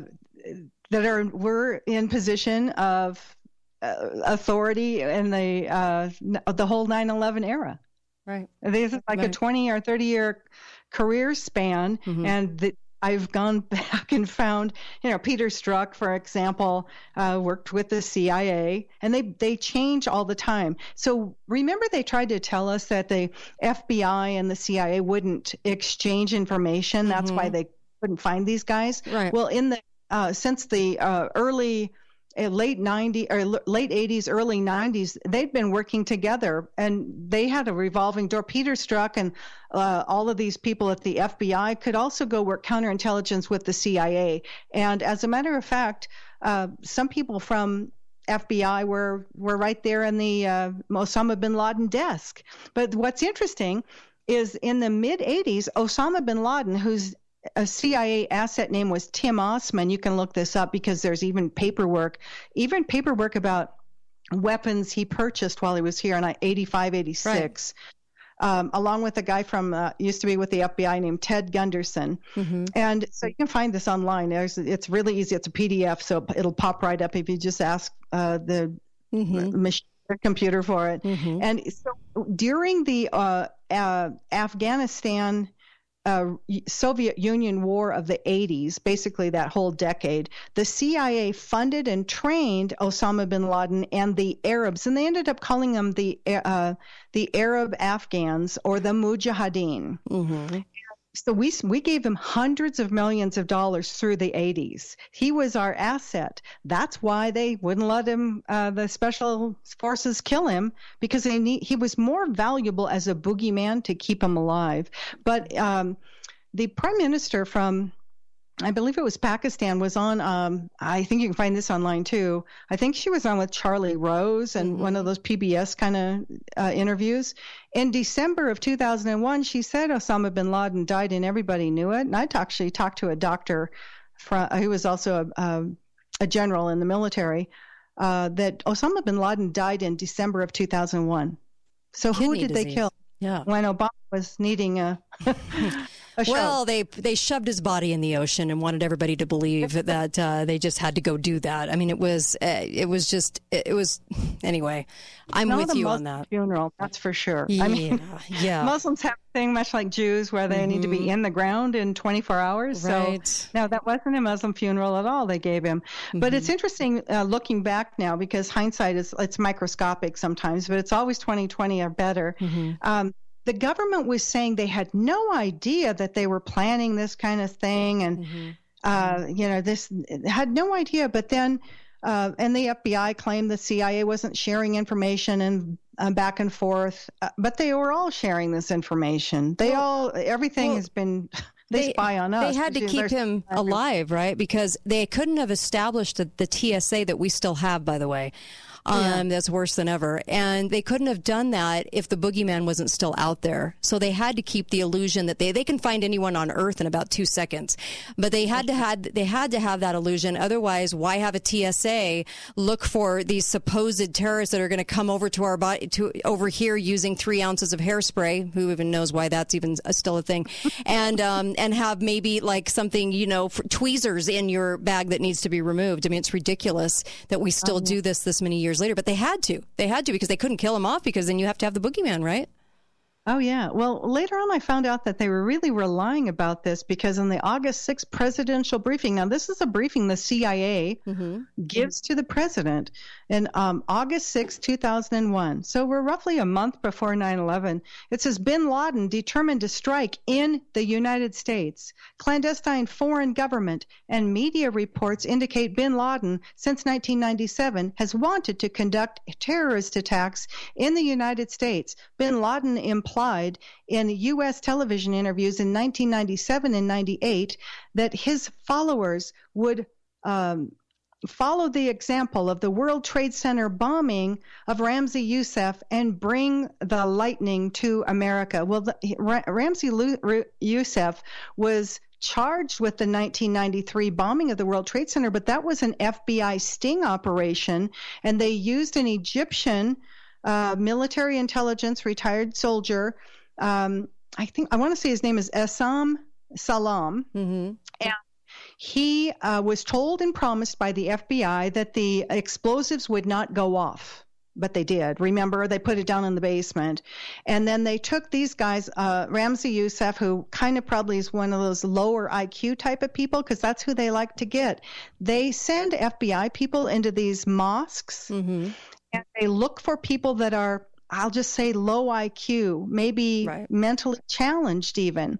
that are we're in position of uh, authority in the uh, the whole 9/11 era. Right. This is like right. a 20 or 30 year career span, mm-hmm. and the, I've gone [LAUGHS] back and found, you know, Peter Strzok, for example, uh, worked with the CIA, and they they change all the time. So remember, they tried to tell us that the FBI and the CIA wouldn't exchange information. That's mm-hmm. why they couldn't find these guys. Right. Well, in the uh, since the uh, early late 90s or late 80s early 90s they'd been working together and they had a revolving door peter strzok and uh, all of these people at the fbi could also go work counterintelligence with the cia and as a matter of fact uh, some people from FBI were were right there in the uh, Osama bin Laden desk. But what's interesting is in the mid 80s, Osama bin Laden, who's a CIA asset name was Tim Osman. You can look this up because there's even paperwork, even paperwork about weapons he purchased while he was here in 85, 86. Right. Um, along with a guy from uh, used to be with the FBI named Ted Gunderson, mm-hmm. and so you can find this online. There's, it's really easy. It's a PDF, so it'll pop right up if you just ask uh, the mm-hmm. machine computer for it. Mm-hmm. And so during the uh, uh Afghanistan uh, Soviet Union war of the 80s, basically that whole decade, the CIA funded and trained Osama bin Laden and the Arabs, and they ended up calling them the uh, the Arab Afghans or the Mujahideen. Mm-hmm. So we we gave him hundreds of millions of dollars through the 80s. He was our asset. That's why they wouldn't let him, uh, the special forces, kill him because they need, he was more valuable as a boogeyman to keep him alive. But um, the prime minister from I believe it was Pakistan was on. Um, I think you can find this online too. I think she was on with Charlie Rose and one of those PBS kind of uh, interviews. In December of 2001, she said Osama bin Laden died and everybody knew it. And I actually talked to a doctor from, who was also a, a, a general in the military uh, that Osama bin Laden died in December of 2001. So who Kidney did they kill? Yeah. When Obama was needing a. [LAUGHS] [LAUGHS] Well, they they shoved his body in the ocean and wanted everybody to believe [LAUGHS] that uh, they just had to go do that. I mean, it was uh, it was just it, it was anyway. I'm Not with you on that. Funeral, that's for sure. Yeah, I mean, yeah. [LAUGHS] Muslims have a thing much like Jews where they need to be in the ground in 24 hours. Right. So, no, that wasn't a Muslim funeral at all. They gave him, but it's interesting uh, looking back now because hindsight is it's microscopic sometimes, but it's always 2020 or better. Um, the government was saying they had no idea that they were planning this kind of thing, and uh, you know this had no idea. But then, uh, and the FBI claimed the CIA wasn't sharing information and uh, back and forth, uh, but they were all sharing this information. They all everything has been. [LAUGHS] They, spy on us. They had to keep him alive, right? Because they couldn't have established the, the TSA that we still have, by the way. Um, That's worse than ever. And they couldn't have done that if the boogeyman wasn't still out there. So they had to keep the illusion that they, they can find anyone on Earth in about two seconds. But they had to had they had to have that illusion. Otherwise, why have a TSA look for these supposed terrorists that are going to come over to our body to over here using three ounces of hairspray? Who even knows why that's even a, still a thing? [LAUGHS] And um, and have maybe like something you know tweezers in your bag that needs to be removed. I mean, it's ridiculous that we still do this this many years later. But they had to. They had to because they couldn't kill him off because then you have to have the boogeyman, right? Oh, yeah. Well, later on, I found out that they were really relying about this because in the August 6th presidential briefing, now this is a briefing the CIA gives to the president in um, August 6, 2001. So we're roughly a month before 9 11. It says Bin Laden determined to strike in the United States. Clandestine foreign government and media reports indicate Bin Laden, since 1997, has wanted to conduct terrorist attacks in the United States. Bin Laden implied in U.S. television interviews in 1997 and 98 that his followers would um, follow the example of the World Trade Center bombing of Ramzi Youssef and bring the lightning to America. Well, the, Ra- Ramzi Lu- Ru- Youssef was charged with the 1993 bombing of the World Trade Center, but that was an FBI sting operation, and they used an Egyptian uh, military intelligence retired soldier. Um, I think I want to say his name is Essam Salam, and he uh, was told and promised by the FBI that the explosives would not go off. But they did. Remember, they put it down in the basement. And then they took these guys, uh, Ramzi Youssef, who kind of probably is one of those lower IQ type of people, because that's who they like to get. They send FBI people into these mosques and they look for people that are I'll just say low IQ, maybe mentally challenged even.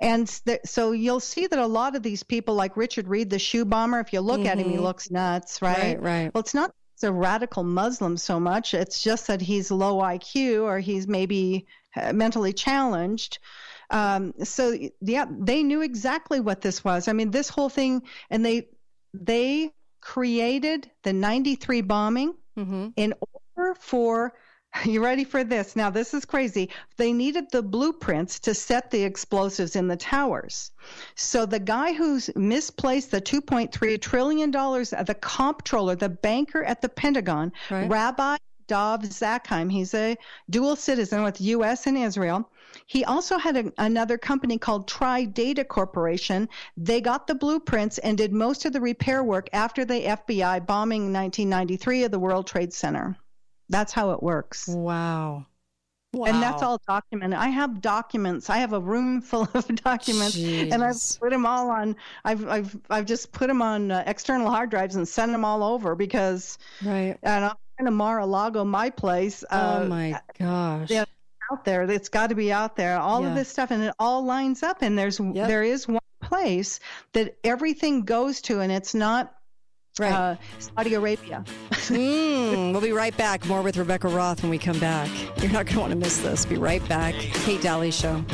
And th- so you'll see that a lot of these people, like Richard Reid, the shoe bomber, if you look at him, he Mhm. looks nuts, right? Right, right. Well, it's not a radical Muslim so much. It's just that he's low IQ or he's maybe uh, mentally challenged. Um, so yeah, they knew exactly what this was. I mean, this whole thing, and they they created the 93 bombing Mm-hmm. in order for [LAUGHS] you ready for this? Now, this is crazy. They needed the blueprints to set the explosives in the towers. So the guy who's misplaced the 2.3 trillion dollars, the comptroller, the banker at the Pentagon, Rabbi Dov Zakheim, he's a dual citizen with U.S. and Israel. He also had a, another company called Tri Data Corporation. They got the blueprints and did most of the repair work after the FBI bombing in 1993 of the World Trade Center. That's how it works. Wow. Wow. And that's all documented. I have documents. I have a room [LAUGHS] full of documents, and I've put them all on. I've I've I've just put them on uh, external hard drives and sent them all over because. Right. And I'm in Mar-a-Lago, my place. Oh uh, my gosh. Yeah, out there. It's got to be out there. All Yeah. of this stuff, and it all lines up. And there's there is one place that everything goes to, and it's not uh, Saudi Arabia. Mm, [LAUGHS] we'll be right back. More with Rebecca Roth when we come back. You're not going to want to miss this. Be right back. Kate Dalley Show.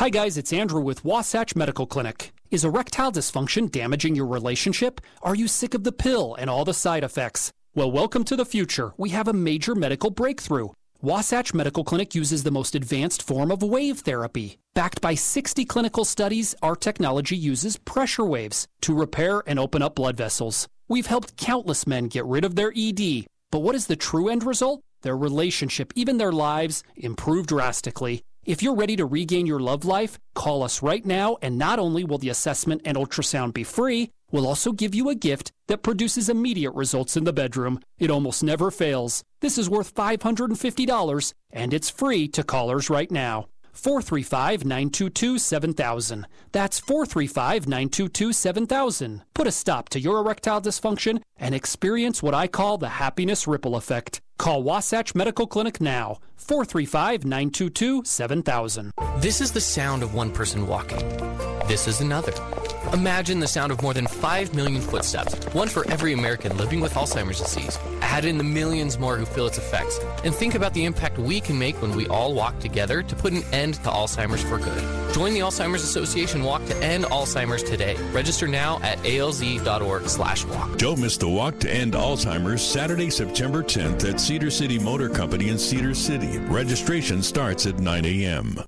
Hi, guys, it's Andrew with Wasatch Medical Clinic. Is erectile dysfunction damaging your relationship? Are you sick of the pill and all the side effects? Well, welcome to the future. We have a major medical breakthrough. Wasatch Medical Clinic uses the most advanced form of wave therapy. Backed by 60 clinical studies, our technology uses pressure waves to repair and open up blood vessels. We've helped countless men get rid of their ED. But what is the true end result? Their relationship, even their lives, improve drastically. If you're ready to regain your love life, call us right now, and not only will the assessment and ultrasound be free, we'll also give you a gift that produces immediate results in the bedroom. It almost never fails. This is worth $550, and it's free to callers right now. 435 922 7000. That's 435 922 7000. Put a stop to your erectile dysfunction and experience what I call the happiness ripple effect. Call Wasatch Medical Clinic now. 435 922 7000. This is the sound of one person walking. This is another. Imagine the sound of more than 5 million footsteps, one for every American living with Alzheimer's disease. Add in the millions more who feel its effects, and think about the impact we can make when we all walk together to put an end to Alzheimer's for good. Join the Alzheimer's Association Walk to End Alzheimer's today. Register now at alz.org/walk. Don't miss the Walk to End Alzheimer's Saturday, September 10th at Cedar City Motor Company in Cedar City. Registration starts at 9 a.m.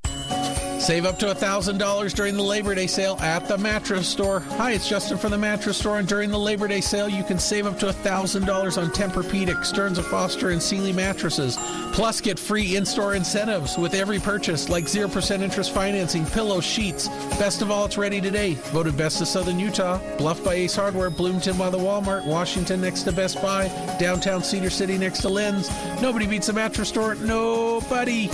Save up to $1,000 during the Labor Day sale at the mattress store. Hi, it's Justin from the mattress store, and during the Labor Day sale, you can save up to $1,000 on Tempur-Pedic, Stearns & Foster, and Sealy mattresses. Plus, get free in-store incentives with every purchase, like 0% interest financing, pillows, sheets. Best of all, it's ready today. Voted Best of Southern Utah, Bluff by Ace Hardware, Bloomington by the Walmart, Washington next to Best Buy, downtown Cedar City next to Lin's. Nobody beats a mattress store. Nobody.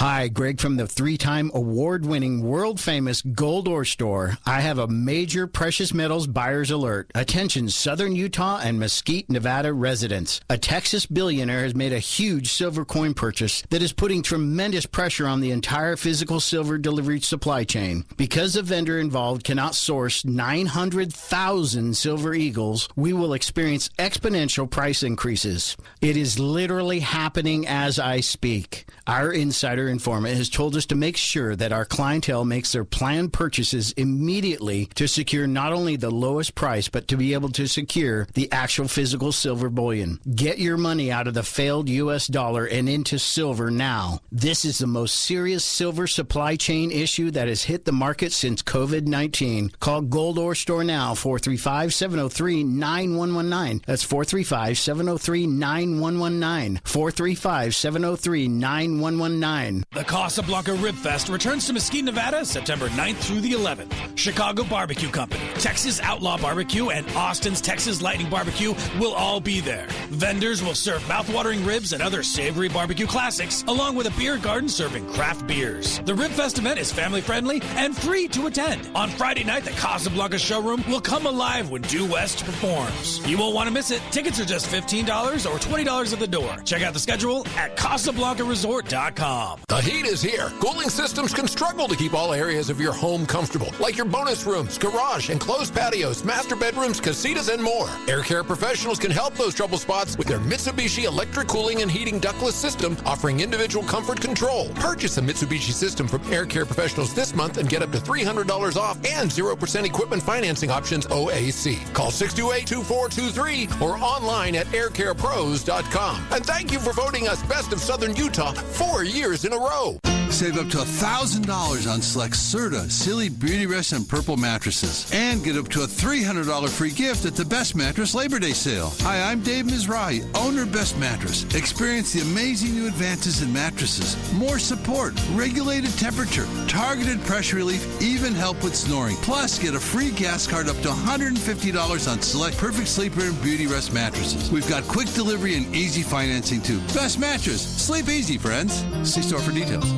Hi, Greg from the three time award winning, world famous Gold Ore Store. I have a major precious metals buyer's alert. Attention, Southern Utah and Mesquite, Nevada residents. A Texas billionaire has made a huge silver coin purchase that is putting tremendous pressure on the entire physical silver delivery supply chain. Because the vendor involved cannot source 900,000 silver eagles, we will experience exponential price increases. It is literally happening as I speak. Our insider informant has told us to make sure that our clientele makes their planned purchases immediately to secure not only the lowest price, but to be able to secure the actual physical silver bullion. Get your money out of the failed U.S. dollar and into silver now. This is the most serious silver supply chain issue that has hit the market since COVID 19. Call Gold Ore Store now, 435 703 9119. That's 435 703 9119. 435 703 9119. The Casablanca Rib Fest returns to Mesquite, Nevada, September 9th through the 11th. Chicago Barbecue Company, Texas Outlaw Barbecue, and Austin's Texas Lightning Barbecue will all be there. Vendors will serve mouthwatering ribs and other savory barbecue classics, along with a beer garden serving craft beers. The Rib Fest event is family friendly and free to attend. On Friday night, the Casablanca showroom will come alive when Due West performs. You won't want to miss it. Tickets are just $15 or $20 at the door. Check out the schedule at CasablancaResort.com. The heat is here. Cooling systems can struggle to keep all areas of your home comfortable, like your bonus rooms, garage, enclosed patios, master bedrooms, casitas, and more. Air Care professionals can help those trouble spots with their Mitsubishi electric cooling and heating ductless system, offering individual comfort control. Purchase a Mitsubishi system from Air Care professionals this month and get up to $300 off and 0% equipment financing options OAC. Call 628-2423 or online at aircarepros.com. And thank you for voting us Best of Southern Utah four years in a row. Save up to $1,000 on select Serta, Sealy, Beauty Rest, and Purple mattresses. And get up to a $300 free gift at the Best Mattress Labor Day sale. Hi, I'm Dave Mizrahi, owner of Best Mattress. Experience the amazing new advances in mattresses. More support, regulated temperature, targeted pressure relief, even help with snoring. Plus, get a free gas card up to $150 on select Perfect Sleeper and Beauty Rest mattresses. We've got quick delivery and easy financing too. Best Mattress. Sleep easy, friends. See store for details.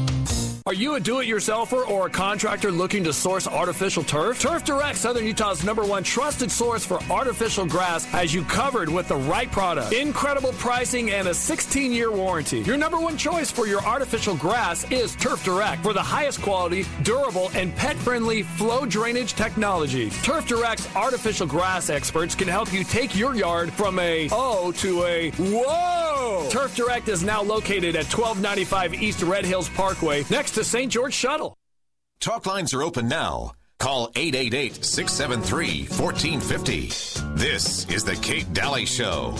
Are you a do-it-yourselfer or a contractor looking to source artificial turf? Turf Direct, Southern Utah's number one trusted source for artificial grass, has you covered with the right product. Incredible pricing and a 16-year warranty. Your number one choice for your artificial grass is Turf Direct for the highest quality, durable, and pet-friendly flow drainage technology. Turf Direct's artificial grass experts can help you take your yard from a oh to a whoa. Turf Direct is now located at 1295 East Red Hills Parkway, next to St. George Shuttle. Talk lines are open now. Call 888 673 1450. This is The Kate Dalley Show.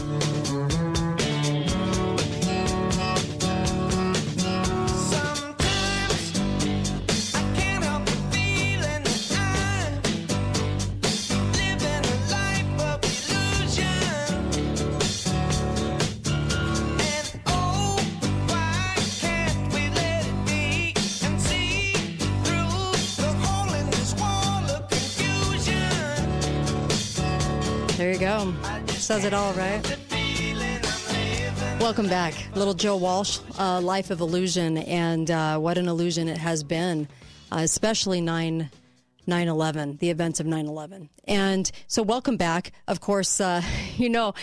Go. Says it all, right? Welcome back. Little Joe Walsh, uh, Life of Illusion, and uh, what an illusion it has been, uh, especially 9 9 11, the events of 9 11. And so, welcome back. Of course, uh, [LAUGHS] you know,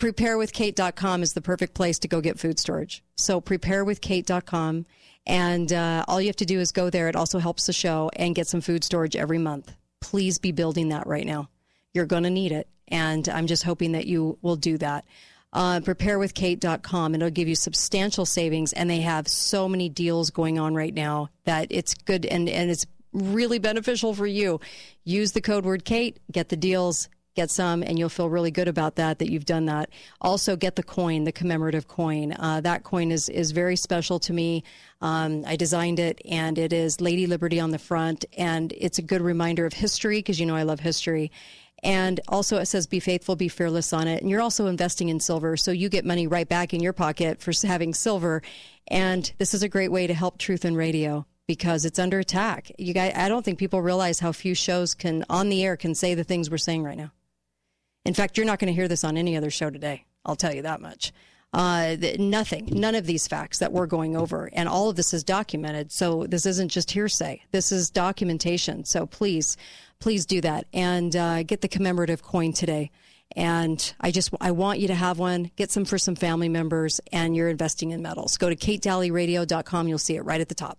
preparewithkate.com is the perfect place to go get food storage. So, preparewithkate.com. And uh, all you have to do is go there. It also helps the show and get some food storage every month. Please be building that right now. You're going to need it. And I'm just hoping that you will do that. Uh, preparewithkate.com it'll give you substantial savings. And they have so many deals going on right now that it's good and, and it's really beneficial for you. Use the code word Kate, get the deals, get some, and you'll feel really good about that, that you've done that. Also, get the coin, the commemorative coin. Uh, that coin is, is very special to me. Um, I designed it, and it is Lady Liberty on the front, and it's a good reminder of history because you know I love history. And also, it says be faithful, be fearless on it. And you're also investing in silver. So you get money right back in your pocket for having silver. And this is a great way to help truth in radio because it's under attack. You guys, I don't think people realize how few shows can, on the air, can say the things we're saying right now. In fact, you're not going to hear this on any other show today. I'll tell you that much. Uh, nothing, none of these facts that we're going over, and all of this is documented. So this isn't just hearsay. This is documentation. So please, please do that and uh, get the commemorative coin today. And I just I want you to have one. Get some for some family members, and you're investing in metals. Go to katedalleyradio.com. You'll see it right at the top.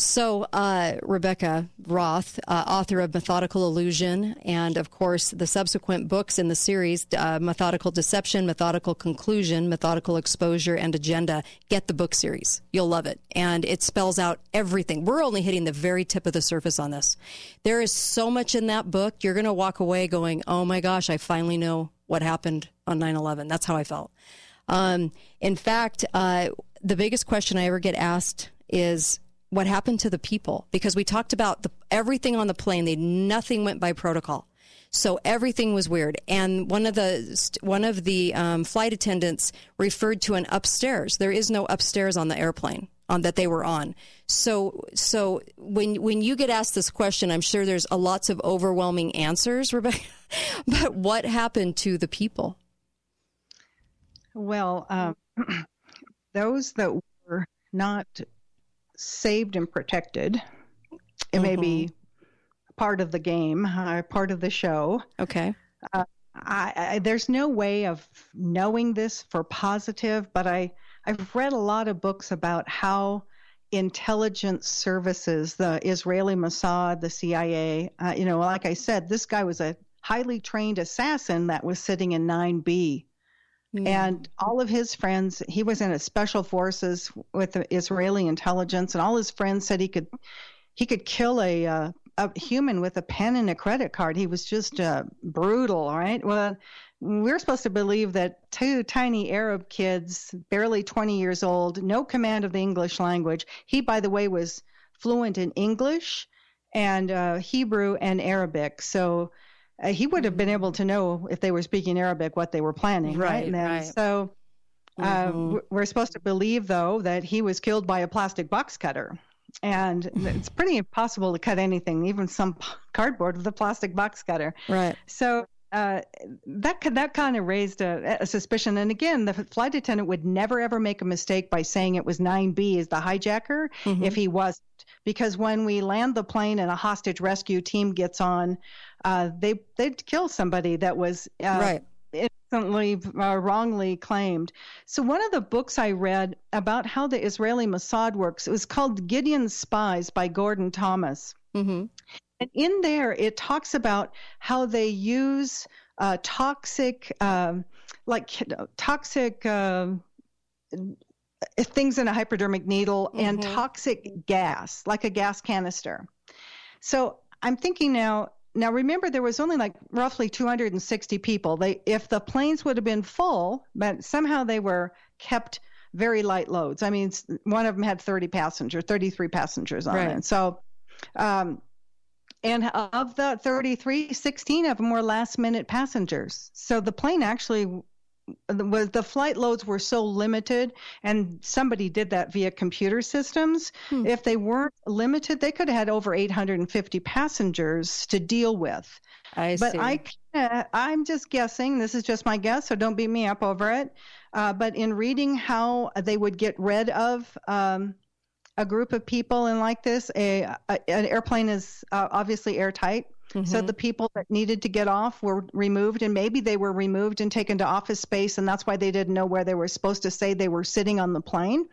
So, uh, Rebecca Roth, uh, author of Methodical Illusion, and of course, the subsequent books in the series uh, Methodical Deception, Methodical Conclusion, Methodical Exposure, and Agenda. Get the book series. You'll love it. And it spells out everything. We're only hitting the very tip of the surface on this. There is so much in that book. You're going to walk away going, oh my gosh, I finally know what happened on 9 11. That's how I felt. Um, in fact, uh, the biggest question I ever get asked is, what happened to the people because we talked about the, everything on the plane. They nothing went by protocol, so everything was weird. And one of the one of the um, flight attendants referred to an upstairs. There is no upstairs on the airplane on that they were on. So so when when you get asked this question, I'm sure there's a lots of overwhelming answers, [LAUGHS] Rebecca. but what happened to the people? Well, um, [CLEARS THROAT] those that were not saved and protected. It mm-hmm. may be part of the game, uh, part of the show. Okay. Uh, I, I, there's no way of knowing this for positive, but I, I've read a lot of books about how intelligence services, the Israeli Mossad, the CIA, uh, you know, like I said, this guy was a highly trained assassin that was sitting in 9B And all of his friends, he was in a special forces with the Israeli intelligence, and all his friends said he could he could kill a uh, a human with a pen and a credit card. He was just uh, brutal, right? Well, we're supposed to believe that two tiny Arab kids, barely 20 years old, no command of the English language. He, by the way, was fluent in English and uh, Hebrew and Arabic. So uh, he would have been able to know if they were speaking Arabic what they were planning, right? Right, And right. So uh, Mhm. we're supposed to believe, though, that he was killed by a plastic box cutter. And [SIGHS] it's pretty impossible to cut anything, even some cardboard with a plastic box cutter. Right. So uh, that that kind of raised a, a suspicion. And again, the flight attendant would never ever make a mistake by saying it was 9B as the hijacker Mhm. if he wasn't, because when we land the plane and a hostage rescue team gets on, uh, they they'd kill somebody that was uh, Right. innocently uh, wrongly claimed. So one of the books I read about how the Israeli Mossad works it was called Gideon's Spies by Gordon Thomas. Mm-hmm. And in there, it talks about how they use uh, toxic, um, like toxic um things in a hypodermic needle and Mhm. toxic gas, like a gas canister. So I'm thinking now. Now remember, there was only like roughly 260 people. They, if the planes would have been full, but somehow they were kept very light loads. I mean, one of them had 30 passengers, 33 passengers on Right. it. So, um, and of the 33, 16 of them were last minute passengers. So the plane actually was the flight loads were so limited and somebody did that via computer systems. If they weren't limited they could have had over 850 passengers to deal with. I but see. i i'm just guessing this is just my guess so don't beat me up over it uh, but in reading how they would get rid of um, a group of people and like this a, a an airplane is uh, obviously airtight so Mhm. the people that needed to get off were removed and maybe they were removed and taken to office space and that's why they didn't know where they were supposed to say they were sitting on the plane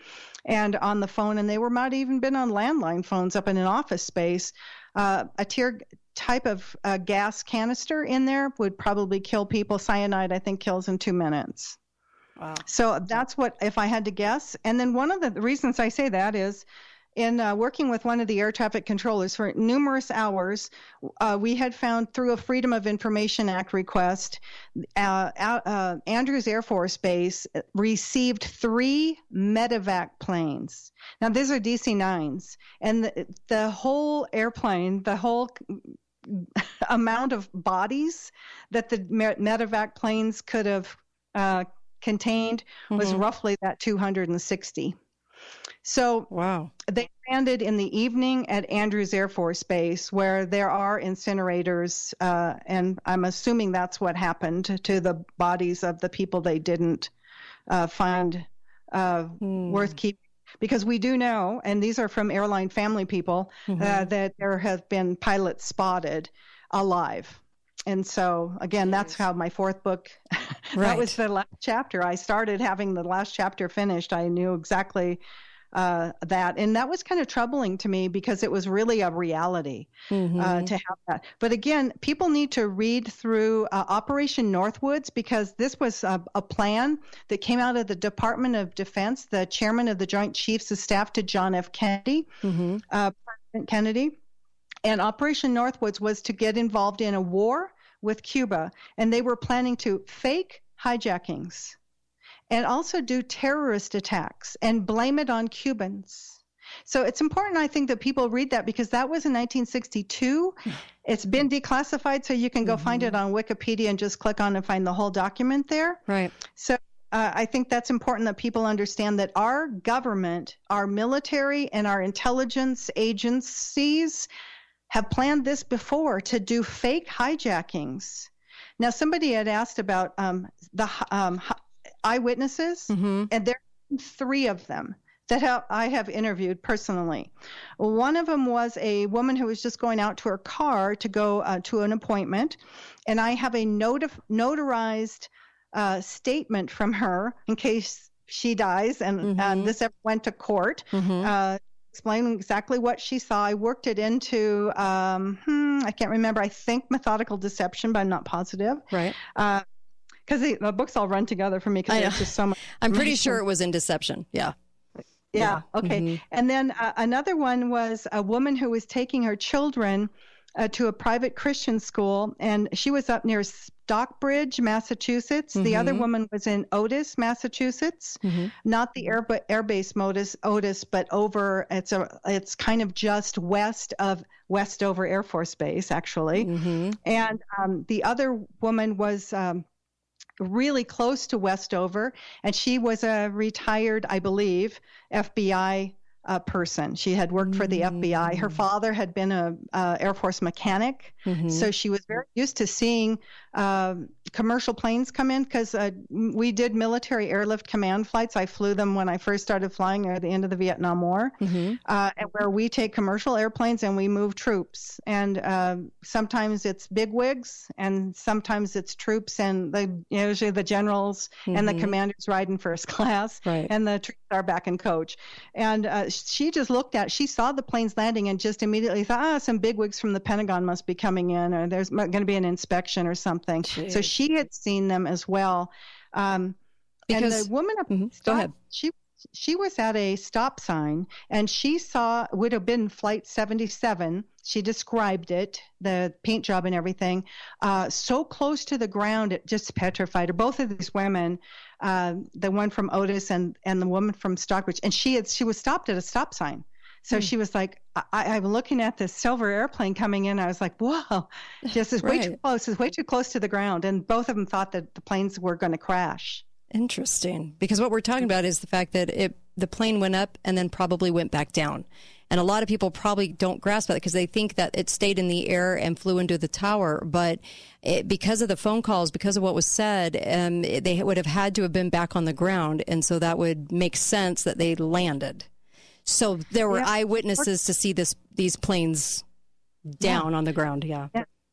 and on the phone and they were might even been on landline phones up in an office space uh, a tear type of uh, gas canister in there would probably kill people cyanide i think kills in two minutes Wow. so that's what, if I had to guess. And then one of the reasons I say that is in uh, working with one of the air traffic controllers for numerous hours, uh, we had found through a Freedom of Information Act request, uh, uh, Andrews Air Force Base received three medevac planes. Now, these are DC 9s, and the, the whole airplane, the whole [LAUGHS] amount of bodies that the medevac planes could have uh, contained was Mhm. roughly that 260. So wow, they landed in the evening at Andrews Air Force Base, where there are incinerators, uh, and I'm assuming that's what happened to the bodies of the people they didn't uh, find uh, worth keeping. Because we do know, and these are from airline family people, uh, Mhm. that there have been pilots spotted alive. And so, again, that's how my fourth book, [LAUGHS] that was the last chapter. I started having the last chapter finished. I knew exactly uh, that. And that was kind of troubling to me because it was really a reality uh, Mhm. to have that. But again, people need to read through uh, Operation Northwoods because this was a, a plan that came out of the Department of Defense, the chairman of the Joint Chiefs of Staff to John F. Kennedy, Mhm. uh, President Kennedy. And Operation Northwoods was to get involved in a war with Cuba, and they were planning to fake hijackings and also do terrorist attacks and blame it on Cubans. So it's important, I think, that people read that because that was in 1962. It's been declassified, so you can go find it on Wikipedia and just click on and find the whole document there. Right. So uh, I think that's important that people understand that our government, our military, and our intelligence agencies have planned this before to do fake hijackings. Now, somebody had asked about um, the um, eyewitnesses, and there are three of them that have, I have interviewed personally. One of them was a woman who was just going out to her car to go uh, to an appointment, and I have a notif- notarized uh, statement from her in case she dies, and, and this ever went to court. Uh, explaining exactly what she saw. I worked it into, um, hmm, I can't remember, I think methodical deception, but I'm not positive. Right. Because the, the books all run together for me because there's just so much. [LAUGHS] I'm pretty sure it was in Deception. Yeah. Yeah. Okay. Mhm. And then uh, another one was a woman who was taking her children uh, to a private Christian school, and she was up near Stockbridge, Massachusetts. The other Mhm. woman was in Otis, Massachusetts. Mm-hmm. Not the air, air base Otis, Otis, but over. It's a. It's kind of just west of Westover Air Force Base, actually. Mm-hmm. And um, the other woman was. Um, really close to Westover, and she was a retired, I believe, FBI uh, person. She had worked for the FBI. Her father had been a uh, Air Force mechanic, Mhm. so she was very used to seeing um commercial planes come in because uh, we did military airlift command flights. I flew them when I first started flying at the end of the Vietnam War, Mm-hmm. uh, and where we take commercial airplanes and we move troops. And um sometimes it's big wigs, and sometimes it's troops, and the usually the generals and the Mhm. commanders ride in first [LAUGHS] class, Right. and the troops are back in coach. And uh, she just looked at, she saw the planes landing, and just immediately thought, ah, some big wigs from the Pentagon must be coming in, or there's going to be an inspection or something. So Jeez. she had seen them as well. Um, and Because- the woman up Mhm. Go ahead. She she was at a stop sign and she saw would have been flight 77 she described it the paint job and everything uh, so close to the ground it just petrified her both of these women uh, the one from otis and and the woman from stockbridge and she had she was stopped at a stop sign so Hmm. she was like, I, I'm looking at this silver airplane coming in. I was like, whoa, [LAUGHS] this is way too close. It's way too close to the ground. And both of them thought that the planes were going to crash. Interesting, because what we're talking about is the fact that it the plane went up and then probably went back down, and a lot of people probably don't grasp that because they think that it stayed in the air and flew into the tower, but it, because of the phone calls, because of what was said, um, it- they would have had to have been back on the ground, and so that would make sense that they landed. So there were Yeah. eyewitnesses to see this these planes down on the ground. Yeah.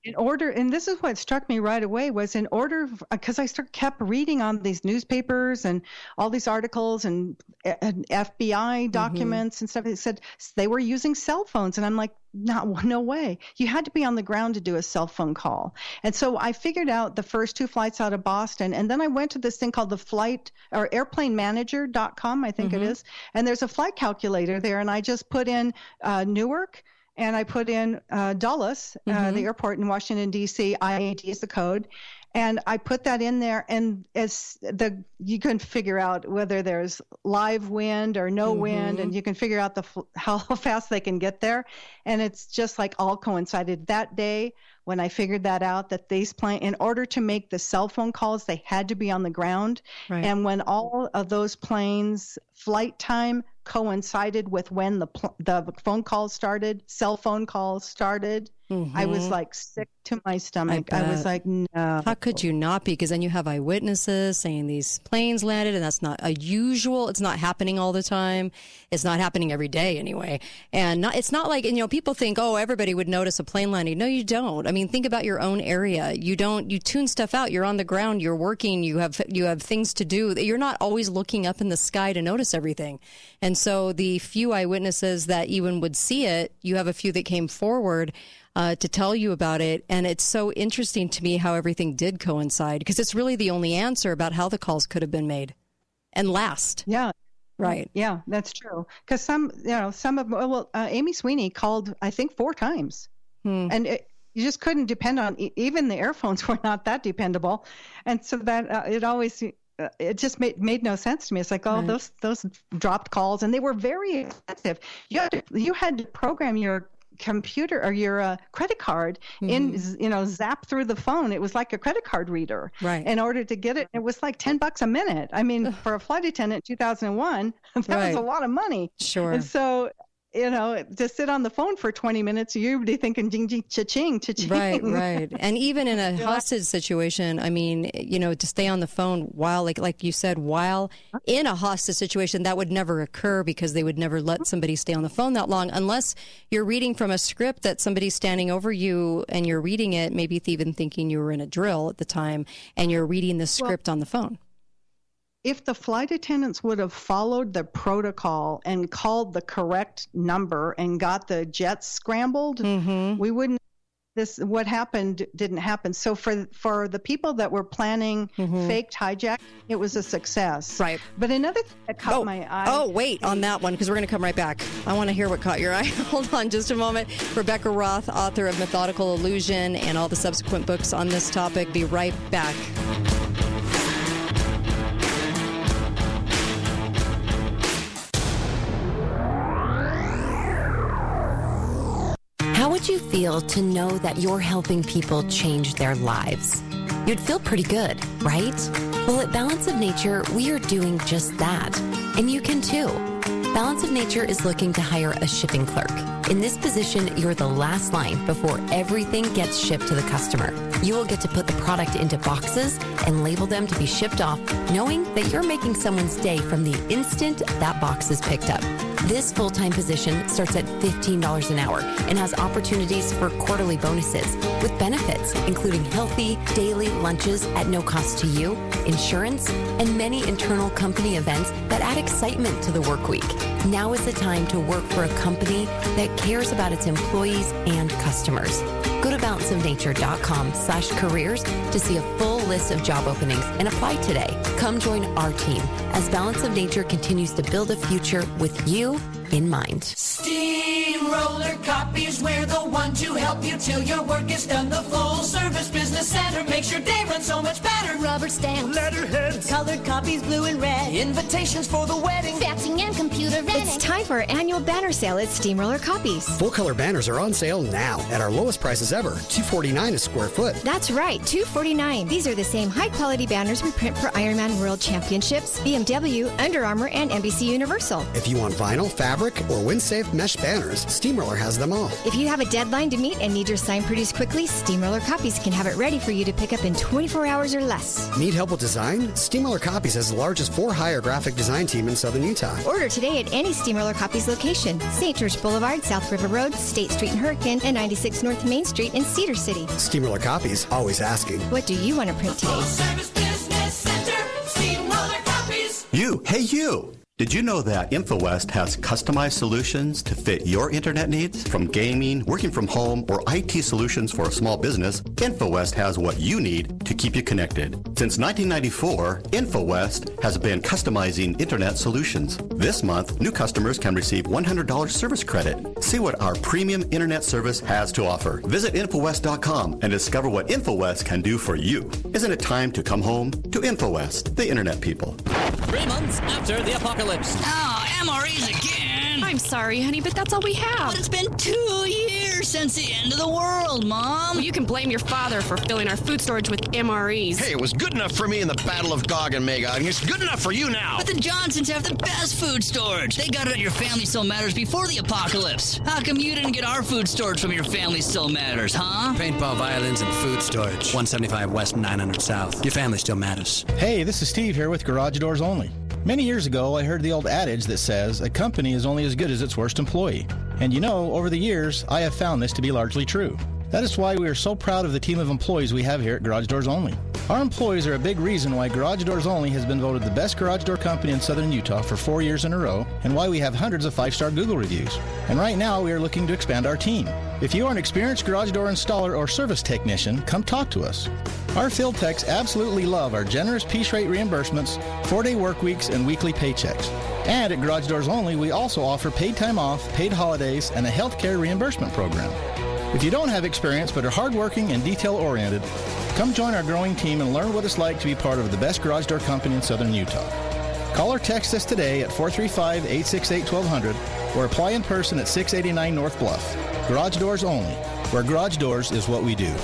In order and this is what struck me right away was in order because i start, kept reading on these newspapers and all these articles and, and fbi documents and stuff it said they were using cell phones and i'm like no, [LAUGHS] no way. You had to be on the ground to do a cell phone call. And so I figured out the first two flights out of Boston. And then I went to this thing called the flight or airplane airplanemanager.com, I think it Mhm. is. And there's a flight calculator there. And I just put in uh, Newark and I put in uh, Dulles, uh, Mhm. the airport in Washington D.C. IAD is the code, and I put that in there. And as the you can figure out whether there's live wind or no wind, Mhm. and you can figure out the how [LAUGHS] fast they can get there. And it's just like all coincided that day when I figured that out that these plane in order to make the cell phone calls they had to be on the ground. Right. And when all of those planes flight time coincided with when the pl- the phone calls started, cell phone calls started, I was Mhm. like sick to my stomach. I, was like, no. How could you not be? Because then you have eyewitnesses saying these planes landed, and that's not a usual. It's not happening all the time. It's not happening every day anyway. And not, it's not like you know people think, oh, everybody would notice a plane landing. No, you don't. I mean, think about your own area. You don't. You tune stuff out. You're on the ground. You're working. You have you have things to do. You're not always looking up in the sky to notice everything. And so the few eyewitnesses that even would see it, you have a few that came forward uh, to tell you about it. And it's so interesting to me how everything did coincide because it's really the only answer about how the calls could have been made and last. Yeah. Right. Yeah, that's true. Because some, you know, some of well, uh, Amy Sweeney called, I think, four times, Hmm. and it, you just couldn't depend on even the airphones [LAUGHS] were not that dependable, and so that uh, it always. Uh, it just made made no sense to me. It's like, oh, Right. those those dropped calls, and they were very expensive. You had to, you had to program your computer or your uh, credit card in Mhm. you know zap through the phone it was like a credit card reader Right. in order to get it it was like 10 bucks a minute i mean for a flight attendant in 2001 [LAUGHS] that Right. was a lot of money Sure. and so you know to sit on the phone for 20 minutes you'd be thinking ding ding cha-ching cha-ching Right, [LAUGHS] right. And even in a hostage situation, I mean, you know, to stay on the phone while, like, like you said, while in a hostage situation, that would never occur because they would never let somebody stay on the phone that long unless you're reading from a script that somebody's standing over you and you're reading it, maybe even thinking you were in a drill at the time and you're reading the script on the phone. If the flight attendants would have followed the protocol and called the correct number and got the jets scrambled, Mm-hmm. we wouldn't this what happened didn't happen. So for for the people that were planning faked hijack, it was a success. Right. But another thing that caught oh, my eye. Oh, wait on that one because we're going to come right back. I want to hear what caught your eye. [LAUGHS] Hold on just a moment. Rebecca Roth, author of Methodical Illusion and all the subsequent books on this topic. Be right back. Would you feel to know that you're helping people change their lives? You'd feel pretty good, right? Well, at Balance of Nature, we are doing just that. And you can too. Balance of Nature is looking to hire a shipping clerk. In this position, you're the last line before everything gets shipped to the customer. You will get to put the product into boxes and label them to be shipped off, knowing that you're making someone's day from the instant that box is picked up. This full time position starts at $15 an hour and has opportunities for quarterly bonuses with benefits, including healthy daily lunches at no cost to you, insurance, and many internal company events that add excitement to the work week. Now is the time to work for a company that cares about its employees and customers. Go to balanceofnature.com slash careers to see a full list of job openings and apply today. Come join our team as Balance of Nature continues to build a future with you in mind. Steamroller copies, we're the one to help you till your work is done. The full service business center makes your day run so much better. Rubber stamps, letterheads, colored copies, blue and red, invitations for the wedding, faxing and computer renting. It's time for our annual banner sale at Steamroller Copies. Full color banners are on sale now at our lowest prices ever, 249 a square foot. That's right, 249. These are the same high quality banners we print for Ironman World Championships, BMW, Under Armour, and NBC Universal. If you want vinyl, fabric, or wind-safe mesh banners, Steamroller has them all. If you have a deadline to meet and need your sign produced quickly, Steamroller Copies can have it ready for you to pick up in 24 hours or less. Need help with design? Steamroller Copies has the largest for-hire graphic design team in Southern Utah. Order today at any Steamroller Copies location. St. George Boulevard, South River Road, State Street in Hurricane, and 96 North Main Street in Cedar City. Steamroller Copies, always asking. What do you want to print today? Business center, You, hey you! Did you know that InfoWest has customized solutions to fit your internet needs? From gaming, working from home, or IT solutions for a small business, InfoWest has what you need to keep you connected. Since 1994, InfoWest has been customizing internet solutions. This month, new customers can receive $100 service credit. See what our premium internet service has to offer. Visit InfoWest.com and discover what InfoWest can do for you. Isn't it time to come home to InfoWest, the internet people? Three months after the apocalypse. Oh, MREs again. I'm sorry, honey, but that's all we have. But it's been two years since the end of the world, Mom. Well, you can blame your father for filling our food storage with MREs. Hey, it was good enough for me in the Battle of Gog and Magog, and it's good enough for you now. But the Johnsons have the best food storage. They got it at your Family Still Matters before the apocalypse. How come you didn't get our food storage from your Family Still Matters, huh? Paintball, violins, and food storage. 175 West, 900 South. Your family still matters. Hey, this is Steve here with Garage Doors Only. Many years ago, I heard the old adage that says a company is only as good as its worst employee. And you know, over the years, I have found this to be largely true. That is why we are so proud of the team of employees we have here at Garage Doors Only. Our employees are a big reason why Garage Doors Only has been voted the best garage door company in southern Utah for four years in a row, and why we have hundreds of five star Google reviews. And right now, we are looking to expand our team. If you are an experienced garage door installer or service technician, come talk to us. Our field techs absolutely love our generous piece rate reimbursements, four day work weeks, and weekly paychecks. And at Garage Doors Only, we also offer paid time off, paid holidays, and a health care reimbursement program. If you don't have experience but are hardworking and detail oriented, come join our growing team and learn what it's like to be part of the best garage door company in southern Utah. Call or text us today at 435 868 1200 or apply in person at 689 North Bluff. Garage Doors Only, where garage doors is what we do.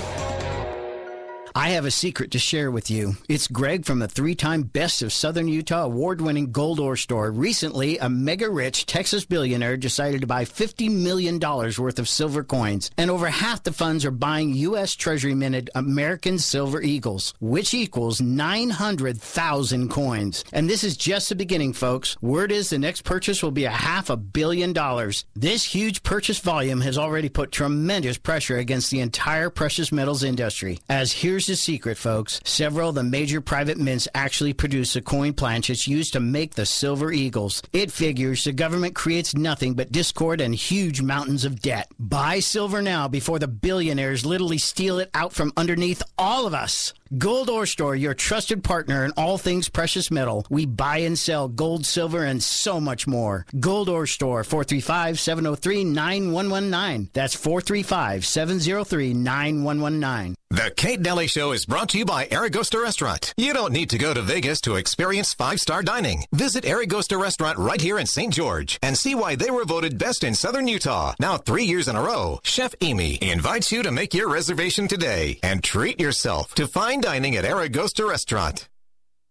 I have a secret to share with you. It's Greg from the three time Best of Southern Utah award winning Gold Ore Store. Recently, a mega rich Texas billionaire decided to buy $50 million worth of silver coins, and over half the funds are buying U.S. Treasury minted American Silver Eagles, which equals 900,000 coins. And this is just the beginning, folks. Word is the next purchase will be a half a billion dollars. This huge purchase volume has already put tremendous pressure against the entire precious metals industry. As here's the secret, folks. Several of the major private mints actually produce the coin planchets used to make the Silver Eagles. It figures the government creates nothing but discord and huge mountains of debt. Buy silver now before the billionaires literally steal it out from underneath all of us. Gold Ore Store, your trusted partner in all things precious metal. We buy and sell gold, silver, and so much more. Gold Ore Store, 435 703 9119. That's 435 703 9119. The Kate Dalley Show is brought to you by Aragosta Restaurant. You don't need to go to Vegas to experience five-star dining. Visit Aragosta Restaurant right here in St. George and see why they were voted best in Southern Utah. Now three years in a row, Chef Amy invites you to make your reservation today and treat yourself to fine dining at Aragosta Restaurant.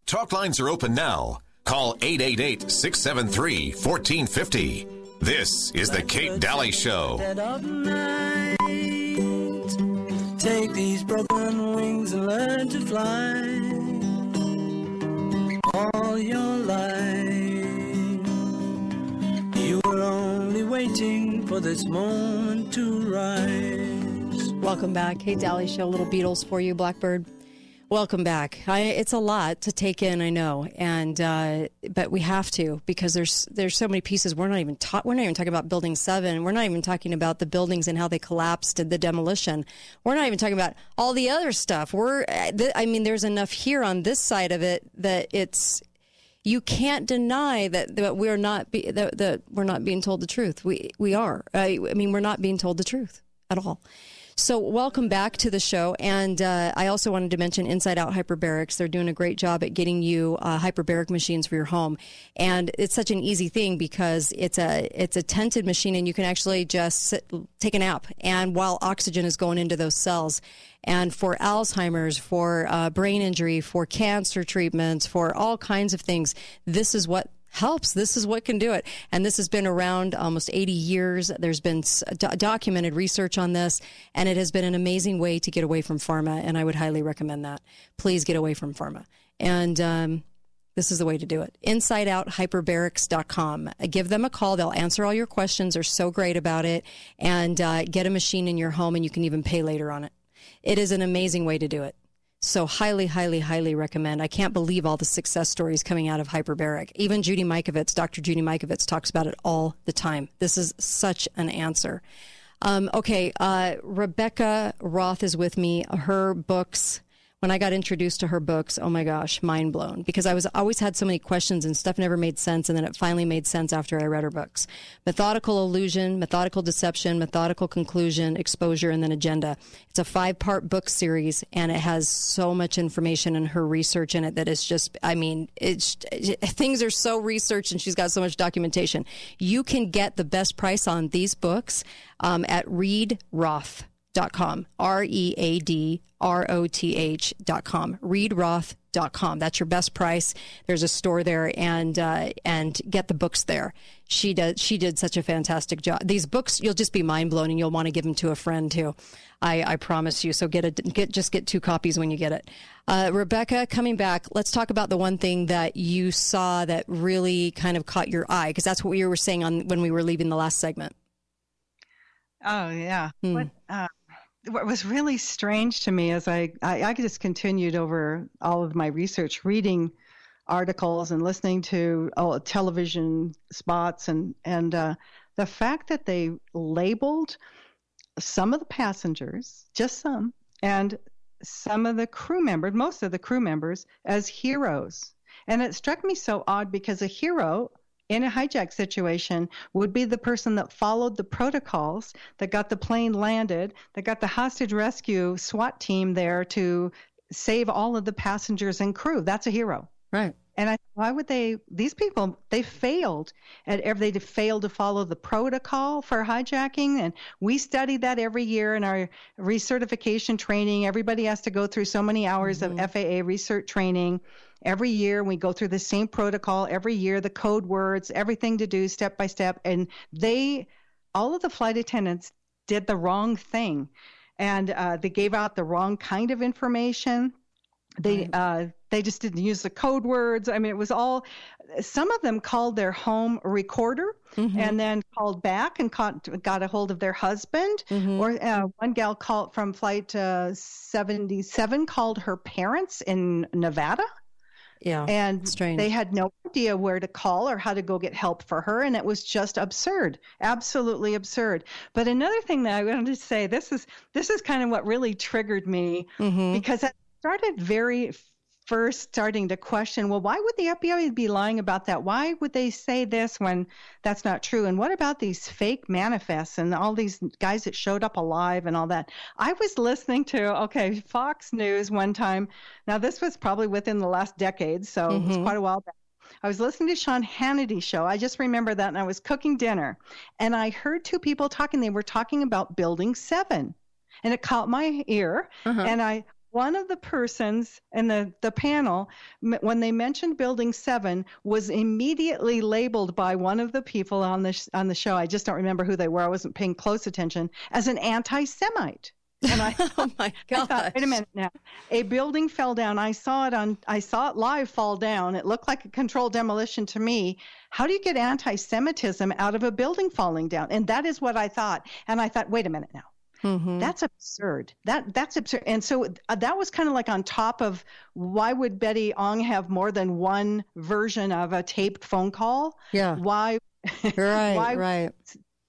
Talk lines are open now. Call 888-673-1450. This is the Kate Dalley Show. Take these broken wings and learn to fly all your life. You were only waiting for this moment to rise. Welcome back. Kate Dalley Show, little Beatles for you, Blackbird. Welcome back. I, it's a lot to take in, I know, and uh, but we have to because there's there's so many pieces. We're not even ta- we're not even talking about Building Seven. We're not even talking about the buildings and how they collapsed and the demolition. We're not even talking about all the other stuff. We're uh, th- I mean, there's enough here on this side of it that it's you can't deny that, that we're not be, that, that we're not being told the truth. We we are. I, I mean, we're not being told the truth at all. So, welcome back to the show. And uh, I also wanted to mention Inside Out Hyperbarics. They're doing a great job at getting you uh, hyperbaric machines for your home. And it's such an easy thing because it's a it's a tented machine, and you can actually just sit, take a nap, and while oxygen is going into those cells. And for Alzheimer's, for uh, brain injury, for cancer treatments, for all kinds of things, this is what helps. This is what can do it. And this has been around almost 80 years. There's been do- documented research on this, and it has been an amazing way to get away from pharma. And I would highly recommend that. Please get away from pharma. And, um, this is the way to do it. InsideOutHyperbarics.com. Give them a call. They'll answer all your questions. They're so great about it. And uh, get a machine in your home, and you can even pay later on it. It is an amazing way to do it. So highly, highly, highly recommend. I can't believe all the success stories coming out of hyperbaric. Even Judy Mikovits, Dr. Judy Mikovits talks about it all the time. This is such an answer. Um, okay, uh, Rebecca Roth is with me. Her books when I got introduced to her books, oh my gosh, mind blown because I was always had so many questions and stuff never made sense. And then it finally made sense after I read her books. Methodical illusion, methodical deception, methodical conclusion, exposure, and then agenda. It's a five part book series and it has so much information and her research in it that it's just, I mean, it's, [LAUGHS] things are so researched and she's got so much documentation. You can get the best price on these books um, at Read Roth readroth.com. R E A D R O T H.com. Readroth.com. That's your best price. There's a store there and uh, and get the books there. She did she did such a fantastic job. These books you'll just be mind blown and you'll want to give them to a friend too. I, I promise you. So get a get just get two copies when you get it. Uh, Rebecca, coming back, let's talk about the one thing that you saw that really kind of caught your eye because that's what we were saying on when we were leaving the last segment. Oh yeah. Hmm. What uh, what was really strange to me is I, I, I just continued over all of my research, reading articles and listening to oh, television spots, and and uh, the fact that they labeled some of the passengers, just some, and some of the crew members, most of the crew members, as heroes. And it struck me so odd because a hero in a hijack situation would be the person that followed the protocols, that got the plane landed, that got the hostage rescue SWAT team there to save all of the passengers and crew. That's a hero. Right. And I, why would they? These people, they failed at every. They failed to follow the protocol for hijacking, and we study that every year in our recertification training. Everybody has to go through so many hours mm-hmm. of FAA research training every year. We go through the same protocol every year, the code words, everything to do step by step. And they, all of the flight attendants, did the wrong thing, and uh, they gave out the wrong kind of information. They right. uh, they just didn't use the code words. I mean, it was all. Some of them called their home recorder Mm-hmm. and then called back and caught, got a hold of their husband. Mm-hmm. Or uh, one gal called from flight uh, 77 called her parents in Nevada. Yeah. And strange. they had no idea where to call or how to go get help for her. And it was just absurd, absolutely absurd. But another thing that I wanted to say, this is this is kind of what really triggered me Mm-hmm. because I started very first starting to question, well, why would the FBI be lying about that? Why would they say this when that's not true? And what about these fake manifests and all these guys that showed up alive and all that? I was listening to, okay, Fox News one time. Now, this was probably within the last decade, so it was Mhm. quite a while back. I was listening to Sean Hannity's show. I just remember that, and I was cooking dinner, and I heard two people talking. They were talking about Building Seven, and it caught my ear. Uh-huh. And I, one of the persons in the the panel, m- when they mentioned Building Seven, was immediately labeled by one of the people on the sh- on the show. I just don't remember who they were. I wasn't paying close attention as an anti-Semite. And I, [LAUGHS] oh my [LAUGHS] I God. thought, wait a minute now. A building fell down. I saw it on. I saw it live fall down. It looked like a controlled demolition to me. How do you get anti-Semitism out of a building falling down? And that is what I thought. And I thought, wait a minute now. Mm-hmm. That's absurd. That that's absurd. And so uh, that was kind of like on top of why would Betty Ong have more than one version of a taped phone call? Yeah. Why? [LAUGHS] Right. why right.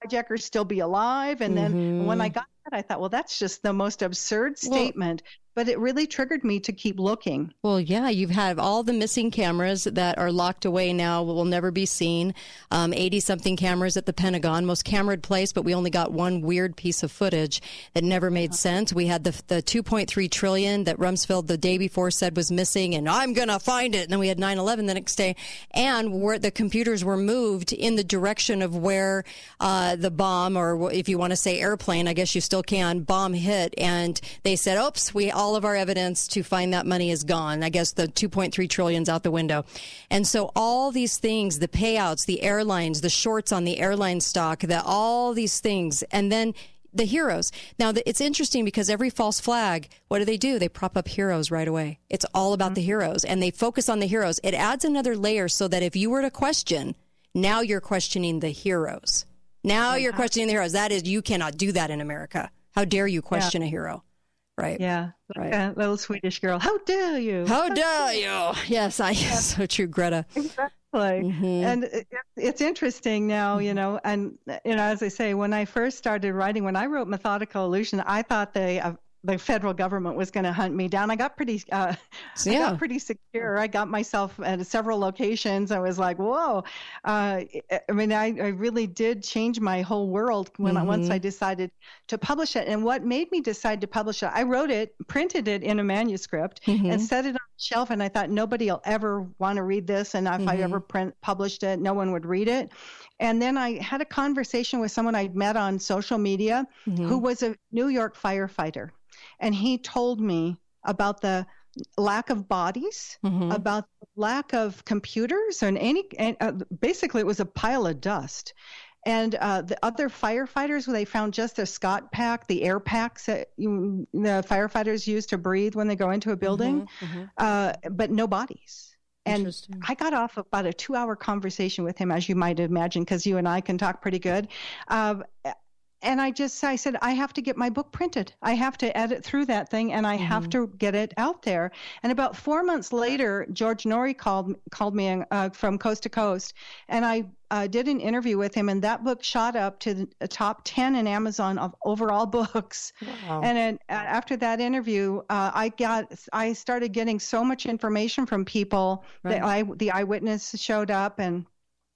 hijackers still be alive? And then when I Mhm. got that, I thought, well, that's just the most absurd statement. But it really triggered me to keep looking. Well, yeah, you've had all the missing cameras that are locked away now, will never be seen. 80 something cameras at the Pentagon, most cameraed place, but we only got one weird piece of footage that never made sense. We had the, the 2.3 trillion that Rumsfeld the day before said was missing, and I'm going to find it. And then we had 9 11 the next day, and where the computers were moved in the direction of where uh, the bomb, or if you want to say airplane, I guess you still can, bomb hit. And they said, oops, we all of our evidence to find that money is gone. I guess the 2.3 trillion's out the window. And so all these things, the payouts, the airlines, the shorts on the airline stock, the, all these things, and then the heroes. Now, the, it's interesting because every false flag, what do they do? They prop up heroes right away. It's all about the heroes and they focus on the heroes. It adds another layer so that if you were to question, now you're questioning the heroes. Now you're questioning the heroes. That is, you cannot do that in America. How dare you question a hero? Right. Yeah. Right. Like little Swedish girl. How dare you? How dare you? Yes, I [LAUGHS] so true, Greta. Exactly. Mhm. And it, it's interesting now, you know, and, you know, as I say, when I first started writing, when I wrote Methodical Illusion, I thought they, uh, the federal government was going to hunt me down. I got pretty, uh, [LAUGHS] I Yeah. got pretty secure. I got myself at several locations. I was like, whoa. Uh, I mean, I, I really did change my whole world when I, once. I decided to publish it. And what made me decide to publish it, I wrote it, printed it in a manuscript, Mhm. and set it on the shelf. And I thought nobody will ever want to read this. And if I Mhm. ever print published it, no one would read it. And then I had a conversation with someone I'd met on social media who was a New York firefighter. And he told me about the lack of bodies, Mhm. about the lack of computers, and any, and, uh, basically, it was a pile of dust. And uh, the other firefighters, they found just the Scott pack, the air packs that you, the firefighters use to breathe when they go into a building, uh, but no bodies. And I got off about a two hour conversation with him, as you might imagine, because you and I can talk pretty good. Uh, and I just I said I have to get my book printed. I have to edit through that thing, and I have to get it out there. And about four months later, George Noory called called me uh, from Coast to Coast, and I uh, did an interview with him, and that book shot up to the top ten in Amazon of overall [LAUGHS] books. Wow. And then uh, after that interview, uh, I got I started getting so much information from people that I the eyewitness showed up and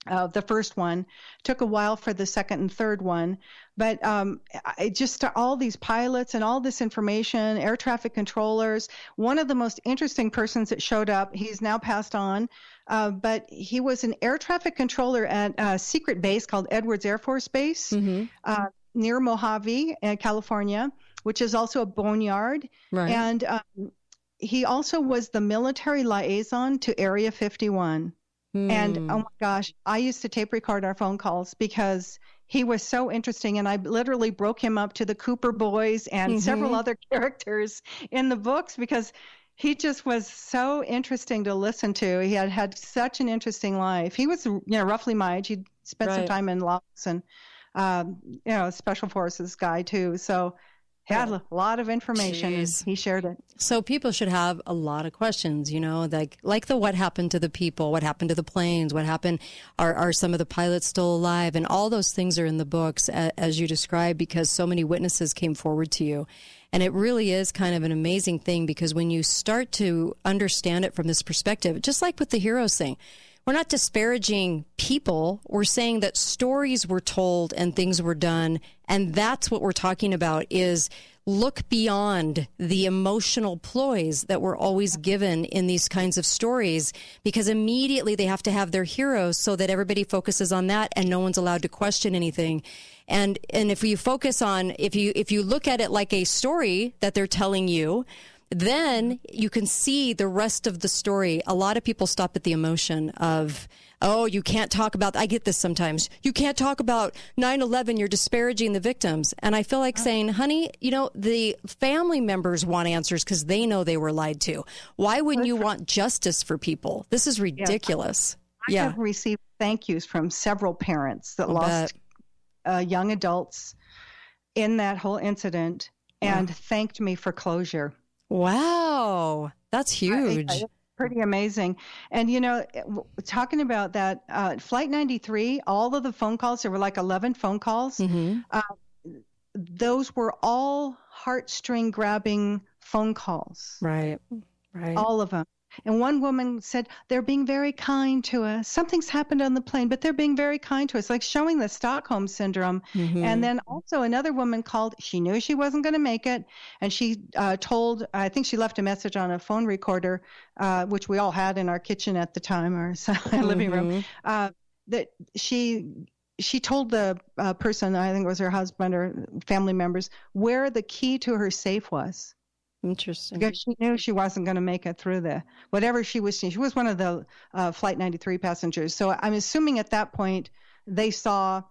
uh, the first one took a while for the second and third one but um, I just all these pilots and all this information air traffic controllers one of the most interesting persons that showed up he's now passed on uh, but he was an air traffic controller at a secret base called edwards air force base uh, near mojave uh, california which is also a boneyard Right. and um, he also was the military liaison to area 51 and Hmm. oh my gosh, I used to tape record our phone calls because he was so interesting. And I literally broke him up to the Cooper boys and several Mhm. other [LAUGHS] characters in the books because he just was so interesting to listen to. He had had such an interesting life. He was, you know, roughly my age. He'd spent some time in Laos and, um, you know, special forces guy too. So had a lot of information. Jeez. he shared it. So people should have a lot of questions, you know, like like the what happened to the people, what happened to the planes, what happened, are are some of the pilots still alive, and all those things are in the books as you described because so many witnesses came forward to you, and it really is kind of an amazing thing because when you start to understand it from this perspective, just like with the heroes thing. We're not disparaging people. We're saying that stories were told and things were done. And that's what we're talking about is look beyond the emotional ploys that were always given in these kinds of stories because immediately they have to have their heroes so that everybody focuses on that and no one's allowed to question anything. And, and if you focus on, if you, if you look at it like a story that they're telling you, then you can see the rest of the story. A lot of people stop at the emotion of, oh, you can't talk about, I get this sometimes. You can't talk about 9 11, you're disparaging the victims. And I feel like saying, honey, you know, the family members want answers because they know they were lied to. Why wouldn't you want justice for people? This is ridiculous. I yeah. have received thank yous from several parents that I'll lost uh, young adults in that whole incident and thanked me for closure. Wow. That's huge. I- I- pretty amazing. And, you know, talking about that, uh, Flight 93, all of the phone calls, there were like 11 phone calls. Mm-hmm. Uh, those were all heartstring grabbing phone calls. Right. Right. All of them. And one woman said, they're being very kind to us. Something's happened on the plane, but they're being very kind to us, like showing the Stockholm syndrome. Mhm. And then also another woman called. She knew she wasn't going to make it. And she uh, told, I think she left a message on a phone recorder, uh, which we all had in our kitchen at the time, [LAUGHS] our living room, Mhm. uh, that she. She told the uh, person, I think it was her husband or family members, where the key to her safe was Interesting. because she knew she wasn't going to make it through the whatever she was seeing. She was one of the uh, Flight 93 passengers. So I'm assuming at that point they saw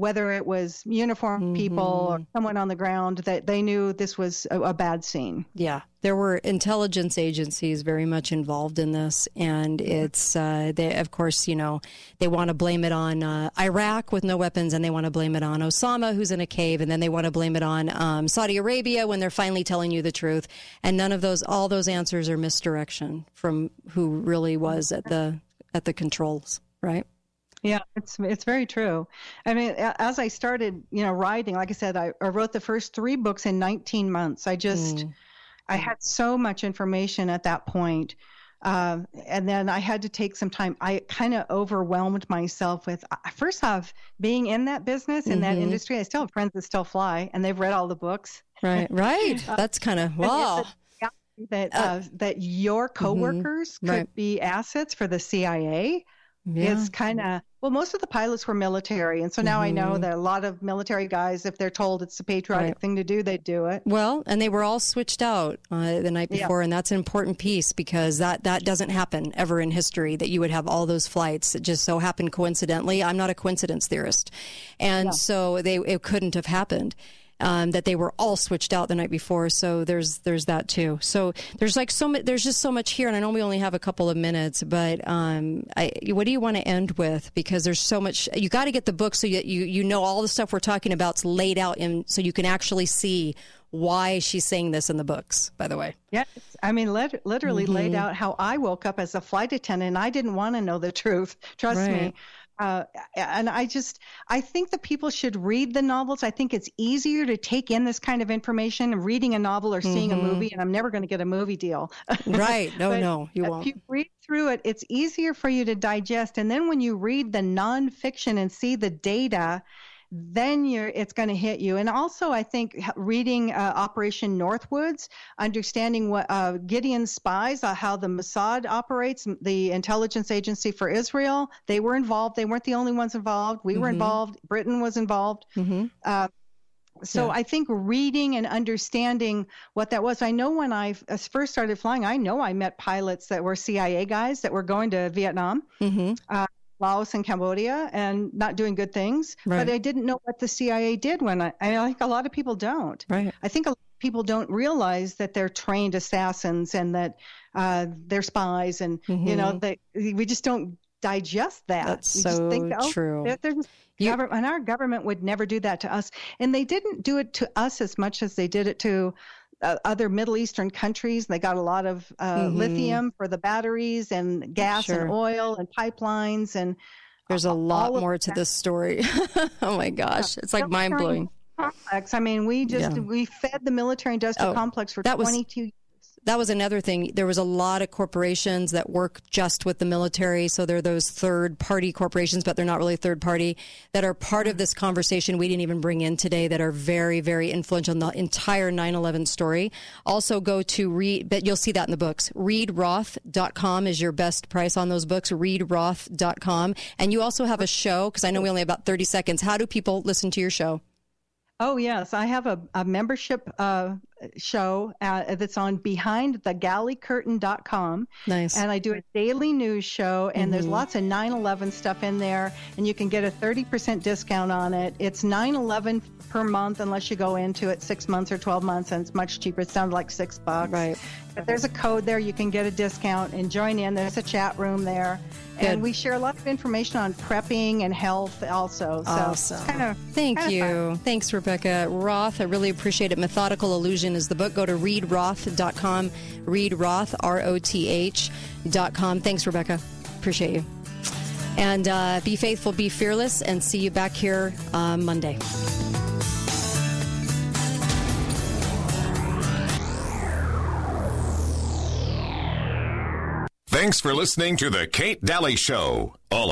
whether it was uniformed people or someone on the ground that they knew this was a, a bad scene. Yeah, there were intelligence agencies very much involved in this, and it's uh, they, of course, you know, they want to blame it on uh, Iraq with no weapons, and they want to blame it on Osama who's in a cave, and then they want to blame it on um, Saudi Arabia when they're finally telling you the truth, and none of those, all those answers are misdirection from who really was at the at the controls, right? Yeah, it's it's very true. I mean, as I started, you know, writing, like I said, I, I wrote the first three books in 19 months. I just, I had so much information at that point. Uh, and then I had to take some time. I kind of overwhelmed myself with first off being in that business in that Mhm. industry. I still have friends that still fly, and they've read all the books. Right, [LAUGHS] right. That's kind of wow. That uh, that your coworkers could Right. be assets for the CIA Yeah. is kind of well most of the pilots were military and so now i know Mhm. that a lot of military guys if they're told it's a patriotic Right. thing to do they do it Well, and they were all switched out uh, the night Yeah. before, and that's an important piece because that that doesn't happen ever in history. That you would have all those flights that just so happened coincidentally. I'm not a coincidence theorist, and so they it couldn't have happened. Um, that they were all switched out the night before, so there's there's that too. So there's like so much. There's just so much here, and I know we only have a couple of minutes, but um, I, what do you want to end with? Because there's so much. You got to get the book so that you you know all the stuff we're talking about about's laid out in, so you can actually see why she's saying this in the books. By the way, yeah it's- i mean lit- literally laid Mhm. out how i woke up as a flight attendant and i didn't want to know the truth trust Right. me uh, and I just, I think that people should read the novels. I think it's easier to take in this kind of information reading a novel or seeing Mhm. a movie. And I'm never going to get a movie deal. right? [LAUGHS] No, no, you won't. If you read through it, it's easier for you to digest. And then when you read the nonfiction and see the data, then you're it's going to hit you. And also, I think reading uh, Operation Northwoods, understanding what uh, Gideon spies, uh, how the Mossad operates, the intelligence agency for Israel, they were involved. They weren't the only ones involved. We were Mhm. involved. Britain was involved. Mm-hmm. Uh, so Yeah. I think reading and understanding what that was. I know when I uh, first started flying, I know I met pilots that were CIA guys that were going to Vietnam, Mm-hmm. uh, Laos, and Cambodia, and not doing good things. Right. But I didn't know what the CIA did when I. I think a lot of people don't. Right. I think a lot of people don't realize that they're trained assassins and that uh, they're spies, and you know Mhm. that we just don't digest that. That's we so just think, oh, true. they're- they're just- and our government would never do that to us, and they didn't do it to us as much as they did it to. Uh, other Middle Eastern countries, they got a lot of uh, Mhm. lithium for the batteries and gas Sure. and oil and pipelines and There's a lot more to this story. [LAUGHS] oh my gosh, it's like mind blowing. complex. I mean, we just Yeah. we fed the military industrial Oh, complex for that was- 22 That was another thing. There was a lot of corporations that work just with the military. So they're those third party corporations, but they're not really third party that are part of this conversation we didn't even bring in today that are very, very influential in the entire 9 11 story. Also, go to read, but you'll see that in the books. ReadRoth.com is your best price on those books. ReadRoth.com. And you also have a show, because I know we only have about 30 seconds. How do people listen to your show? Oh yes, I have a, a membership uh, show uh, that's on behindthegalleycurtain.com. Nice. And I do a daily news show, and there's Mhm. lots of 9/11 stuff in there, and you can get a 30% discount on it. It's 9/11 per month unless you go into it six months or 12 months, and it's much cheaper. It sounds like six bucks. Right. But there's a code there. You can get a discount and join in. There's a chat room there. Good. And we share a lot of information on prepping and health also. So Awesome. kind of Thank kind of you. Thanks, Rebecca Roth. I really appreciate it. Methodical Illusion is the book. Go to readroth.com. Read Roth, R O T H dot com. Thanks, Rebecca. Appreciate you. And uh, be faithful, be fearless, and see you back here uh, Monday. Thanks for listening to the Kate Dalley Show. All